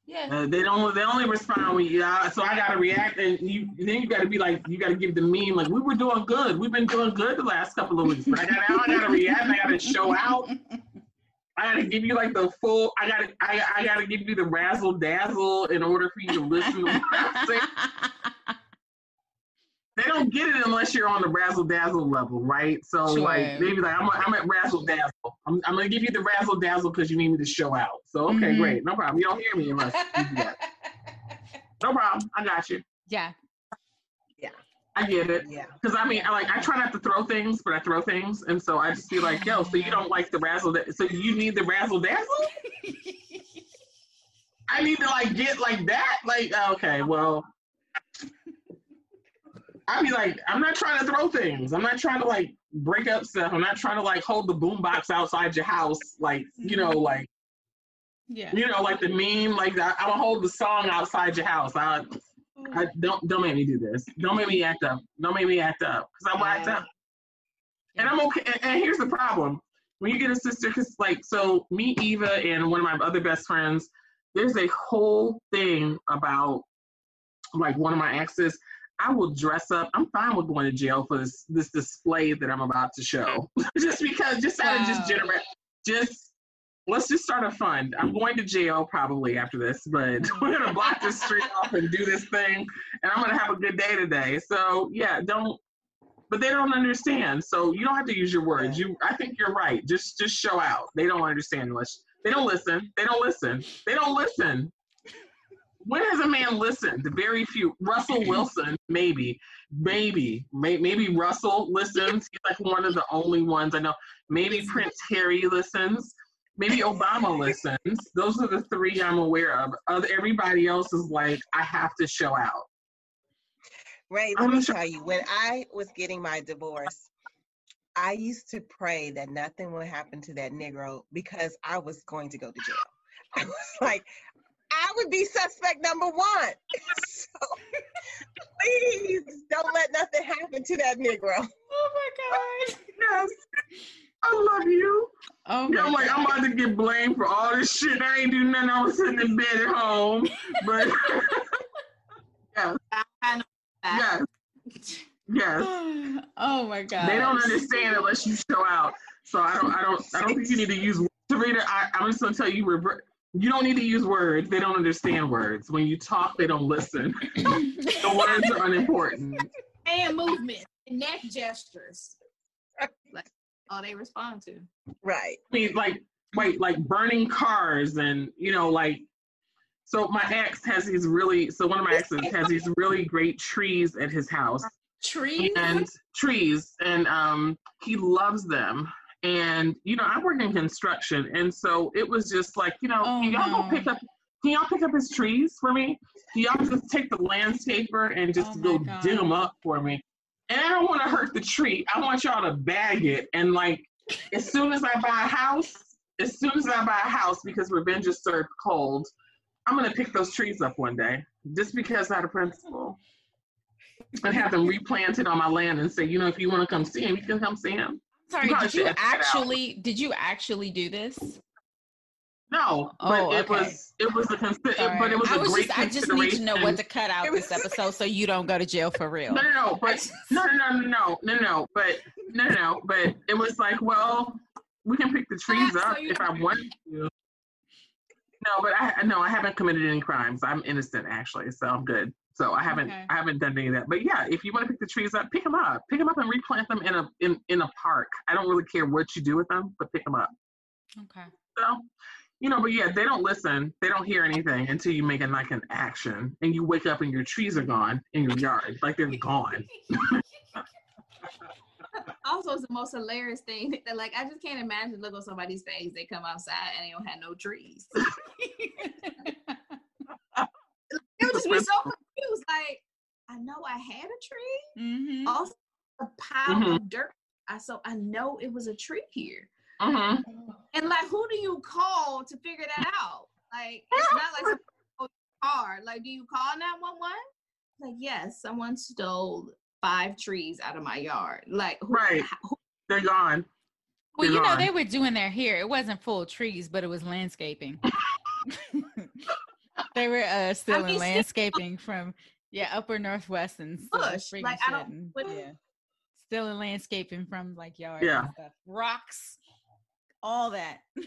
[SPEAKER 2] Yeah.
[SPEAKER 4] uh, they don't, they only respond when you. Uh, so I gotta react, and you then you gotta be like, you gotta give the meme like we were doing good, we've been doing good the last couple of weeks, but I gotta, now I gotta react, I gotta show out, I gotta give you like the full, I gotta, I, I gotta give you the razzle dazzle in order for you to listen to what I'm saying. they don't get it unless you're on the razzle dazzle level, right? So
[SPEAKER 2] Sure.
[SPEAKER 4] like maybe like I'm, I'm at razzle dazzle. I'm, I'm gonna give you the razzle dazzle because you need me to show out. So okay,
[SPEAKER 2] Mhm.
[SPEAKER 4] great, no problem. You don't hear me unless you do that. No problem. I got you.
[SPEAKER 2] Yeah, yeah.
[SPEAKER 4] I get it.
[SPEAKER 3] Yeah.
[SPEAKER 4] Because I mean, I like I try not to throw things, but I throw things, and so I just be like, yo, so you don't like the razzle? Da- so you need the razzle dazzle? I need to like get like that. Like okay, well, I be like, I'm not trying to throw things. I'm not trying to like break up stuff. I'm not trying to like hold the boombox outside your house, like you know, mm-hmm. like
[SPEAKER 2] yeah.
[SPEAKER 4] you know, like the meme. Like I, I'm gonna hold the song outside your house. I, I don't don't make me do this. Don't make me act up. Don't make me act up because I will act up. And I'm okay. And, and here's the problem: when you get a sister, because like, so me, Eva, and one of my other best friends, there's a whole thing about like one of my exes. I will dress up. I'm fine with going to jail for this this display that I'm about to show, just because, just out of just
[SPEAKER 2] Wow.
[SPEAKER 4] generate, just let's just start a fund. I'm going to jail probably after this, but we're gonna block this street off and do this thing, and I'm gonna have a good day today. So yeah, don't. But they don't understand, so you don't have to use your words. You, I think you're right. Just, just show out. They don't understand unless they don't listen. They don't listen. They don't listen. When has a man listened? Very few. Russell Wilson, maybe, maybe, may, maybe Russell listens. He's like one of the only ones I know. Maybe Prince Harry listens. Maybe Obama listens. Those are the three I'm aware of. Other everybody else is like, I have to show out.
[SPEAKER 3] Rae,
[SPEAKER 4] I'm
[SPEAKER 3] let me
[SPEAKER 4] sure-
[SPEAKER 3] tell you, when I was getting my divorce, I used to pray that nothing would happen to that Negro because I was going to go to jail. I was like, I would be suspect number one. so please don't let nothing happen to that Negro.
[SPEAKER 2] Oh my god.
[SPEAKER 4] Yes, I love you.
[SPEAKER 2] Oh my
[SPEAKER 4] I'm like, I'm
[SPEAKER 2] God.
[SPEAKER 4] about to get blamed for all this shit. I ain't do nothing. I was sitting in bed at home. But
[SPEAKER 5] I know that.
[SPEAKER 4] yes, yes.
[SPEAKER 2] oh my god.
[SPEAKER 4] They don't understand unless you show out. So I don't, I don't, I don't think you need to use. Serena, I, I'm just gonna tell you, revert. You don't need to use words. They don't understand words. When you talk, they don't listen. The words are unimportant.
[SPEAKER 5] And movement, and neck gestures. Like all they respond to.
[SPEAKER 3] Right.
[SPEAKER 4] I mean, like, wait, like burning cars and, you know, like, so my ex has these really, so one of my exes has these really great trees at his house
[SPEAKER 2] Trees.
[SPEAKER 4] and trees, and um, he loves them. And, you know, I work in construction, and so it was just like, you know,
[SPEAKER 2] Oh,
[SPEAKER 4] can y'all
[SPEAKER 2] no.
[SPEAKER 4] go pick up, can y'all pick up his trees for me? Can y'all just take the landscaper and just
[SPEAKER 2] Oh,
[SPEAKER 4] go
[SPEAKER 2] God.
[SPEAKER 4] dig them up for me? and I don't want to hurt the tree. I want y'all to bag it. And like, as soon as I buy a house, as soon as I buy a house, because revenge is served cold, I'm gonna pick those trees up one day, just because out of principle, and have them replanted on my land and say, you know, if you want to come see him, you can come see him.
[SPEAKER 2] Sorry, did you
[SPEAKER 4] edit that out.
[SPEAKER 2] actually did you actually do this?
[SPEAKER 4] No, but
[SPEAKER 2] Oh,
[SPEAKER 4] it was it was a consi-
[SPEAKER 2] Sorry.
[SPEAKER 4] but it was
[SPEAKER 2] I
[SPEAKER 4] a
[SPEAKER 2] was
[SPEAKER 4] great
[SPEAKER 2] just I just need to know what to cut out this episode so you don't go to jail for real.
[SPEAKER 4] No, no, no, but no, no, no, no, no, no, but no, no, but it was like, well, we can pick the trees up
[SPEAKER 5] you-
[SPEAKER 4] if I want to. No, but I no, I haven't committed any crimes. I'm innocent actually, so I'm good. So I haven't
[SPEAKER 2] Okay.
[SPEAKER 4] I haven't done any of that. But yeah, if you want to pick the trees up, pick them up, pick them up and replant them in a in in a park. I don't really care what you do with them, but pick them up.
[SPEAKER 2] Okay.
[SPEAKER 4] So, you know, but yeah, they don't listen. They don't hear anything until you make it like an action, and you wake up and your trees are gone in your yard, like they're gone.
[SPEAKER 5] also it's the most hilarious thing that like I just can't imagine look on somebody's face. They come outside and they don't have no trees. They would just be so confused. Like, I know I had a tree.
[SPEAKER 2] hmm
[SPEAKER 5] Also a pile
[SPEAKER 4] Mhm.
[SPEAKER 5] of dirt. I so I know it was a tree here.
[SPEAKER 4] hmm
[SPEAKER 5] And like who do you call to figure that out? Like it's not like some car. Like, do you call 911? Like, yes, someone stole five trees out of my yard. Like who,
[SPEAKER 4] Right.
[SPEAKER 5] who
[SPEAKER 4] They're gone.
[SPEAKER 2] Well,
[SPEAKER 4] They're
[SPEAKER 2] you know they were doing their hair. It wasn't full trees, but it was landscaping. they were uh, still
[SPEAKER 5] mean,
[SPEAKER 2] in
[SPEAKER 5] still-
[SPEAKER 2] landscaping from yeah upper northwest and still
[SPEAKER 5] Bush, like, I don't-
[SPEAKER 2] and-
[SPEAKER 5] what-
[SPEAKER 2] yeah, still in landscaping from like yards
[SPEAKER 4] Yeah.
[SPEAKER 2] stuff, rocks, all that.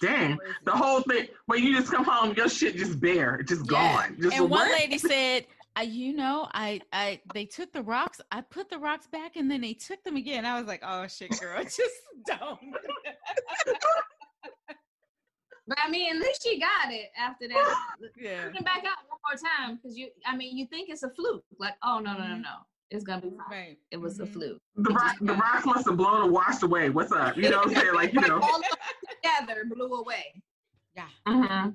[SPEAKER 4] Dang. The whole thing. When you just come home, your shit just bare, just
[SPEAKER 2] Yeah.
[SPEAKER 4] gone. Just
[SPEAKER 2] and one
[SPEAKER 4] what?
[SPEAKER 2] lady said, I, you know, I, I, they took the rocks. I put the rocks back, and then they took them again. I was like, oh shit, girl, just don't.
[SPEAKER 5] But I mean, at least she got it after that.
[SPEAKER 2] yeah.
[SPEAKER 5] Put it back out one more time because you. I mean, you think it's a fluke. Like, oh no, no, no,
[SPEAKER 2] Mhm.
[SPEAKER 5] no, it's gonna be fine.
[SPEAKER 2] Right.
[SPEAKER 5] It was a
[SPEAKER 2] Mhm.
[SPEAKER 5] fluke.
[SPEAKER 4] the rock, the rocks must have blown or washed away. What's up? You know what I'm saying? Like, you know.
[SPEAKER 5] All together blew away.
[SPEAKER 2] Yeah.
[SPEAKER 4] Mm-hmm.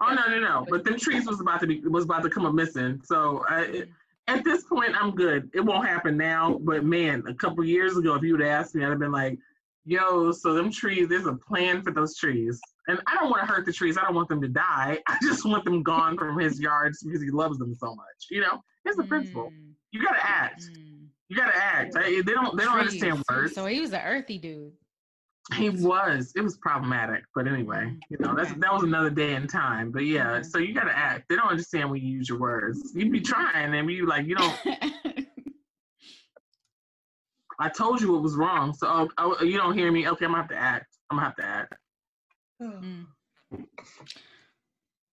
[SPEAKER 4] Oh no, no, no! But them trees was about to be was about to come up missing. So I, it, at this point, I'm good. It won't happen now. But man, a couple years ago, if you would have asked me, I'd have been like, "Yo, so them trees. There's a plan for those trees." And I don't want to hurt the trees. I don't want them to die. I just want them gone from his yards because he loves them so much. You know, it's the principle.
[SPEAKER 2] Mm,
[SPEAKER 4] You gotta act.
[SPEAKER 2] mm.
[SPEAKER 4] You gotta act. I- they don't. They don't
[SPEAKER 2] Trees.
[SPEAKER 4] understand words.
[SPEAKER 2] So he was an earthy dude.
[SPEAKER 4] He was. It was problematic, but anyway,
[SPEAKER 2] Mhm.
[SPEAKER 4] you know, that's that was another day in time. But yeah,
[SPEAKER 2] Mhm.
[SPEAKER 4] so you gotta act. They don't understand when you use your words. You'd be trying, and you like, you don't. I told you it was wrong, so oh, oh, you don't hear me. Okay, I'm gonna have to act. I'm gonna have to act.
[SPEAKER 2] Mm.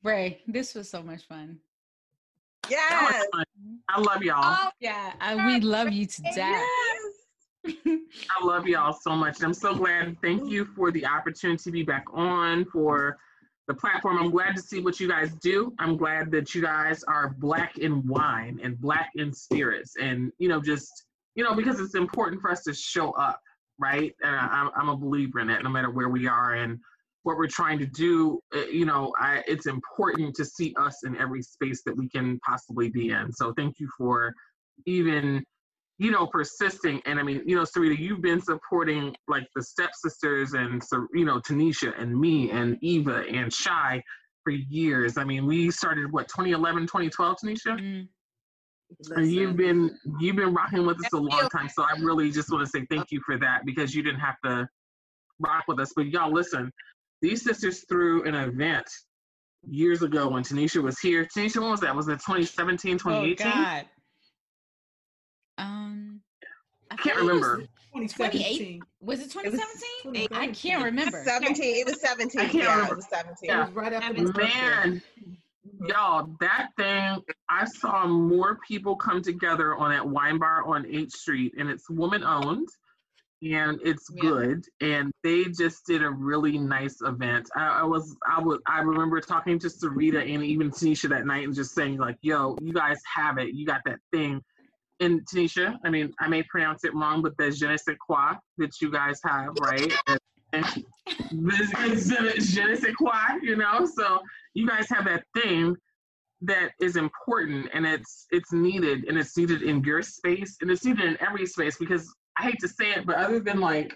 [SPEAKER 2] Rae, this was so much fun.
[SPEAKER 4] That
[SPEAKER 3] Yes.
[SPEAKER 4] fun. I love y'all.
[SPEAKER 5] Oh,
[SPEAKER 2] Yeah, I, we love you to death.
[SPEAKER 3] Yes.
[SPEAKER 4] I love y'all so much. I'm so glad. Thank you for the opportunity to be back on for the platform. I'm glad to see what you guys do. I'm glad that you guys are black in wine and black in spirits, and you know, just you know, because it's important for us to show up, right? And I, I'm I'm a believer in that, no matter where we are and what we're trying to do. uh, You know, I, it's important to see us in every space that we can possibly be in. So thank you for even you know, persisting. And I mean, you know, Sarita, you've been supporting like the stepsisters and, you know, Tanisha and me and Eva and Shy for years. I mean, we started what, 2011, 2012, Tanisha?
[SPEAKER 2] Mm.
[SPEAKER 4] And you've been you've been rocking with us a long time. So I really just want to say thank you for that because you didn't have to rock with us. But y'all listen, these sisters threw an event years ago when Tanisha was here. Tanisha, when was that? Was it 2017,
[SPEAKER 2] Oh
[SPEAKER 4] 2018?
[SPEAKER 2] God. Um, I
[SPEAKER 4] Can't
[SPEAKER 2] thought it was-
[SPEAKER 4] remember.
[SPEAKER 6] 2017.
[SPEAKER 2] Was it 2017? I can't remember.
[SPEAKER 3] 17. It was 17.
[SPEAKER 4] I can't
[SPEAKER 3] yeah,
[SPEAKER 4] remember.
[SPEAKER 3] it was 17.
[SPEAKER 6] It was right after
[SPEAKER 5] Yeah.
[SPEAKER 6] birthday.
[SPEAKER 4] Man, y'all, that thing, I saw more people come together on that wine bar on 8th Street, and it's woman owned and it's
[SPEAKER 2] Yeah.
[SPEAKER 4] good. And they just did a really nice event. I, I was, I was, I remember talking to Sarita and even Tanisha that night and just saying, like, yo, you guys have it. You got that thing. And Tanisha, I mean, I may pronounce it wrong, but the je ne sais quoi that you guys have, right? This is je ne sais quoi, you know? So you guys have that thing that is important and it's it's needed and it's needed in your space and it's needed in every space because I hate to say it, but other than like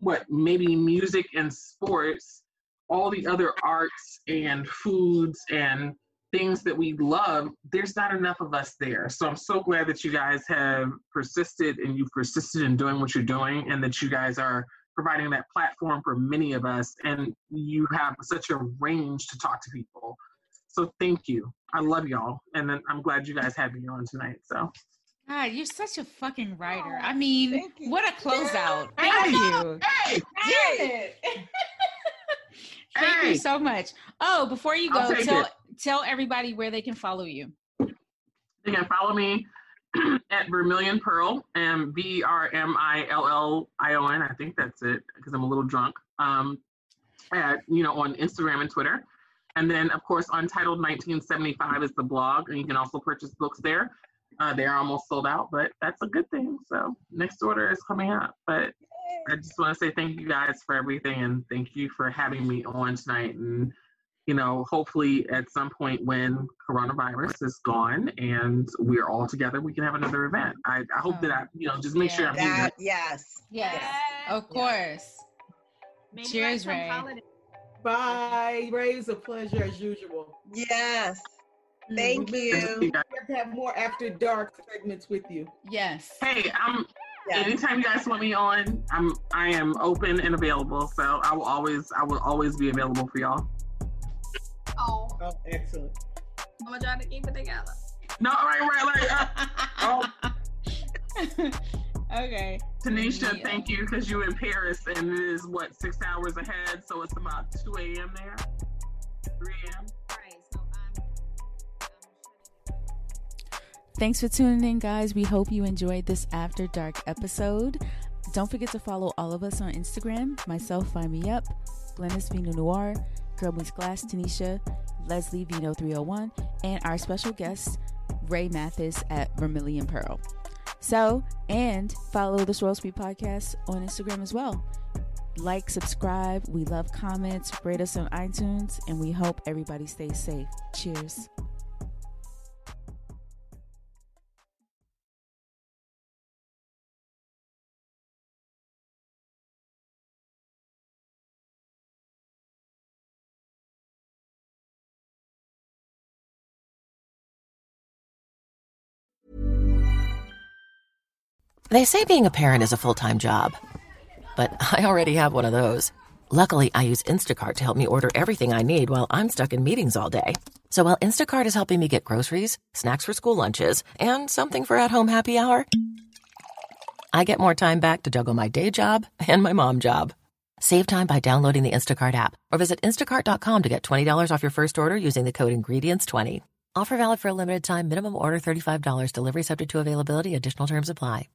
[SPEAKER 4] what maybe music and sports, all the other arts and foods and things that we love, there's not enough of us there. So I'm so glad that you guys have persisted and you've persisted in doing what you're doing and that you guys are providing that platform for many of us and you have such a range to talk to people. So thank you. I love y'all. And then I'm glad you guys had me on tonight. So
[SPEAKER 2] God, you're such a fucking writer. I mean, what a closeout.
[SPEAKER 4] Yeah.
[SPEAKER 2] Thank you.
[SPEAKER 4] hey,
[SPEAKER 5] Hey.
[SPEAKER 2] Thank
[SPEAKER 4] hey,
[SPEAKER 2] you so much. Oh, before you go, tell
[SPEAKER 4] it.
[SPEAKER 2] tell everybody where they can follow you.
[SPEAKER 4] you can follow me at Vermilion Pearl and B R M I L L I O N. I think that's it because I'm a little drunk. Um, at you know on Instagram and Twitter, and then of course Untitled 1975 is the blog, and you can also purchase books there. Uh, they're almost sold out, but that's a good thing. So next order is coming up, but I just want to say thank you guys for everything and thank you for having me on tonight. And, you know, hopefully at some point when coronavirus is gone and we're all together, we can have another event. I, I hope that I, you know, just make sure I'm here.
[SPEAKER 3] That, yes.
[SPEAKER 2] Yes, of
[SPEAKER 3] Yeah.
[SPEAKER 2] course.
[SPEAKER 5] Maybe
[SPEAKER 2] Cheers,
[SPEAKER 5] like some
[SPEAKER 2] Rae.
[SPEAKER 5] holiday-
[SPEAKER 6] Bye. Rae, it's a pleasure as usual.
[SPEAKER 3] Yes. Thank
[SPEAKER 6] We
[SPEAKER 4] Good to see
[SPEAKER 3] you.
[SPEAKER 4] you guys.
[SPEAKER 6] have to have more after dark segments with you.
[SPEAKER 2] Yes.
[SPEAKER 4] Hey, I'm
[SPEAKER 3] Yes.
[SPEAKER 4] anytime you guys want me on, I'm I am open and available. So I will always I will always be available for y'all.
[SPEAKER 5] Oh,
[SPEAKER 6] Oh, excellent.
[SPEAKER 5] I'm gonna try to keep it together.
[SPEAKER 4] No, right, right, right. Uh,
[SPEAKER 2] okay.
[SPEAKER 4] Tanisha,
[SPEAKER 2] Yeah.
[SPEAKER 4] thank you because you in Paris and it is what six hours ahead, so it's about two a.m. there, three a.m.
[SPEAKER 2] Thanks for tuning in, guys. We hope you enjoyed this After Dark episode. Don't forget to follow all of us on Instagram. Myself, Vine Me Up, Glynis Vino Noire, Girl Meets Glass, Tanisha, Leslie Vino 301, and our special guest, Rae Mathis at Vermilion Pearl. So, and follow the Swirl Suite Podcast on Instagram as well. Like, subscribe. We love comments. Rate us on iTunes, and we hope everybody stays safe. Cheers.
[SPEAKER 7] They say being a parent is a full time job. But I already have one of those. Luckily, I use Instacart to help me order everything I need while I'm stuck in meetings all day. So while Instacart is helping me get groceries, snacks for school lunches, and something for at home happy hour, I get more time back to juggle my day job and my mom job. Save time by downloading the Instacart app or visit instacart.com to get $20 off your first order using the code INGREDIENTS20. Offer valid for a limited time, minimum order $35, delivery subject to availability, additional terms apply.